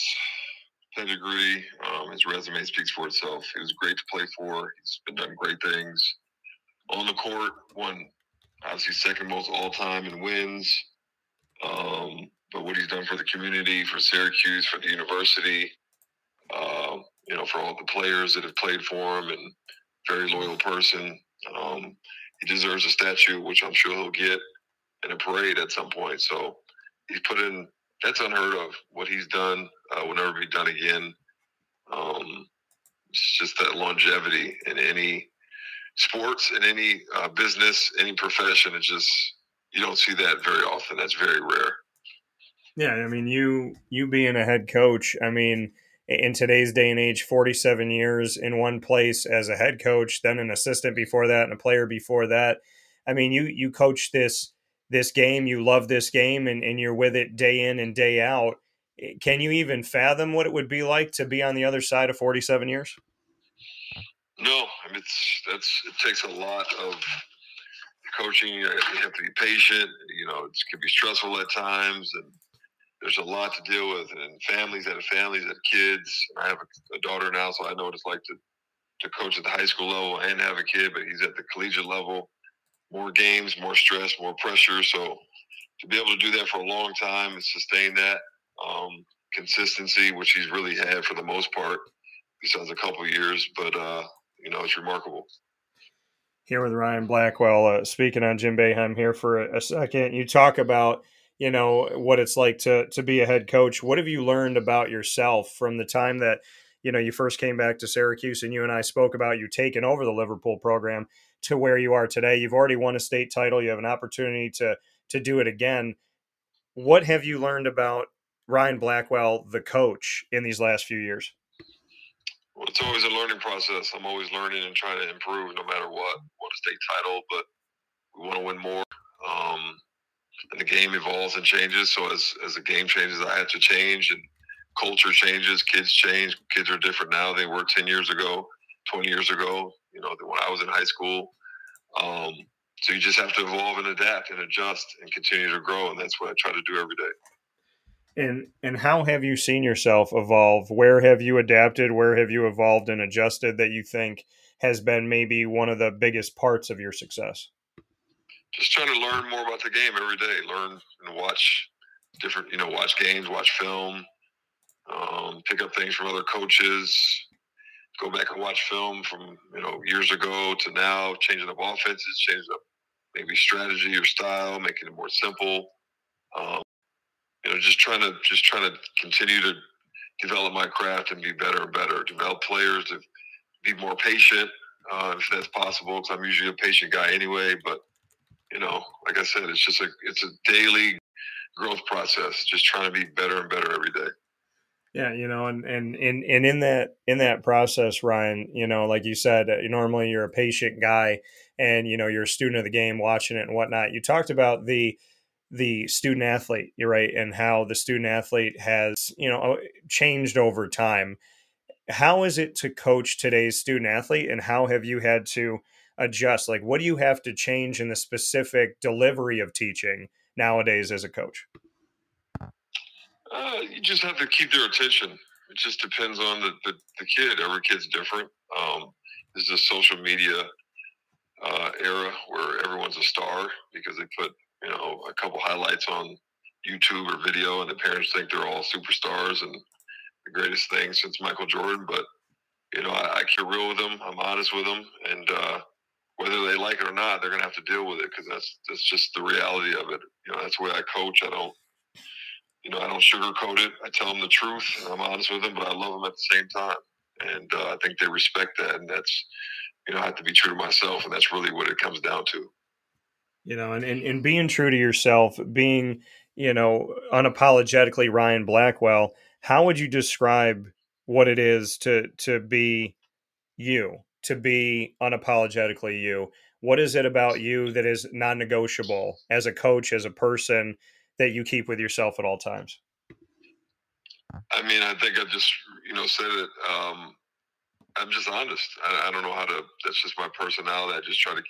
pedigree. Um, his resume speaks for itself. He was great to play for. He's been done great things on the court. Won obviously second most all time in wins. Um, but what he's done for the community, for Syracuse, for the university, uh, you know, for all the players that have played for him, and very loyal person. Um, he deserves a statue, which I'm sure he'll get in a parade at some point. So he's put in that's unheard of. What he's done uh, will never be done again. Um, it's just that longevity in any sports, in any uh, business, any profession. It's just you don't see that very often. That's very rare. Yeah, I mean, you you being a head coach. I mean, in today's day and age, forty-seven years in one place as a head coach, then an assistant before that, and a player before that. I mean, you you coach this this game, you love this game, and, and you're with it day in and day out. Eh, can you even fathom what it would be like to be on the other side of 47 years? No, I mean it's that's it takes a lot of coaching. You have to be patient. You know, it can be stressful at times, and there's a lot to deal with. And families that have families that kids. I have a, a daughter now, so I know what it's like to to coach at the high school level and have a kid, but he's at the collegiate level more games, more stress, more pressure. So to be able to do that for a long time and sustain that um, consistency, which he's really had for the most part, besides a couple years, but uh, you know it's remarkable. Here with Ryan Blackwell, uh, speaking on Jim Boeheim here for a, a second. You talk about you know what it's like to to be a head coach. What have you learned about yourself from the time that you know you first came back to Syracuse and you and I spoke about you taking over the Liverpool program to where you are today. You've already won a state title. You have an opportunity to to do it again. What have you learned about Ryan Blackwell, the coach, in these last few years? Well, it's always a learning process. I'm always learning and trying to improve, no matter what. Want a state title, but we want to win more. Um, and the game evolves and changes. So as as the game changes, I have to change, and culture changes. Kids change. Kids are different now. They were ten years ago, twenty years ago you know, when I was in high school. Um, so you just have to evolve and adapt and adjust and continue to grow, and that's what I try to do every day. And and how have you seen yourself evolve? Where have you adapted? Where have you evolved and adjusted that you think has been maybe one of the biggest parts of your success? Just trying to learn more about the game every day. Learn and watch different, you know, watch games, watch film, um, pick up things from other coaches, go back and watch film from you know years ago to now, changing up offenses, changing up maybe strategy or style, making it more simple. Um, you know, just trying to just trying to continue to develop my craft and be better and better. Develop players to be more patient, uh, if that's possible, because I'm usually a patient guy anyway. But you know, like I said, it's just a it's a daily growth process. Just trying to be better and better every day. Yeah, you know, and and and and in that in that process, Ryan, you know, like you said, uh, normally you're a patient guy, and you know you're a student of the game, watching it and whatnot. You talked about the the student athlete, you're right, and how the student athlete has you know changed over time. How is it to coach today's student athlete, and how have you had to adjust? Like, what do you have to change in the specific delivery of teaching nowadays as a coach? Uh, you just have to keep their attention. It just depends on the, the, the kid. Every kid's different. Um, this is a social media uh, era where everyone's a star because they put you know a couple highlights on YouTube or video, and the parents think they're all superstars and the greatest thing since Michael Jordan. But you know, I, I keep real with them. I'm honest with them, and uh, whether they like it or not, they're gonna have to deal with it because that's that's just the reality of it. You know, that's the way I coach. I don't you know, I don't sugarcoat it. I tell them the truth, I'm honest with them, but I love them at the same time. And uh, I think they respect that, and that's, you know, I have to be true to myself, and that's really what it comes down to. You know, and, and, and being true to yourself, being, you know, unapologetically Ryan Blackwell, how would you describe what it is to to be you, to be unapologetically you? What is it about you that is non-negotiable as a coach, as a person, that you keep with yourself at all times? I mean, I think I just, you know, said it. Um, I'm just honest. I, I, don't know how to. That's just my personality. I just try to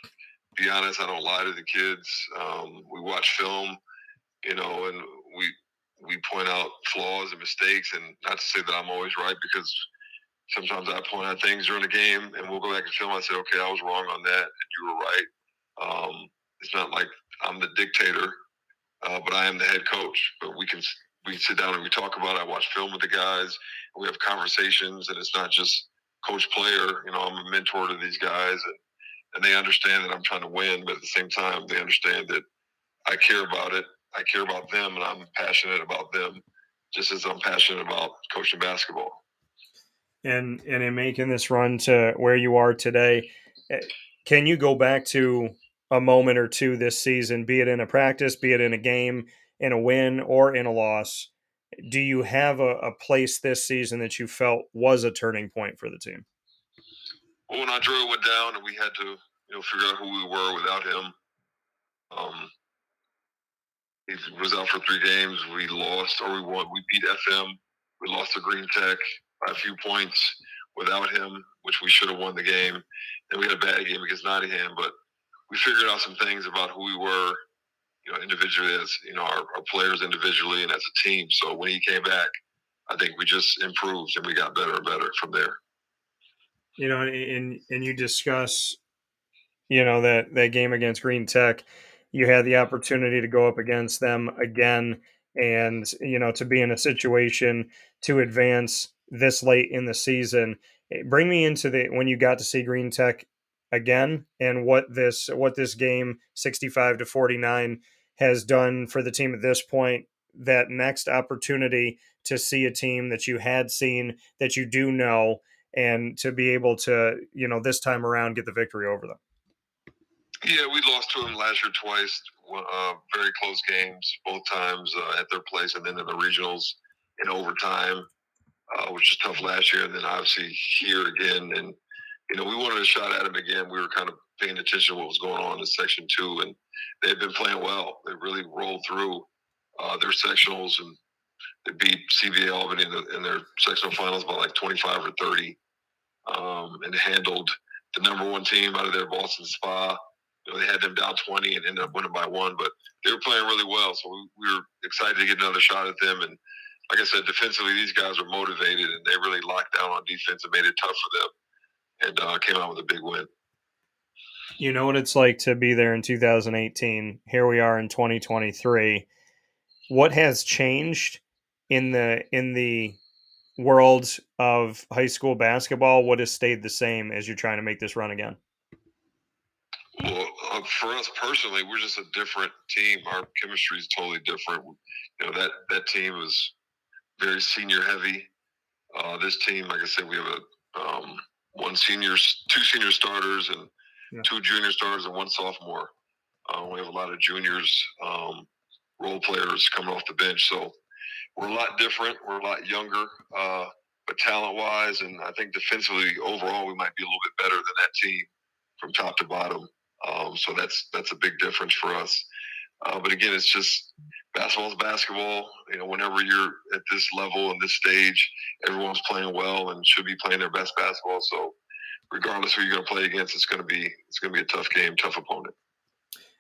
be honest. I don't lie to the kids. Um, we watch film, you know, and we we point out flaws and mistakes. And not to say that I'm always right because sometimes I point out things during the game, and we'll go back and film. I say, okay, I was wrong on that, and you were right. Um, it's not like I'm the dictator uh, but I am the head coach. But we can we sit down and we talk about it. I watch film with the guys. we have conversations, and it's not just coach player. You know, I'm a mentor to these guys, and, and they understand that I'm trying to win. But at the same time, they understand that I care about it. I care about them, and I'm passionate about them, just as I'm passionate about coaching basketball. And and in making this run to where you are today, eh, can you go back to a moment or two this season, be it in a practice, be it in a game, in a win, or in a loss. Do you have a, a place this season that you felt was a turning point for the team? Well, when Andre went down and we had to, you know, figure out who we were without him, um, he was out for three games. We lost or we won. We beat FM. We lost to Green Tech by a few points without him, which we should have won the game. And we had a bad game against Nottingham, but we figured out some things about who we were, you know, individually as you know our, our players individually and as a team. So when he came back, I think we just improved and we got better and better from there. You know, and and you discuss, you know, that that game against Green Tech, you had the opportunity to go up against them again, and you know, to be in a situation to advance this late in the season. Bring me into the when you got to see Green Tech again and what this what this game 65 to 49 has done for the team at this point that next opportunity to see a team that you had seen that you do know and to be able to you know this time around get the victory over them. Yeah we lost to them last year twice uh, very close games both times uh, at their place and then in the regionals in overtime uh, which was tough last year and then obviously here again and you know, we wanted a shot at him again. We were kind of paying attention to what was going on in Section Two, and they've been playing well. They really rolled through uh, their sectionals, and they beat CBA Albany in, the, in, their sectional finals by like 25 or 30, um, and handled the number one team out of their Ballston Spa. You know, they had them down 20 and ended up winning by one, but they were playing really well. So we, we were excited to get another shot at them. And like I said, defensively, these guys were motivated and they really locked down on defense and made it tough for them and uh, came out with a big win. You know what it's like to be there in 2018. Here we are in 2023. What has changed in the in the world of high school basketball? What has stayed the same as you're trying to make this run again? Well, uh, for us personally, we're just a different team. Our chemistry is totally different. You know that that team is very senior heavy. Uh, this team, like I said, we have a um, one senior, two senior starters, and Yeah. two junior starters and one sophomore. Uh, we have a lot of juniors, um, role players coming off the bench. So we're a lot different. We're a lot younger, uh, but talent wise, and I think defensively overall, we might be a little bit better than that team from top to bottom. Um, so that's that's a big difference for us. Uh, but again, it's just basketball's basketball. You know, whenever you're at this level and this stage, everyone's playing well and should be playing their best basketball. So, regardless who you're going to play against, it's going to be it's going to be a tough game, tough opponent.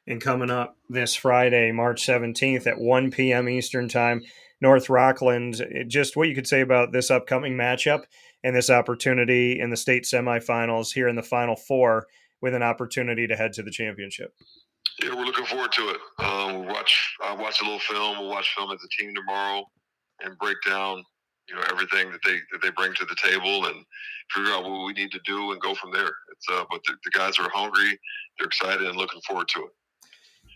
And coming up this Friday, March 17th at 1 p.m. Eastern Time, North Rockland. Just what you could say about this upcoming matchup and this opportunity in the state semifinals here in the Final Four with an opportunity to head to the championship. Yeah, we're looking forward to it. Um, we'll watch I watch a little film. We'll watch film as a team tomorrow and break down you know everything that they that they bring to the table and figure out what we need to do and go from there. It's uh, but the, the guys are hungry, they're excited, and looking forward to it.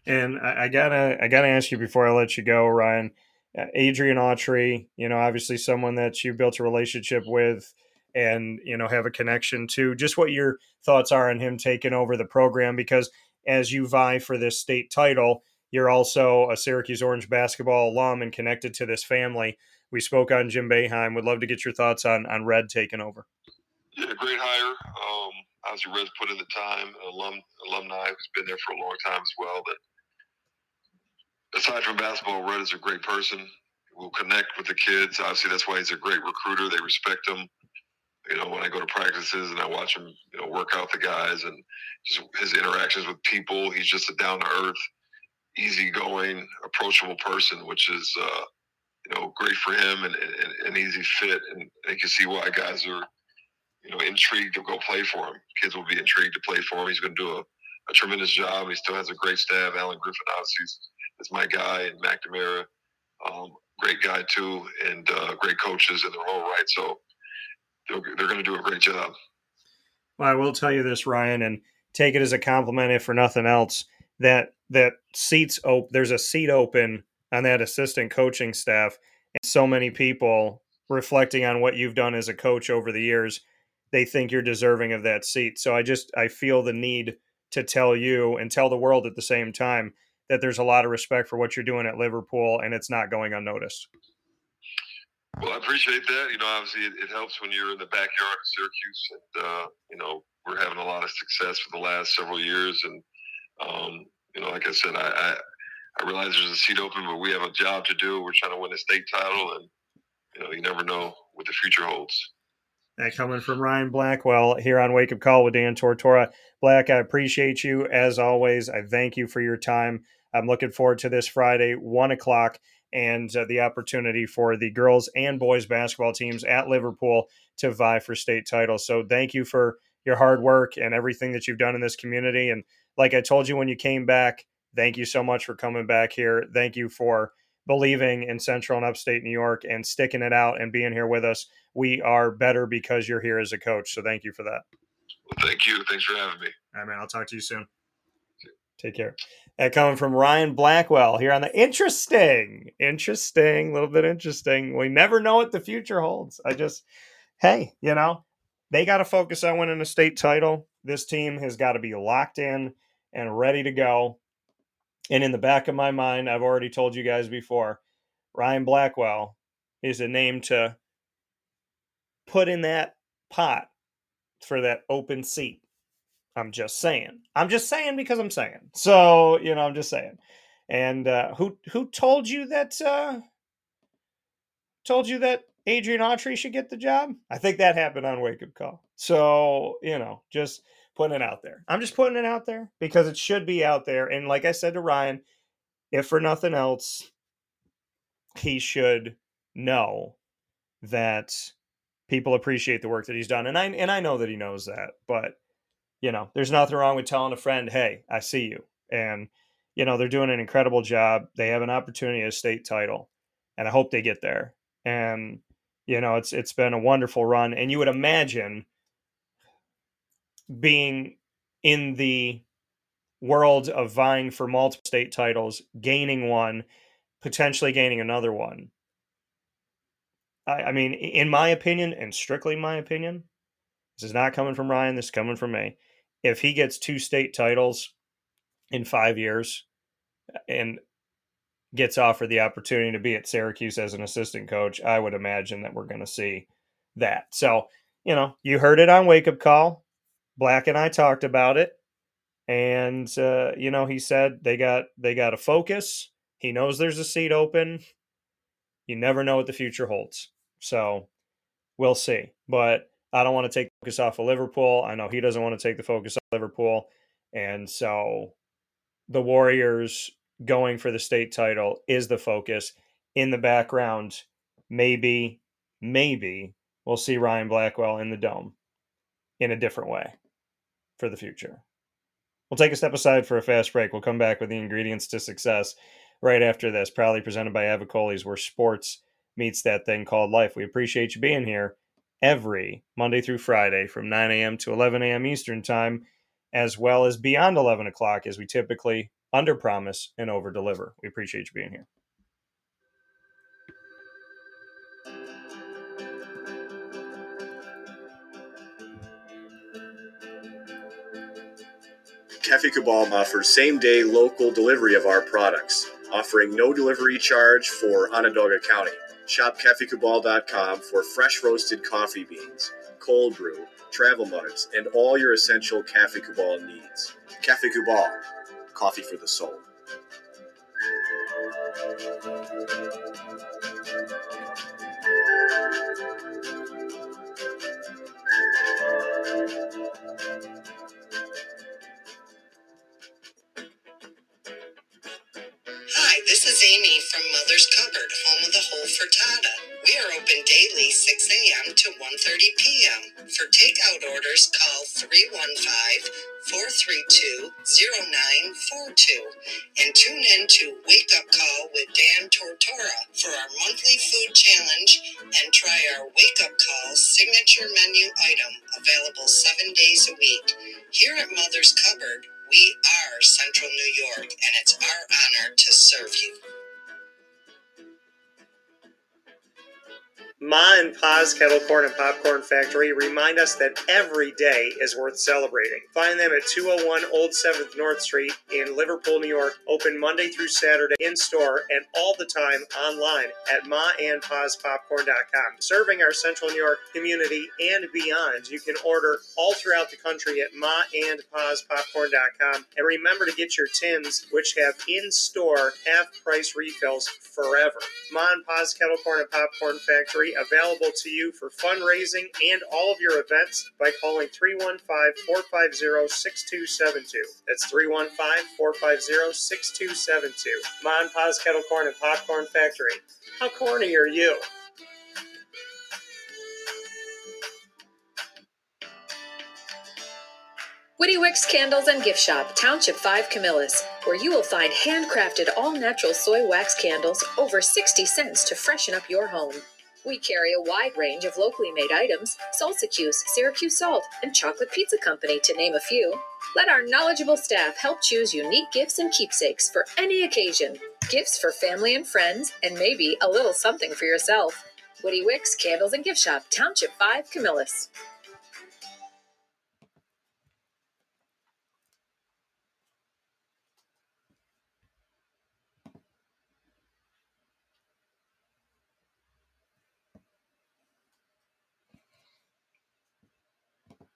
And I, I gotta, I gotta ask you before I let you go, Ryan. Uh, Adrian Autry, you know, obviously someone that you built a relationship with, and you know have a connection to. Just what your thoughts are on him taking over the program, because as you vie for this state title, you're also a Syracuse Orange basketball alum and connected to this family. We spoke on Jim Boeheim. Would love to get your thoughts on on Red taking over. Yeah, great hire. Um, obviously, Red's put in the time. Alum, alumni who's been there for a long time as well. But aside from basketball, Red is a great person. Will connect with the kids. Obviously, that's why he's a great recruiter. They respect him. You know, when I go to practices and I watch him, you know, work out the guys and just his interactions with people, he's just a down to earth, easygoing, approachable person, which is, uh, you know, great for him and an easy fit. And you can see why guys are you know, intrigued to go play for him. Kids will be intrigued to play for him. He's going to do a, a tremendous job. He still has a great staff. Allen Griffin, obviously, is, is my guy, and McNamara, um, great guy too, and uh, great coaches in their own right. So they're, going to do a great job. Well, I will tell you this, Ryan, and take it as a compliment, if for nothing else, that that seats open. There's a seat open on that assistant coaching staff, and so many people reflecting on what you've done as a coach over the years, they think you're deserving of that seat. So I just I feel the need to tell you and tell the world at the same time that there's a lot of respect for what you're doing at Liverpool, and it's not going unnoticed. Well, I appreciate that. You know, obviously, it, it helps when you're in the backyard of Syracuse, and uh, you know, we're having a lot of success for the last several years. And um, you know, like I said, I, I I realize there's a seat open, but we have a job to do. We're trying to win a state title, and you know, you never know what the future holds. That coming from Ryan Blackwell here on Wake Up Call with Dan Tortora. Black, I appreciate you as always. I thank you for your time. I'm looking forward to this Friday, one o'clock, and uh, the opportunity for the girls and boys basketball teams at Liverpool to vie for state titles. So thank you for your hard work and everything that you've done in this community. And like I told you when you came back, thank you so much for coming back here. Thank you for believing in Central and Upstate New York and sticking it out and being here with us. We are better because you're here as a coach. So thank you for that. Well, thank you. Thanks for having me. All right, man. I'll talk to you soon. Take care. That coming from Ryan Blackwell here on the interesting, interesting, little bit interesting. We never know what the future holds. I just, hey, you know, they got to focus on winning a state title. This team has got to be locked in and ready to go. And in the back of my mind, I've already told you guys before, Ryan Blackwell is a name to put in that pot for that open seat. I'm just saying. I'm just saying because I'm saying. So, you know, I'm just saying. And uh, who who told you that uh told you that Adrian Autry should get the job? I think that happened on Wake Up Call. So, you know, just putting it out there. I'm just putting it out there because it should be out there. And like I said to Ryan, if for nothing else, he should know that people appreciate the work that he's done, and I and I know that he knows that. But you know, there's nothing wrong with telling a friend, "Hey, I see you," and you know they're doing an incredible job. They have an opportunity at a state title, and I hope they get there. And you know, it's it's been a wonderful run, and you would imagine being in the world of vying for multiple state titles, gaining one, potentially gaining another one. I, I mean, in my opinion, and strictly my opinion, this is not coming from Ryan, this is coming from me. If he gets two state titles in five years and gets offered the opportunity to be at Syracuse as an assistant coach, I would imagine that we're going to see that. So, you know, you heard it on Wake Up Call. Black and I talked about it. And uh, you know he said they got they got to focus. He knows there's a seat open. You never know what the future holds. So we'll see. But i don't want to take focus off of liverpool i know he doesn't want to take the focus off liverpool and so the warriors going for the state title is the focus in the background maybe maybe we'll see ryan blackwell in the dome in a different way for the future We'll take a step aside for a fast break. We'll come back with the ingredients to success right after this. Proudly presented by Avicolli's, where sports meets that thing called life. We appreciate you being here every Monday through Friday from 9 a.m. to 11 a.m. Eastern Time, as well as beyond 11 o'clock, as we typically under promise and over deliver. We appreciate you being here. Cafe Kubal offers same day local delivery of our products, offering no delivery charge for Onondaga County. Shop cafekubal.com for fresh roasted coffee beans, cold brew, travel mugs, and all your essential Cafe Kubal needs. Cafe Kubal, coffee for the soul. Hi, this is Amy from Mother's Cupboard, home whole frittata. We are open daily 6 a.m. to 1.30 p.m. For takeout orders, call 315-432-0942 and tune in to Wake Up Call with Dan Tortora for our monthly food challenge and try our Wake Up Call signature menu item available seven days a week. Here at Mother's Cupboard, we are Central New York, and it's our honor to serve you. Ma and Pa's Kettle Corn and Popcorn Factory remind us that every day is worth celebrating. Find them at 201 Old 7th North Street in Liverpool, New York. Open Monday through Saturday in store and all the time online at maandpaspopcorn.com. Serving our Central New York community and beyond, you can order all throughout the country at maandpaspopcorn.com. And remember to get your tins, which have in-store half-price refills forever. Ma and Pa's Kettle Corn and Popcorn Factory available to you for fundraising and all of your events by calling 315-450-6272. That's 315-450-6272. Ma and Pa's Kettle Corn and Popcorn Factory. How corny are you? Witty Wicks Candles and Gift Shop, Township 5 Camillus, where you will find handcrafted all natural soy wax candles over 60 scents to freshen up your home. We carry a wide range of locally made items Salsicuse, Syracuse Salt, and Chocolate Pizza Company, to name a few. Let our knowledgeable staff help choose unique gifts and keepsakes for any occasion. Gifts for family and friends, and maybe a little something for yourself. Witty Wicks Candles and Gift Shop, Township 5 Camillus.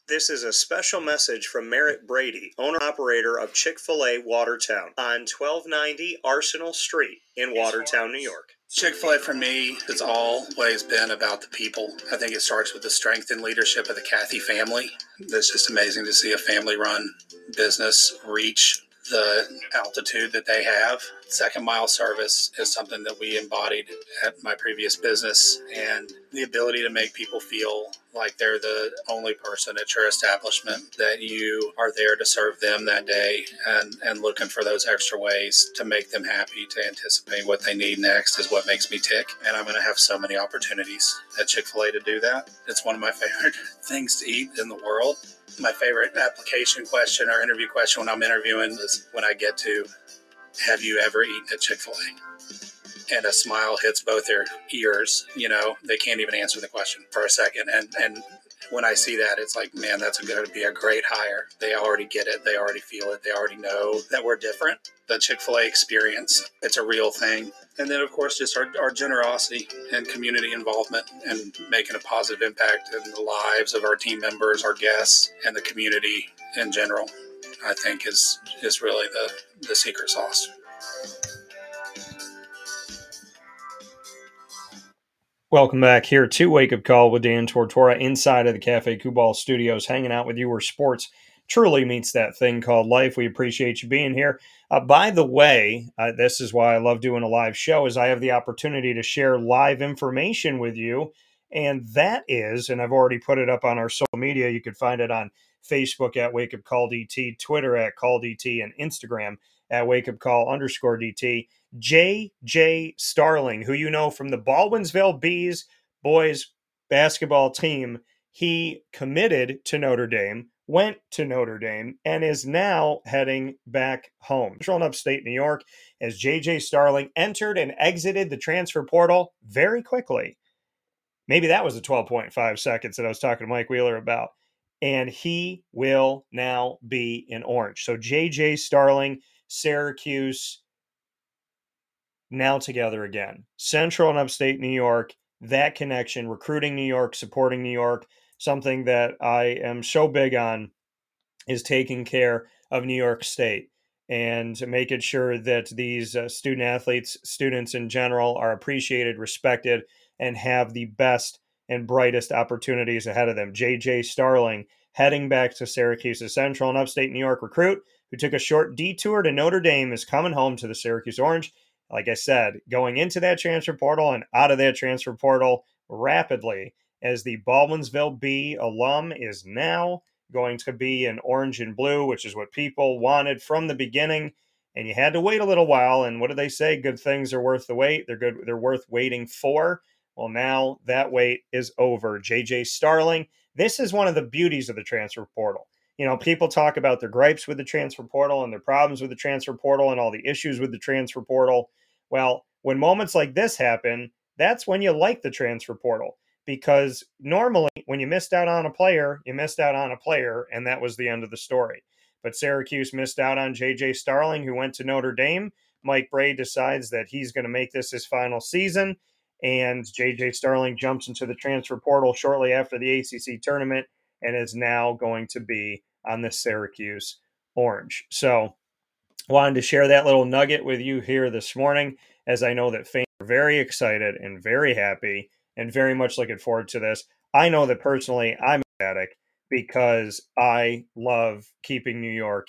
This is a special message from Merritt Brady, owner operator of Chick fil A Watertown on 1290 Arsenal Street in Watertown, New York. Chick fil A for me has always been about the people. I think it starts with the strength and leadership of the Cathy family. It's just amazing to see a family run business reach the altitude that they have. Second mile service is something that we embodied at my previous business, and the ability to make people feel like they're the only person at your establishment, that you are there to serve them that day and, and looking for those extra ways to make them happy, to anticipate what they need next is what makes me tick. And I'm going to have so many opportunities at Chick fil A to do that. It's one of my (laughs) favorite things to eat in the world. My favorite application question or interview question when I'm interviewing is when I get to, Have you ever eaten at Chick fil A? and a smile hits both their ears. You know, they can't even answer the question for a second. And and when I see that, it's like, man, that's going to be a great hire. They already get it. They already feel it. They already know that we're different. The Chick Fil A experience, it's a real thing. And then, of course, just our, our generosity and community involvement and making a positive impact in the lives of our team members, our guests, and the community in general. I think is is really the the secret sauce. Welcome back here to Wake Up Call with Dan Tortora inside of the Cafe Kubal studios, hanging out with you where sports truly meets that thing called life. We appreciate you being here. Uh, by the way, uh, this is why I love doing a live show is I have the opportunity to share live information with you. And that is, and I've already put it up on our social media. You can find it on Facebook at Wake Up Call DT, Twitter at Call DT, and Instagram at Wake Up Call underscore DT. J.J. Starling, who you know from the Baldwinsville Bees boys basketball team, he committed to Notre Dame, went to Notre Dame, and is now heading back home. And upstate New York, as J.J. Starling entered and exited the transfer portal very quickly. Maybe that was the 12.5 seconds that I was talking to Mike Wheeler about. And he will now be in orange. So J.J. Starling, Syracuse, now together again. Central and upstate New York, that connection, recruiting New York, supporting New York, something that I am so big on is taking care of New York State and making sure that these uh, student athletes, students in general, are appreciated, respected, and have the best and brightest opportunities ahead of them. JJ Starling heading back to Syracuse, Central and upstate New York recruit who took a short detour to Notre Dame is coming home to the Syracuse Orange like I said, going into that transfer portal and out of that transfer portal rapidly as the Baldwinsville B alum is now going to be in orange and blue, which is what people wanted from the beginning. And you had to wait a little while. And what do they say? Good things are worth the wait. They're good. They're worth waiting for. Well, now that wait is over. JJ Starling. This is one of the beauties of the transfer portal. You know, people talk about their gripes with the transfer portal and their problems with the transfer portal and all the issues with the transfer portal. Well, when moments like this happen, that's when you like the transfer portal because normally when you missed out on a player, you missed out on a player, and that was the end of the story. But Syracuse missed out on JJ Starling, who went to Notre Dame. Mike Brey decides that he's going to make this his final season, and JJ Starling jumps into the transfer portal shortly after the ACC tournament and is now going to be on the Syracuse Orange. So wanted to share that little nugget with you here this morning, as I know that fans are very excited and very happy and very much looking forward to this. I know that personally I'm ecstatic because I love keeping New York